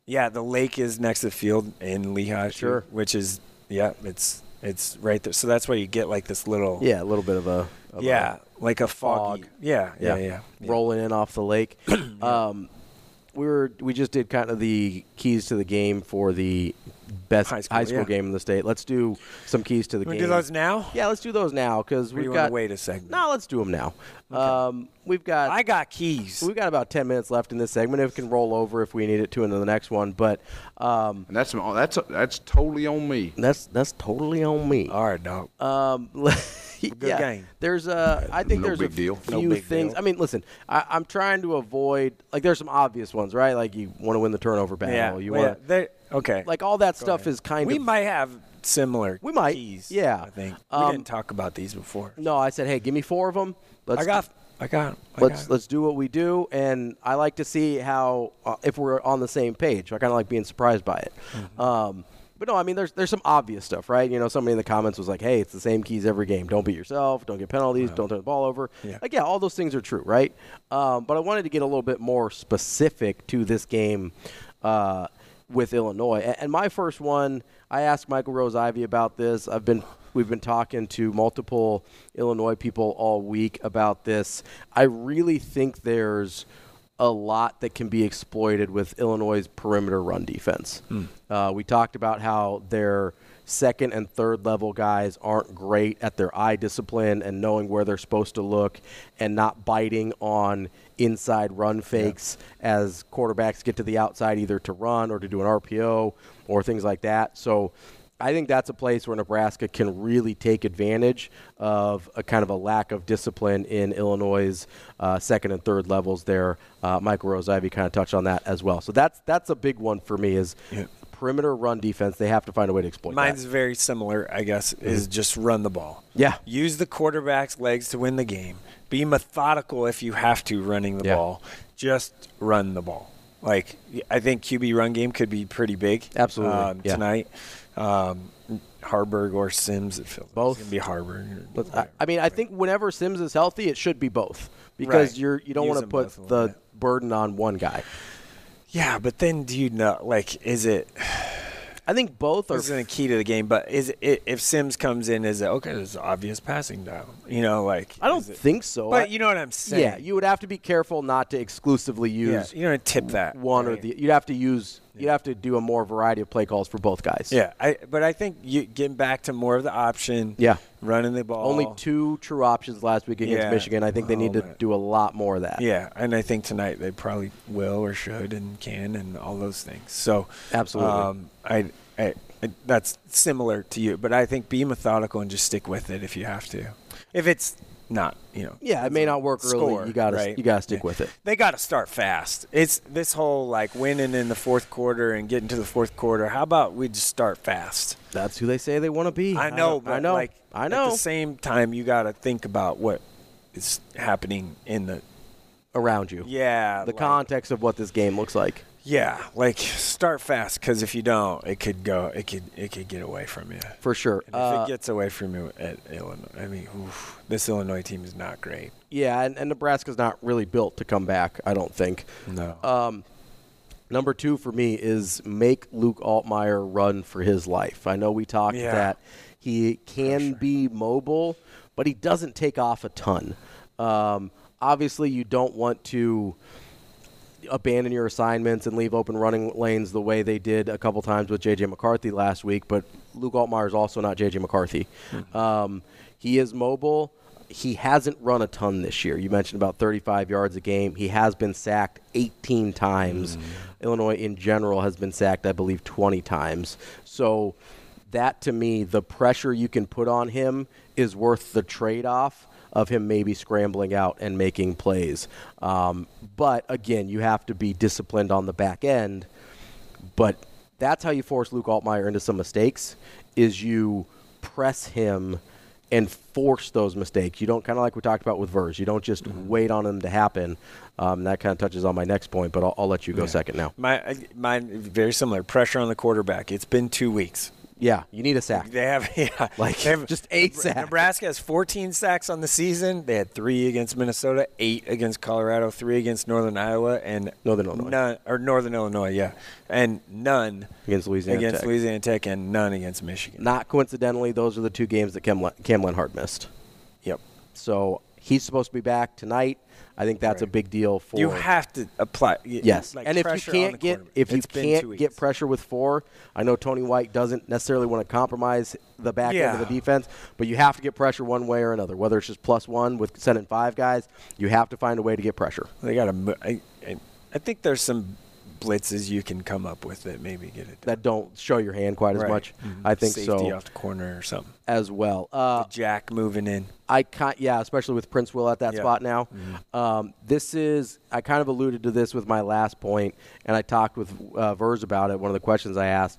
yeah, the lake is next to the field in Lehigh, Sure. which is yeah, it's it's right there. So that's why you get like this little yeah, a little bit of a of yeah, like a fog. foggy. Yeah, yeah, yeah. yeah. rolling in off the lake. um, we were we just did kind of the keys to the game for the best High high school, school, yeah. game in the state. Let's do some keys to the We game. do those now? Yeah, let's do those now because we've you wanna got wait a second. No, let's do them now. Um, we've got I got keys. We've got about ten minutes left in this segment. It can roll over if we need it to into the next one, but um, And that's that's that's totally on me. that's that's totally on me. All right, dog. Um, yeah, game. There's a, I think No there's big a deal. few No big things. deal. I mean, listen, I, I'm trying to avoid like there's some obvious ones, right? Like you want to win the turnover battle. yeah, you well, want yeah, they- okay. like all that Go stuff ahead. is kind we of. We might have similar. We might, keys. yeah. I think Um, we didn't talk about these before. no, I said, hey, give me four of them. Let's I got, I got. I let's got. let's do what we do, and I like to see how uh, if we're on the same page. I kind of like being surprised by it. Mm-hmm. Um, but no, I mean, there's there's some obvious stuff, right? You know, somebody in the comments was like, "Hey, it's the same keys every game. Don't beat yourself. Don't get penalties. Don't turn the ball over." Yeah. Like, yeah, all those things are true, right? Um, but I wanted to get a little bit more specific to this game uh, with Illinois. A- And my first one, I asked Michael Rose-Ivey about this. I've been we've been talking to multiple Illinois people all week about this. I really think there's a lot that can be exploited with Illinois' perimeter run defense. Uh, we talked about how their second and third level guys aren't great at their eye discipline and knowing where they're supposed to look and not biting on inside run fakes as quarterbacks get to the outside either to run or to do an RPO or things like that. So I think that's a place where Nebraska can really take advantage of a kind of a lack of discipline in Illinois' uh, second and third levels. There, uh, Michael Rose-Ivey kind of touched on that as well. So that's that's a big one for me is perimeter run defense. They have to find a way to exploit it. Mine's that. very similar, I guess, is just run the ball. Yeah. Use the quarterback's legs to win the game. Be methodical if you have to running the Yeah. ball. Just run the ball. Like I think QB run game could be pretty big. Absolutely, um, yeah. tonight. Um, Haarberg or Sims. It feels Both. Gonna be Haarberg. But I, I mean, I think whenever Sims is healthy, it should be both because Right. you're you don't want to put both a little the bit. burden on one guy. Yeah, but then do you know? Like, is it? I think both are This isn't a key to the game, but is it, if Sims comes in, is it okay? There's obvious passing down. You know, like I don't it- think so. But I- you know what I'm saying? Yeah, you would have to be careful not to exclusively Yeah, use you don't tip that one or the. You'd have to use you'd have to do a more variety of play calls for both guys. Yeah, I, but I think you getting back to more of the option. Yeah. running the ball. Only two true options last week against Yeah. Michigan. I think they Oh, need to man. do a lot more of that. Yeah, and I think tonight they probably will or should and can and all those things. So Absolutely. um, I, I, I that's similar to you, but I think be methodical and just stick with it if you have to. If it's not, you know. Yeah, it may not work score, early. You gotta right? you gotta stick Yeah. with it. They got to start fast. It's this whole like winning in the fourth quarter and getting to the fourth quarter. How about we just start fast? That's who they say they want to be. I know, I but know. like I know. At the same time, you got to think about what is happening in the Around you. yeah The like- context of what this game looks like. Yeah, like start fast because if you don't, it could go. It could it could get away from you. For sure. And if Uh, it gets away from you at Illinois, I mean, oof, this Illinois team is not great. Yeah, and, and Nebraska's not really built to come back, I don't think. No. Um, number two for me is make Luke Altmyer run for his life. I know we talked Yeah. that he can be mobile, but he doesn't take off a ton. Um, obviously, you don't want to abandon your assignments and leave open running lanes the way they did a couple times with J.J. McCarthy last week, but Luke Altmyer is also not J.J. McCarthy. Um, he is mobile. He hasn't run a ton this year. You mentioned about 35 yards a game. He has been sacked 18 times. Illinois in general has been sacked, I believe, 20 times. So that to me, the pressure you can put on him is worth the trade off of him maybe scrambling out and making plays. Um, but again, you have to be disciplined on the back end. But that's how you force Luke Altmyer into some mistakes is you press him and force those mistakes. You don't kind of like we talked about with Vers. You don't just wait on them to happen. Um, that kind of touches on my next point, but I'll, I'll let you go Yeah. second now. My mine very similar. Pressure on the quarterback. It's been two weeks. Yeah, you need a sack. They have yeah, Like, they have, just eight Nebra- sacks. Nebraska has 14 sacks on the season. They had three against Minnesota, eight against Colorado, three against Northern Iowa, and Northern Illinois. none or Northern Illinois, yeah, and none Against Louisiana against Tech. Louisiana Tech, and none against Michigan. Not coincidentally, those are the two games that Cam, Le- Cam Lenhardt missed. Yep. So he's supposed to be back tonight. I think that's a big deal for You have to apply. y- Yes, like and if you can't get quarterback. if you It's been two can't get pressure with four, I know Tony White doesn't necessarily want to compromise the back end of the defense, but you have to get pressure one way or another. Whether it's just plus one with sending five guys, you have to find a way to get pressure. They got to. I, I, I think there's some blitzes you can come up with that maybe get it. That don't show your hand quite as Right. much. Mhm. I think Safety so off the corner or something. as well. Uh, Jack moving in. I kind yeah, especially with Princewill at that Yeah. spot now. Um, this is I kind of alluded to this with my last point, and I talked with uh, Vers about it. One of the questions I asked.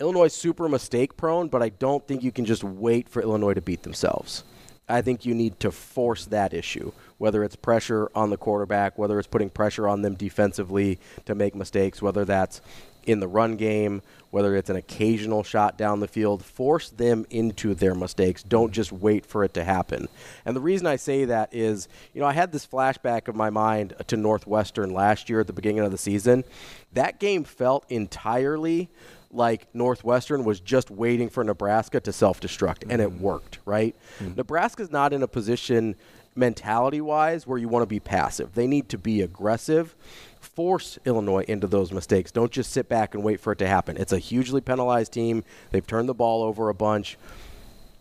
Illinois super mistake prone, but I don't think you can just wait for Illinois to beat themselves. I think you need to force that issue, whether it's pressure on the quarterback, whether it's putting pressure on them defensively to make mistakes, whether that's in the run game, whether it's an occasional shot down the field. Force them into their mistakes. Don't just wait for it to happen. And the reason I say that is, you know, I had this flashback of my mind to Northwestern last year at the beginning of the season. That game felt entirely like Northwestern was just waiting for Nebraska to self destruct, and it mm-hmm. worked, right? Mm-hmm. Nebraska's not in a position mentality wise where you want to be passive. They need to be aggressive, force Illinois into those mistakes. Don't just sit back and wait for it to happen. It's a hugely penalized team. They've turned the ball over a bunch.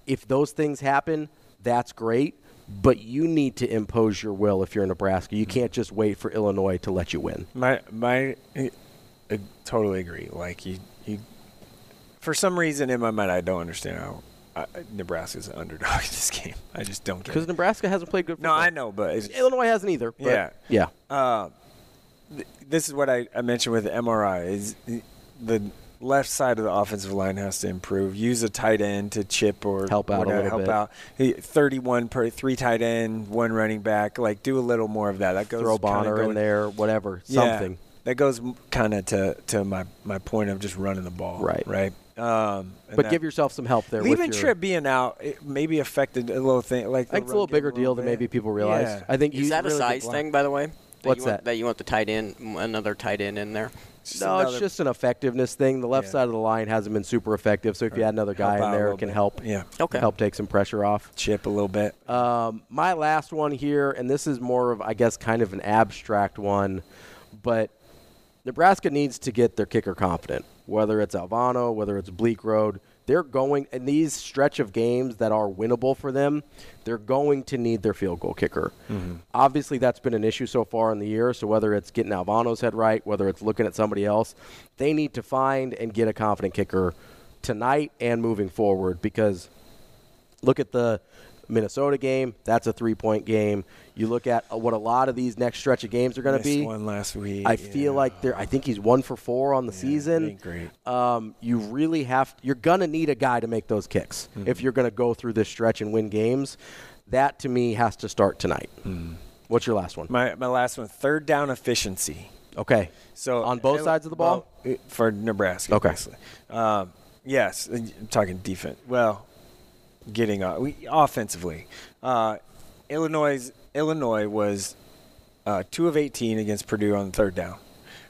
If those things happen, that's great. But you need to impose your will if you're Nebraska. You can't just wait for Illinois to let you win. My my, I, I totally agree. Like you, you, for some reason in my mind, I don't understand how uh, Nebraska's an underdog in this game. I just don't get Because. Nebraska hasn't played good football. No. I know, but Illinois hasn't either. but yeah, Yeah. Uh, th- this is what I, I mentioned with the MRI is the left side of the offensive line has to improve. Use a tight end to chip or Help out a whatever, help bit. out. Thirty-one per three tight end, one running back. Like do a little more of that. That goes Throw Bonner in there, whatever, Yeah, something. that goes kind of to to my my point of just running the ball. Right. Right. Um, But that- give yourself some help there. Leaving with your, Tripp being out it maybe affected a little thing. Like it's a little bigger deal than maybe people realize. Yeah. I think Is he's that a really good size thing, by the way? That What's you want, that? That you want the tight end, another tight end in there? No, it's just an effectiveness thing. The left Yeah. side of the line hasn't been super effective, so if you add another guy Help in there, it can bit. help. Yeah. Okay. Help take some pressure off. Chip a little bit. Um, my last one here, and this is more of, I guess, kind of an abstract one, but Nebraska needs to get their kicker confident, whether it's Alvano, whether it's Bleak Road. They're going in these stretch of games that are winnable for them. They're going to need their field goal kicker. Mm-hmm. Obviously, that's been an issue so far in the year. So whether it's getting Alvano's head right, whether it's looking at somebody else, they need to find and get a confident kicker tonight and moving forward. Because look at the Minnesota game; that's a three-point game. You look at uh, what a lot of these next stretch of games are going to be. one last week. I feel like they're. I think he's one for four on the season. great. Um, you really have. You're gonna need a guy to make those kicks Mhm. if you're gonna go through this stretch and win games. That to me has to start tonight. What's your last one? My my last one, third down efficiency. Okay. So On both sides of the ball? well, for Nebraska. Okay. Um, yes, I'm talking defense. Well, getting uh, we, offensively, uh, Illinois Illinois was uh, two of 18 against Purdue on third down.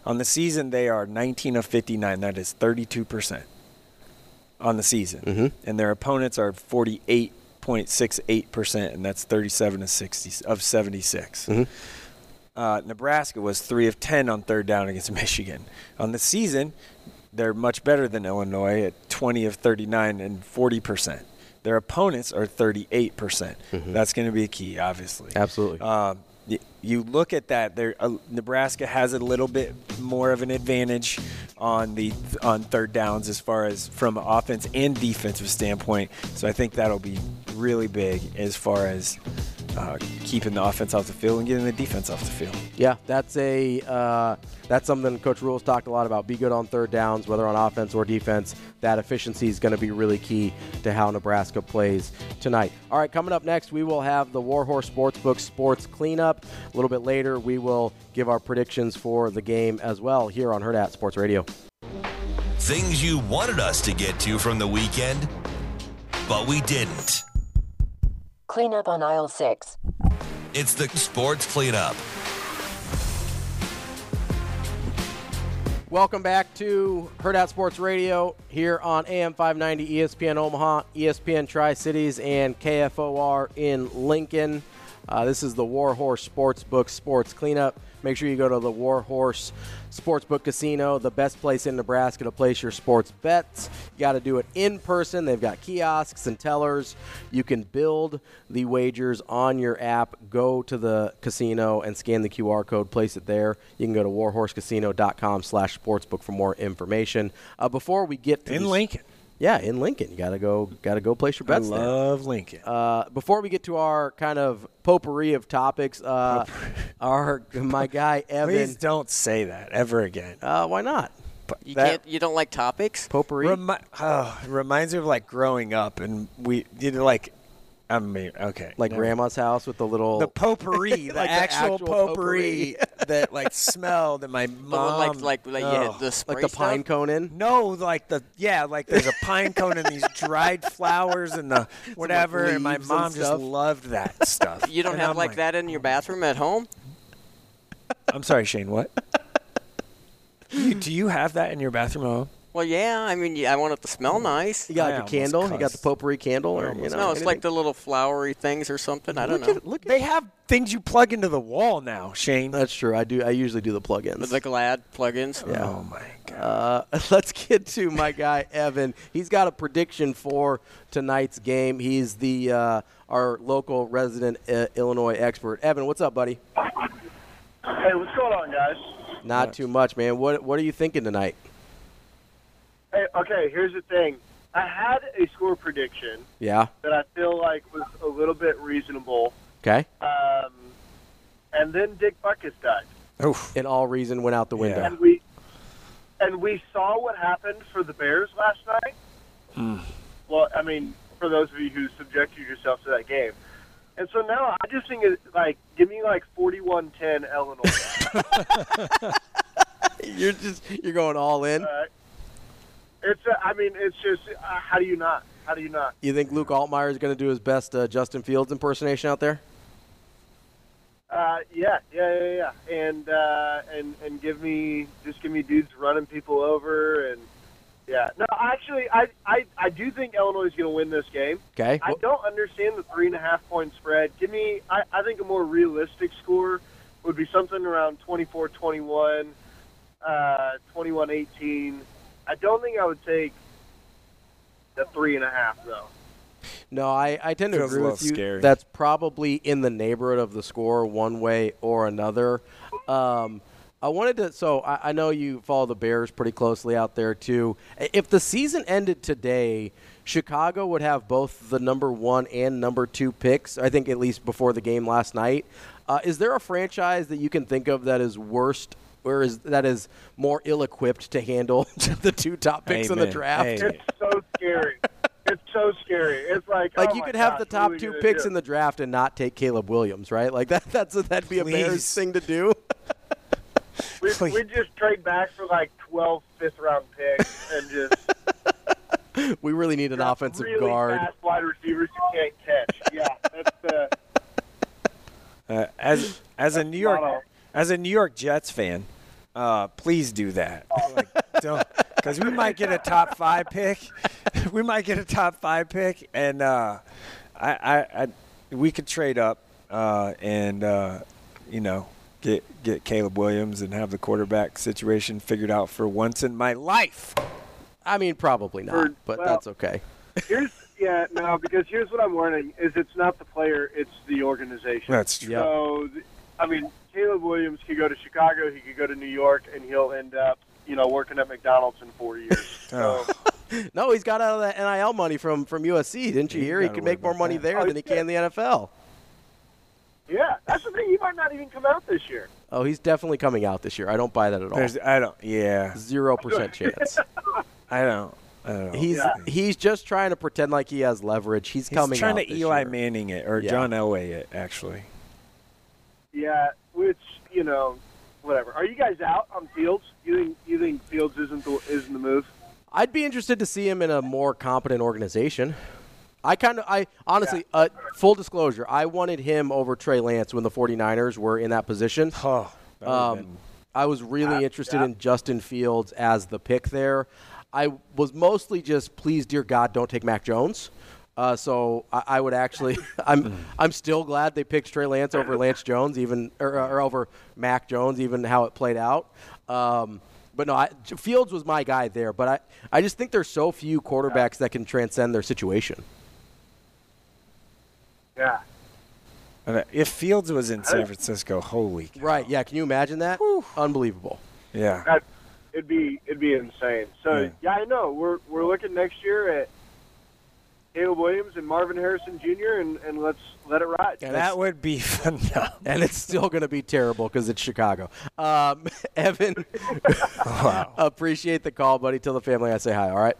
On the season, they are 19 of 59. That is 32 percent on the season, Mhm. and their opponents are 48.68 percent, and that's 37 of 60 of 76. Mhm. Uh, Nebraska was three of 10 on third down against Michigan. On the season, they're much better than Illinois at 20 of 39 and 40 percent. Their opponents are 38 percent. That's going to be a key, obviously. Absolutely. Y- you look at that. There, uh, Nebraska has a little bit more of an advantage on the on third downs as far as from an offense and defensive standpoint. So I think that'll be really big as far as uh, keeping the offense off the field and getting the defense off the field. Yeah, that's a uh, that's something Coach Rhule's talked a lot about. Be good on third downs, whether on offense or defense. That efficiency is going to be really key to how Nebraska plays tonight. All right, coming up next, we will have the Warhorse Sportsbook Sports Cleanup. A little bit later, we will give our predictions for the game as well here on Hurrdat Sports Radio. Things you wanted us to get to from the weekend, but we didn't. Clean up on aisle six. It's the Sports Cleanup. Welcome back to Hurrdat Sports Radio here on AM 590 ESPN Omaha, ESPN Tri Cities, and KFOR in Lincoln. Uh, this is the Warhorse Sportsbook Sports Cleanup. Make sure you go to the Warhorse Sportsbook Casino, the best place in Nebraska to place your sports bets. You got to do it in person. They've got kiosks and tellers. You can build the wagers on your app. Go to the casino and scan the QR code. Place it there. You can go to warhorsecasino.com/slash sportsbook for more information. Uh, before we get to In Lincoln. Yeah, in Lincoln, you gotta go, gotta go place your I bets. there. love Lincoln. Uh, before we get to our kind of potpourri of topics, uh, our my guy Evan. Please don't say that ever again. Uh, why not? You That- can't. You don't like topics? Potpourri. Remi- oh, it reminds me of like growing up, and we did like. I mean, okay, like never- grandma's house with the little the potpourri, the, Like the actual, actual potpourri that like smelled that my mom like like like you oh. the spray like the pine stuff? cone in. No, like the yeah, like there's a pine cone and these dried flowers and the whatever, and my leaves and mom just loved that stuff. You don't And have I'm like, that in your bathroom at home? I'm sorry, Shane. What? you, do you have that in your bathroom? at home? Well, yeah. I mean, yeah, I want it to smell nice. You got I like a candle. You got the potpourri candle, or you know. no, it's like the little flowery things or something. I don't Look know. at- look, they have things you plug into the wall now, Shane. That's true. I do. I usually do the plugins. the Glad plugins. Yeah. Oh my god. Uh, let's get to my guy Evan. He's got a prediction for tonight's game. He's the uh, our local resident uh, Illinois expert. Evan, what's up, buddy? Hey, what's going on, guys? Not too much, man. What What are you thinking tonight? Hey, okay, here's the thing. I had a score prediction Yeah. that I feel like was a little bit reasonable, Okay. um, and then Dick Butkus died, Oof. And all reason went out the window. and we and we saw what happened for the Bears last night. Hmm. Well, I mean, for those of you who subjected yourself to that game. And so now I just think it like give me like 41-10 Illinois. you're just you're going all in. Uh, it's uh, I mean it's just uh, how do you not? How do you not? You think Luke Altmyer is going to do his best uh, Justin Fields impersonation out there? Uh, yeah, yeah, yeah, yeah, and uh, and and give me just give me dudes running people over, and yeah. No, actually, I I, I do think Illinois is going to win this game. Okay. I don't understand the three and a half point spread. Give me, I, I think a more realistic score would be something around 24-21. uh, 21-18. I don't think I would take the three and a half though. No, I, I tend to Feels agree with you. scary. That's probably in the neighborhood of the score, one way or another. Um, I wanted to. So I, I know you follow the Bears pretty closely out there too. If the season ended today, Chicago would have both the number one and number two picks. I think at least before the game last night. Uh, is there a franchise that you can think of that is worst? Or is that is more ill-equipped to handle the two top picks in the draft? Hey. It's so scary. it's so scary. It's like Like oh you could have gosh, the top two picks do? in the draft and not take Caleb Williams, right? Like that that's that'd be a Bears thing to do. We, we just trade back for like 12 fifth round picks and just we really need an draft offensive really guard. fast wide receivers who can't catch. Yeah, that's the Uh, as as a New York not as a New York Jets fan, uh, please do that. Like, don't because we might get a top five pick. we might get a top five pick, and uh, I, I, I we could trade up uh, and uh, you know get get Caleb Williams and have the quarterback situation figured out for once in my life. I mean, probably not, For- but well- that's okay. here's yeah no because here's what I'm learning is it's not the player it's the organization. That's true. So I mean Caleb Williams could go to Chicago, he could go to New York, and he'll end up you know working at McDonald's in four years. So oh. No, he's got out of that NIL money from from USC, didn't you You hear? He gotta could make more money that. there Oh, than he yeah. can in the NFL. yeah, that's the thing. He might not even come out this year. Oh, he's definitely coming out this year. I don't buy that at all. There's I don't yeah Zero percent chance. I don't. I don't. He's Yeah. he's just trying to pretend like he has leverage. He's, He's coming trying out to this Eli year. Manning it or Yeah. John Elway it actually. Yeah, which you know, whatever. Are you guys out on Fields? You think you think Fields isn't the isn't the move? I'd be interested to see him in a more competent organization. I kind of, I honestly, uh, full disclosure, I wanted him over Trey Lance when the 49ers were in that position. Oh, that Um, been- I was really interested in Justin Fields as the pick there. I was mostly just, please, dear God, don't take Mac Jones. Uh, so I, I would actually, I'm, I'm still glad they picked Trey Lance over Lance Jones, even or, or over Mac Jones, even how it played out. Um, but no, I, Fields was my guy there. But I, I just think there's so few quarterbacks that can transcend their situation. Yeah. And, uh, If Fields was in San Francisco, holy cow. Right? Yeah. Can you imagine that? Unbelievable. Yeah. That it'd be it'd be insane. So Yeah. yeah, I know. We're we're looking next year at Caleb Williams and Marvin Harrison Jr. and, and let's let it ride. And that would be phenomenal. and it's still going to be terrible because it's Chicago. Um, Evan, Wow. appreciate the call, buddy. Tell the family I say hi. All right.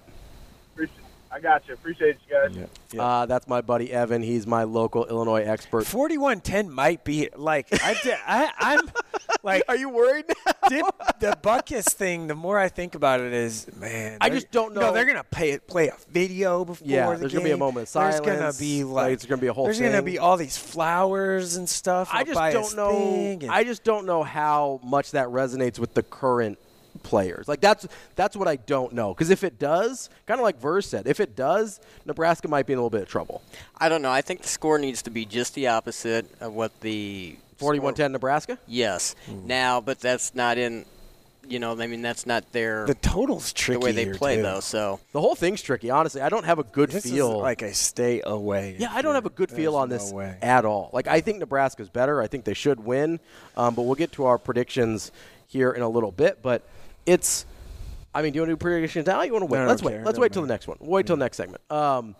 Appreciate- I got you. Appreciate you guys. Yeah. Yeah. Uh, that's my buddy Evan. He's my local Illinois expert. Forty-one ten might be like I, I, I'm like Are you worried? dip, the Butkus thing. The more I think about it, is man. I just don't know. No, know- they're gonna play play a video before. Yeah, the there's gonna be a moment of silence. There's gonna be like, like it's gonna be a whole There's gonna be all these flowers and stuff. I just don't know. and- I just don't know how much that resonates with the current players. Like that's that's what I don't know. Because if it does, kind of like Verse said, if it does, Nebraska might be in a little bit of trouble. I don't know. I think the score needs to be just the opposite of what the score- 41-10 Nebraska. Yes. Now, but that's not in. You know, I mean, that's not their the total's tricky. the way they here, play too. though. So The whole thing's tricky. Honestly, I don't have a good This feel. is like I stay away. Yeah, I don't have a good feel on this way. at all. Like, I think Nebraska's better. I think they should win. Um, but we'll get to our predictions here in a little bit. But it's, I mean, do you want to do predictions now? You want to wait? No, Let's wait. care. Let's Don't wait till the next one. We'll wait till the next segment. Um,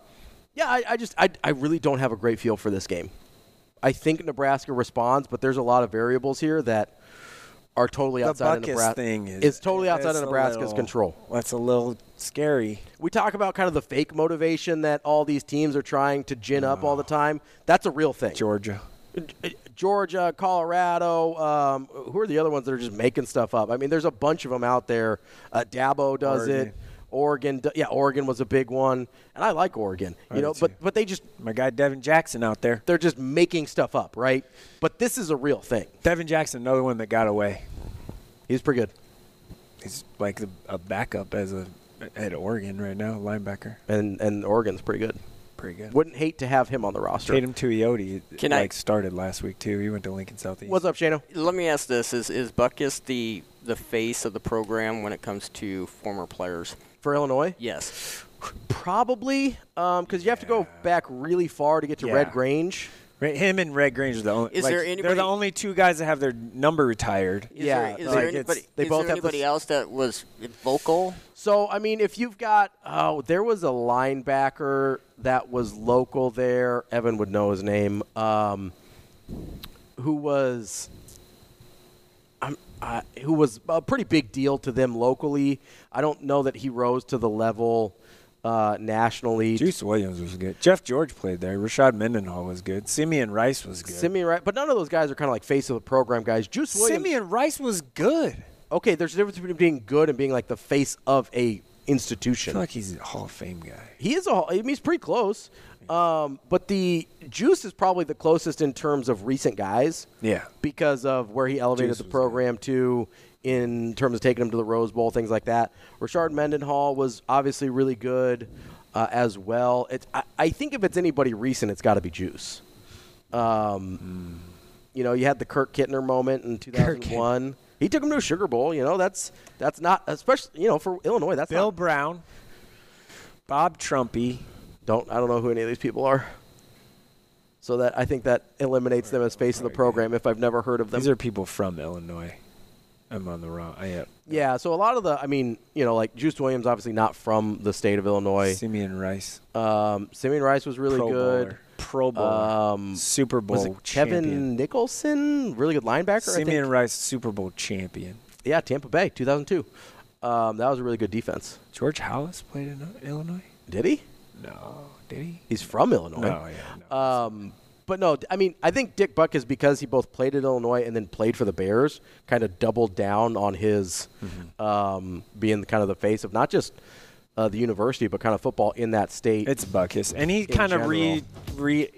yeah, I, I just, I, I really don't have a great feel for this game. I think Nebraska responds, but there's a lot of variables here that are totally The outside of Nebraska. thing is it's totally outside of Nebraska's little- control. That's a little scary. We talk about kind of the fake motivation that all these teams are trying to gin up all the time. That's a real thing. Georgia. Georgia, Colorado. Um, who are the other ones that are just making stuff up? I mean, there's a bunch of them out there. Uh, Dabo does Oregon. it. Oregon, yeah, Oregon was a big one, and I like Oregon. You do know, but but they just My guy Devin Jackson out there. they're just making stuff up, right? But this is a real thing. Devin Jackson, another one that got away. He's pretty good, He's like a, a backup as a at Oregon right now, linebacker. and and Oregon's pretty good. Pretty good. Wouldn't hate to have him on the roster. Tatum Tuioti Can I- like started last week too. He went to Lincoln Southeast. What's up, Shano? Let me ask this: Is is Butkus the the face of the program when it comes to former players? For Illinois? Yes. Probably, um, because you have to go back really far to get to Yeah. Red Grange. Right, him and Red Grange are the only. Is like, there They're anybody- the only two guys that have their number retired. Is there, is there anybody, is there anybody else that was vocal? So, I mean, if you've got, oh, there was a linebacker that was local there. Evan would know his name. Um, who was, uh, who was a pretty big deal to them locally. I don't know that he rose to the level uh, nationally. Juice Williams was good. Jeff George played there. Rashard Mendenhall was good. Simeon Rice was good. Simeon Rice, but none of those guys are kind of like face of the program guys. Juice Williams. Simeon Rice was good. Okay, there's a difference between being good and being like the face of a I institution. feel like he's a Hall of Fame guy. He is a. I mean, he's pretty close. Um, but the Juice is probably the closest in terms of recent guys. Yeah. Because of where he elevated Juice the program to, in terms of taking him to the Rose Bowl, things like that. Rashard Mendenhall was obviously really good uh, as well. It's, I, I think if it's anybody recent, it's got to be Juice. Um, You know, you had the Kurt Kittner moment in 2001. He took him to a Sugar Bowl. You know, that's that's not especially you know for Illinois. That's Bill not, Brown, Bob Trumpy. don't I don't know who any of these people are. So that I think that eliminates them as face of the program if I've never heard of them. These are people from Illinois. I'm on the wrong. I, yeah. yeah, so a lot of the I mean, you know, like Juice Williams obviously not from the state of Illinois. Simeon Rice. Um, Simeon Rice was really Pro good. Bowler. Pro Bowler. Um, Super Bowl was it Kevin champion. Nicholson, really good linebacker. Simeon. Rice, Super Bowl champion. Yeah, Tampa Bay, 2002. Um, that was a really good defense. George Halas played in Illinois. Did he? No, did he? He's from Illinois. No, yeah. Um, but no, I mean, I think Dick Buck is because he both played at Illinois and then played for the Bears, kind of doubled down on his Mm-hmm. um, being kind of the face of not just uh, the university, but kind of football in that state. It's Butkus, and he kind of re, re.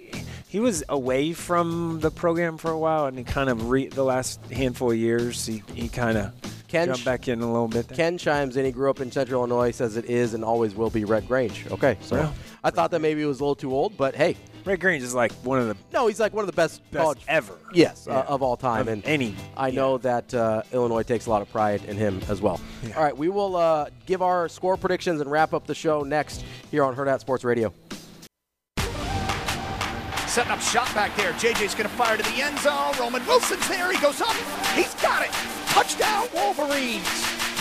He was away from the program for a while, and he kind of re the last handful of years. He he kind of Ken jumped ch- back in a little bit. There. Ken chimes in. He grew up in Central Illinois. Says it is and always will be Red Grange. Okay, so Yeah. I thought that maybe it was a little too old, but hey, Red Grange is like one of the no, he's like one of the best, best college ever. Yes, Yeah. uh, of all time, Of and any. I know that uh, Illinois takes a lot of pride in him as well. All right, we will uh, give our score predictions and wrap up the show next here on Hurrdat Sports Radio. Setting up shot back there. JJ's going to fire to the end zone. Roman Wilson's there. He goes up. He's got it. Touchdown, Wolverines.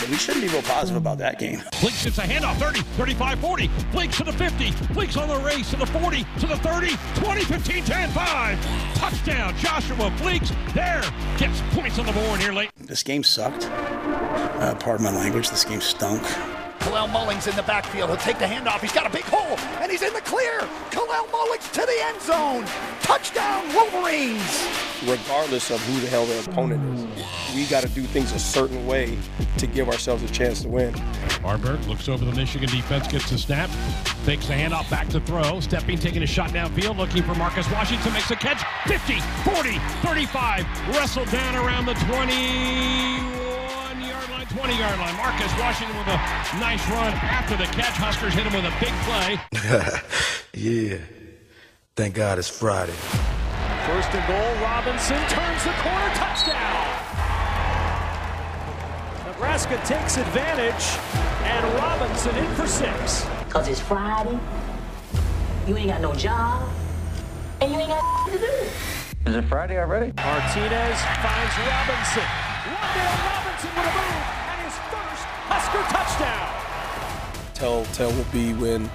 We shouldn't be real positive about that game. Fleeks gets a handoff, 30, 35, 40. Fleeks to the 50. Fleeks on the race to the 40, to the 30, 20, 15, 10, 5. Touchdown, Joshua Fleeks. There, gets points on the board here late. This game sucked. Uh, pardon my language. This game stunk. Kalel Mullings in the backfield. He'll take the handoff. He's got a big hole, and he's in the clear. Kalel Mullings to the end zone. Touchdown, Wolverines. regardless of who the hell their opponent is. We got to do things a certain way to give ourselves a chance to win. Haarberg looks over the Michigan defense, gets the snap, takes the handoff back to throw, stepping, taking a shot downfield, looking for Marcus Washington, makes a catch, 50, 40, 35, wrestled down around the 21 yard line, 20 yard line. Marcus Washington with a nice run after the catch. Huskers hit him with a big play. yeah. Thank God it's Friday. First and goal, Robinson turns the corner, touchdown. Nebraska takes advantage, and Robinson in for six. Cause it's Friday, you ain't got no job, and you ain't got to do. Is it Friday already? Martinez finds Robinson. Wandale Robinson with a move, and his first Husker touchdown. Telltale will be when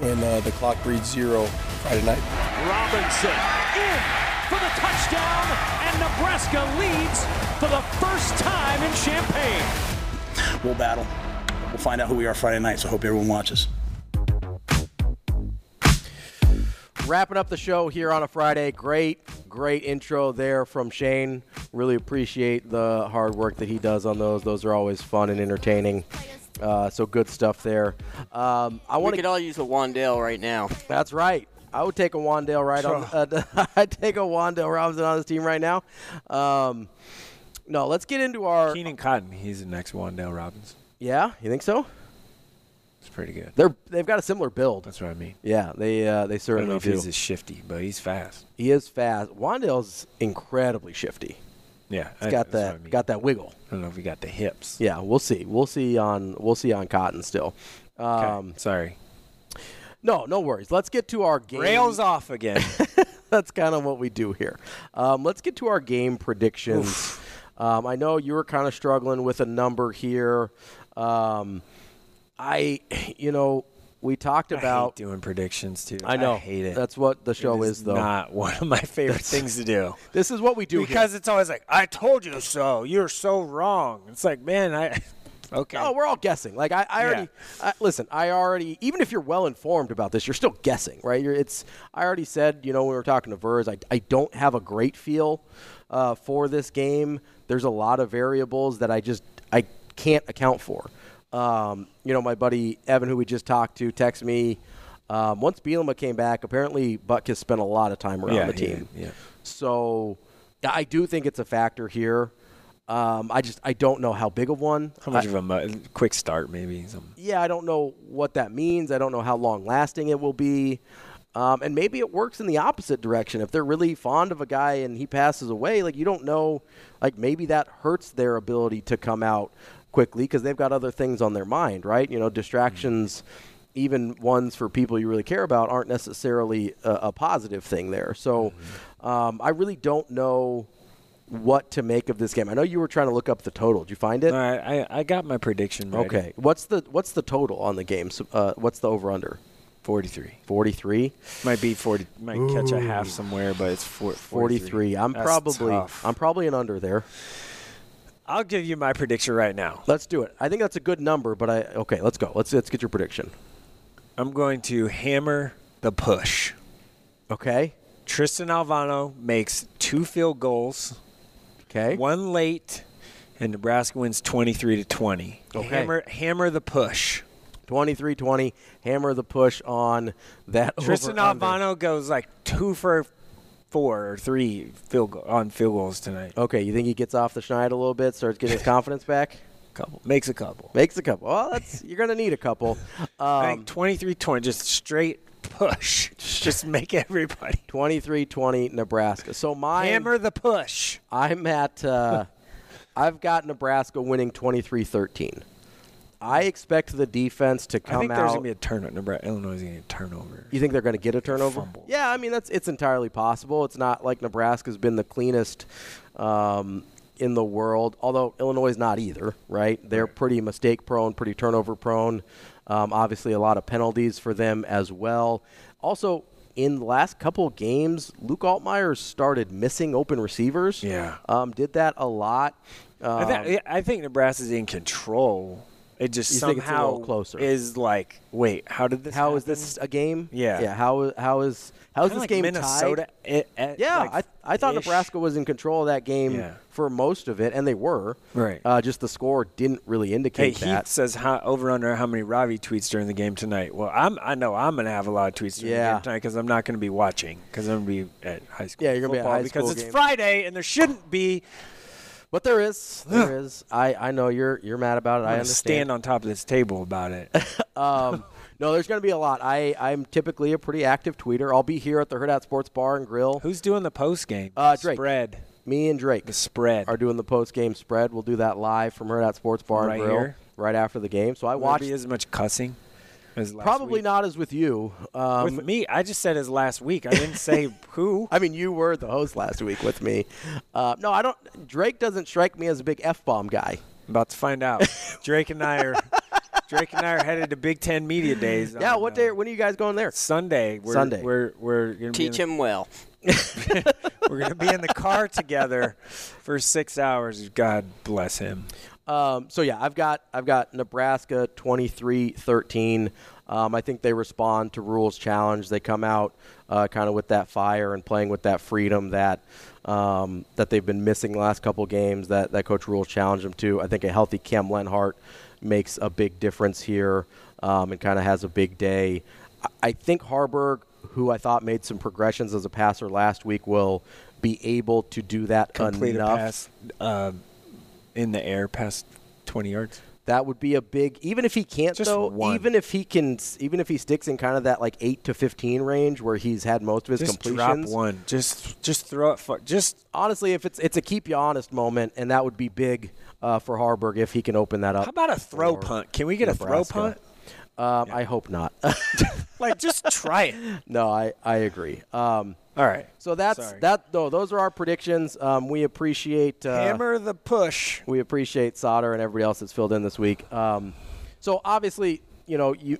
when uh, the clock reads zero Friday night. Robinson in for the touchdown, and Nebraska leads for the first time in Champaign. We'll battle. We'll find out who we are Friday night, so hope everyone watches. Wrapping up the show here on a Friday. Great, great intro there from Shane. Really appreciate the hard work that he does on those. Those are always fun and entertaining. Uh, so good stuff there. Um, I want to could all use a Wandale right now. That's right. I would take a Wandale right on. Uh, I'd take a Wandale Robinson on this team right now. Um, no, let's get into our. Keenan Cotton, he's the next Wandale Robinson. Yeah, you think so? It's pretty good. They're they've got a similar build. That's what I mean. Yeah, they uh, they I don't know if do. he's as shifty, but he's fast. he is fast. Wandale's incredibly shifty. Yeah, He's I- got that I mean. got that wiggle. I don't know if he got the hips. Yeah, we'll see. We'll see on we'll see on Cotton still. Um, Sorry. No, no worries. Let's get to our game. Rails off again. That's kind of what we do here. Um, let's get to our game predictions. Um, I know you were kind of struggling with a number here. Um, I, you know, we talked I about hate doing predictions too. I know. hate it. That's what the show It is, though. Not one of my favorite That's- things to do. This is what we do here. because it's always like, "I told you so." You're so wrong. It's like, man, I okay. No, we're all guessing. Like I, I already I, listen. I already, even if you're well informed about this, you're still guessing, right? You're, it's. I already said, you know, when we were talking to Vers, I, I don't have a great feel uh, for this game. There's a lot of variables that I just I can't account for. Um, you know, my buddy Evan, who we just talked to, texted me. Um, once Bielema came back, apparently Butkus spent a lot of time around Yeah, the team. did, yeah. So I do think it's a factor here. Um, I just I don't know how big of one. How much I- of a quick start, maybe? Some, yeah, I don't know what that means. I don't know how long lasting it will be. Um, and maybe it works in the opposite direction. If they're really fond of a guy and he passes away, like you don't know, like maybe that hurts their ability to come out quickly because they've got other things on their mind, right? You know, distractions, even ones for people you really care about, aren't necessarily a, a positive thing there. So um, I really don't know what to make of this game. I know you were trying to look up the total. Did you find it? All right, I, I got my prediction. Okay. What's the what's the total on the game? So, Uh, what's the over under? 43. 43. Might be 40. Might catch a half somewhere, but it's four, 43. I'm That's probably tough. I'm probably an under there. I'll give you my prediction right now. Let's do it. I think that's a good number, but I okay, let's go. Let's let's get your prediction. I'm going to hammer the push. Okay. Tristan Alvano makes two field goals. Okay. One late, and Nebraska wins 23 to 20. Okay. Hammer, hammer the push. 23-20. Hammer the push on that. Tristan over-under. Alvano goes like two for four or three field goal, on field goals tonight. Okay, you think he gets off the schneid a little bit, starts getting his confidence back? Couple makes a couple. Makes a couple. Well, that's you're gonna need a couple. I Um, think 23 20, just straight push. just make everybody 23-20 Nebraska. So my hammer the push. I'm at. Uh, I've got Nebraska winning 23-13. I expect the defense to come I think out. there's gonna be a turnover. Nebraska, Illinois is gonna get a turnover. You think they're going to get a turnover? Yeah, I mean that's it's entirely possible. It's not like Nebraska's been the cleanest um, in the world, although Illinois is not either. Right? They're pretty mistake prone, pretty turnover prone. Um, obviously, a lot of penalties for them as well. Also, in the last couple of games, Luke Altmyer started missing open receivers. Yeah. um, did that a lot. Um, I, th- I think Nebraska's in control. It just You think it's a somehow closer. is like, wait, how did this? How is happen? this a game? Yeah. yeah. How how is how is this like game Minnesota tied? it- at, Yeah, like, I I thought ish. Nebraska was in control of that game Yeah. for most of it, and they were. Right. Uh, just the score didn't really Hey, indicate Heath that. says how, over under how many Ravi tweets during the game tonight. Well, I'm I know I'm gonna have a lot of tweets during the Yeah. game tonight because I'm not gonna be watching because I'm gonna be at high school. Yeah, you're gonna be at high because school it's. Friday and there shouldn't be. But there is, there is. I, I know you're you're mad about it. I'm I understand. stand on top of this table about it. um, no, there's going to be a lot. I I'm typically a pretty active tweeter. I'll be here at the Hurrdat Sports Bar and Grill. Who's doing the post game? Uh, Drake. Spread. Me and Drake. The spread. are doing the post game spread. We'll do that live from Hurrdat Sports Bar Right and Grill here? right after the game. So I Will watched. be as much cussing Probably week? not as with you. Um, with me, I just said as last week. I didn't say who. I mean, you were the host last week with me. Uh, no, I don't. Drake doesn't strike me as a big f bomb guy. About to find out. Drake and I are Drake and I are headed to Big Ten Media Days. Yeah, what uh, day? When are you guys going there? Sunday. We're, Sunday. We're we're gonna Teach be in, him well. we're gonna be in the car together for six hours. God bless him. Um, so yeah, I've got I've got Nebraska 23-13. Um, I think they respond to Rhule's challenge. They come out uh, kind of with that fire and playing with that freedom that um, that they've been missing the last couple games. That that Coach Rhule's challenged them to. I think a healthy Cam Lenhardt makes a big difference here um, and kind of has a big day. I, I think Haarberg, who I thought made some progressions as a passer last week, will be able to do that Complete enough. a pass uh, in the air past twenty yards. That would be a big. Even if he can't, Just though. one. Even if he can, even if he sticks in kind of that like eight to fifteen range where he's had most of his Just completions. drop one. Just just throw it. Just honestly, if it's it's a keep you honest moment, and that would be big uh, for Haarberg if he can open that up. how about a throw punt? Can we get a throw punt? Um, I hope not. Like just try it. no, I I agree. Um, All right. so that's Sorry. that. Though those are our predictions. Um, we appreciate uh, Hammer the push. We appreciate Sautter and everybody else that's filled in this week. Um, so obviously, you know, you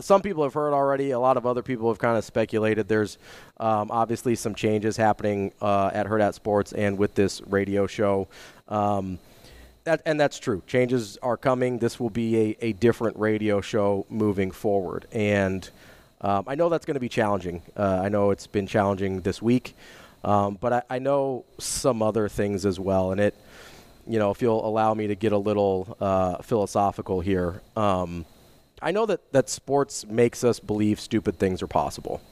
some people have heard already. A lot of other people have kind of speculated. There's um, obviously some changes happening uh, at Hurrdat Sports and with this radio show. Um, that, and that's true. Changes are coming. This will be a, a different radio show moving forward. And um, I know that's going to be challenging. Uh, I know it's been challenging this week. Um, but I, I know some other things as well. And it, you know, if you'll allow me to get a little uh, philosophical here, um, I know that, that sports makes us believe stupid things are possible.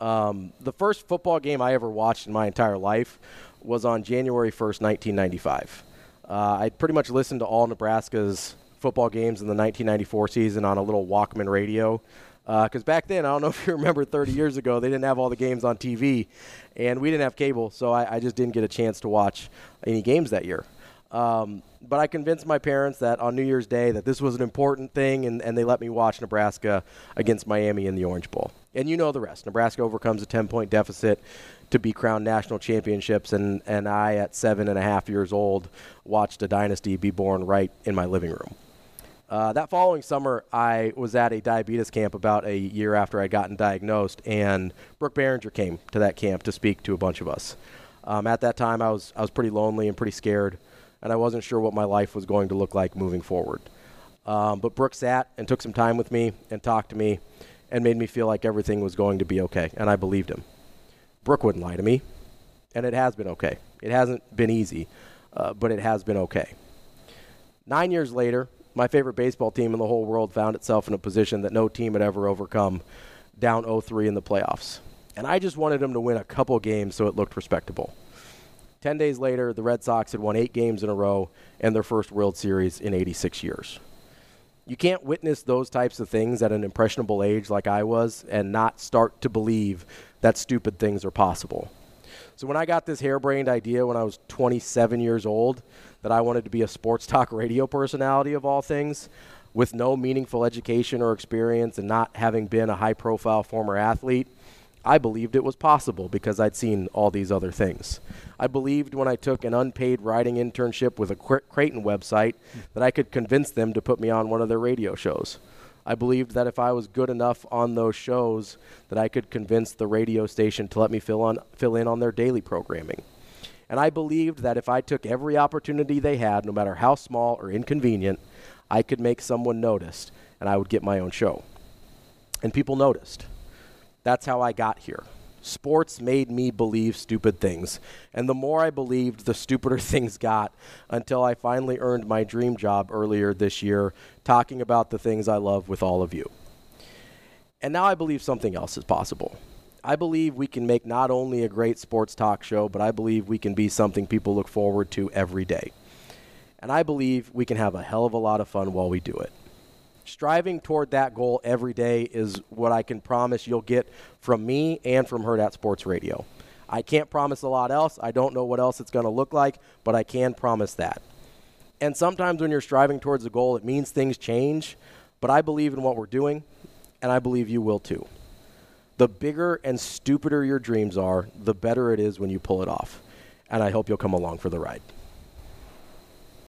Um, the first football game I ever watched in my entire life was on January 1st, 1995. Uh, I pretty much listened to all Nebraska's football games in the 1994 season on a little Walkman radio. Because back then, I don't know if you remember 30 years ago, they didn't have all the games on TV, and we didn't have cable, so I, I just didn't get a chance to watch any games that year. Um, but I convinced my parents that on New Year's Day that this was an important thing, and, and they let me watch Nebraska against Miami in the Orange Bowl. And you know the rest. Nebraska overcomes a 10 point deficit to be crowned national championships, and, and I, at seven and a half years old, watched a dynasty be born right in my living room. Uh, that following summer, I was at a diabetes camp about a year after I'd gotten diagnosed, and Brook Berringer came to that camp to speak to a bunch of us. Um, at that time, I was I was pretty lonely and pretty scared, and I wasn't sure what my life was going to look like moving forward. Um, but Brook sat and took some time with me and talked to me, and made me feel like everything was going to be okay, and I believed him. Brook wouldn't lie to me, and it has been okay. It hasn't been easy, uh, but it has been okay. Nine years later, my favorite baseball team in the whole world found itself in a position that no team had ever overcome, down 0-3 in the playoffs. And I just wanted them to win a couple games so it looked respectable. Ten days later, the Red Sox had won eight games in a row and their first World Series in 86 years. You can't witness those types of things at an impressionable age like I was and not start to believe that stupid things are possible. So when I got this harebrained idea when I was 27 years old that I wanted to be a sports talk radio personality of all things, with no meaningful education or experience and not having been a high profile former athlete, I believed it was possible because I'd seen all these other things. I believed when I took an unpaid writing internship with a Creighton website that I could convince them to put me on one of their radio shows. I believed that if I was good enough on those shows that I could convince the radio station to let me fill on fill in on their daily programming. And I believed that if I took every opportunity they had, no matter how small or inconvenient, I could make someone notice and I would get my own show. And people noticed. That's how I got here. Sports made me believe stupid things. And the more I believed, the stupider things got until I finally earned my dream job earlier this year, talking about the things I love with all of you. And now I believe something else is possible. I believe we can make not only a great sports talk show, but I believe we can be something people look forward to every day. And I believe we can have a hell of a lot of fun while we do it striving toward that goal every day is what I can promise you'll get from me and from Hurrdat Sports Radio. I can't promise a lot else. I don't know what else it's going to look like, but I can promise that. And sometimes when you're striving towards a goal, it means things change, but I believe in what we're doing, and I believe you will too. The bigger and stupider your dreams are, the better it is when you pull it off. And I hope you'll come along for the ride.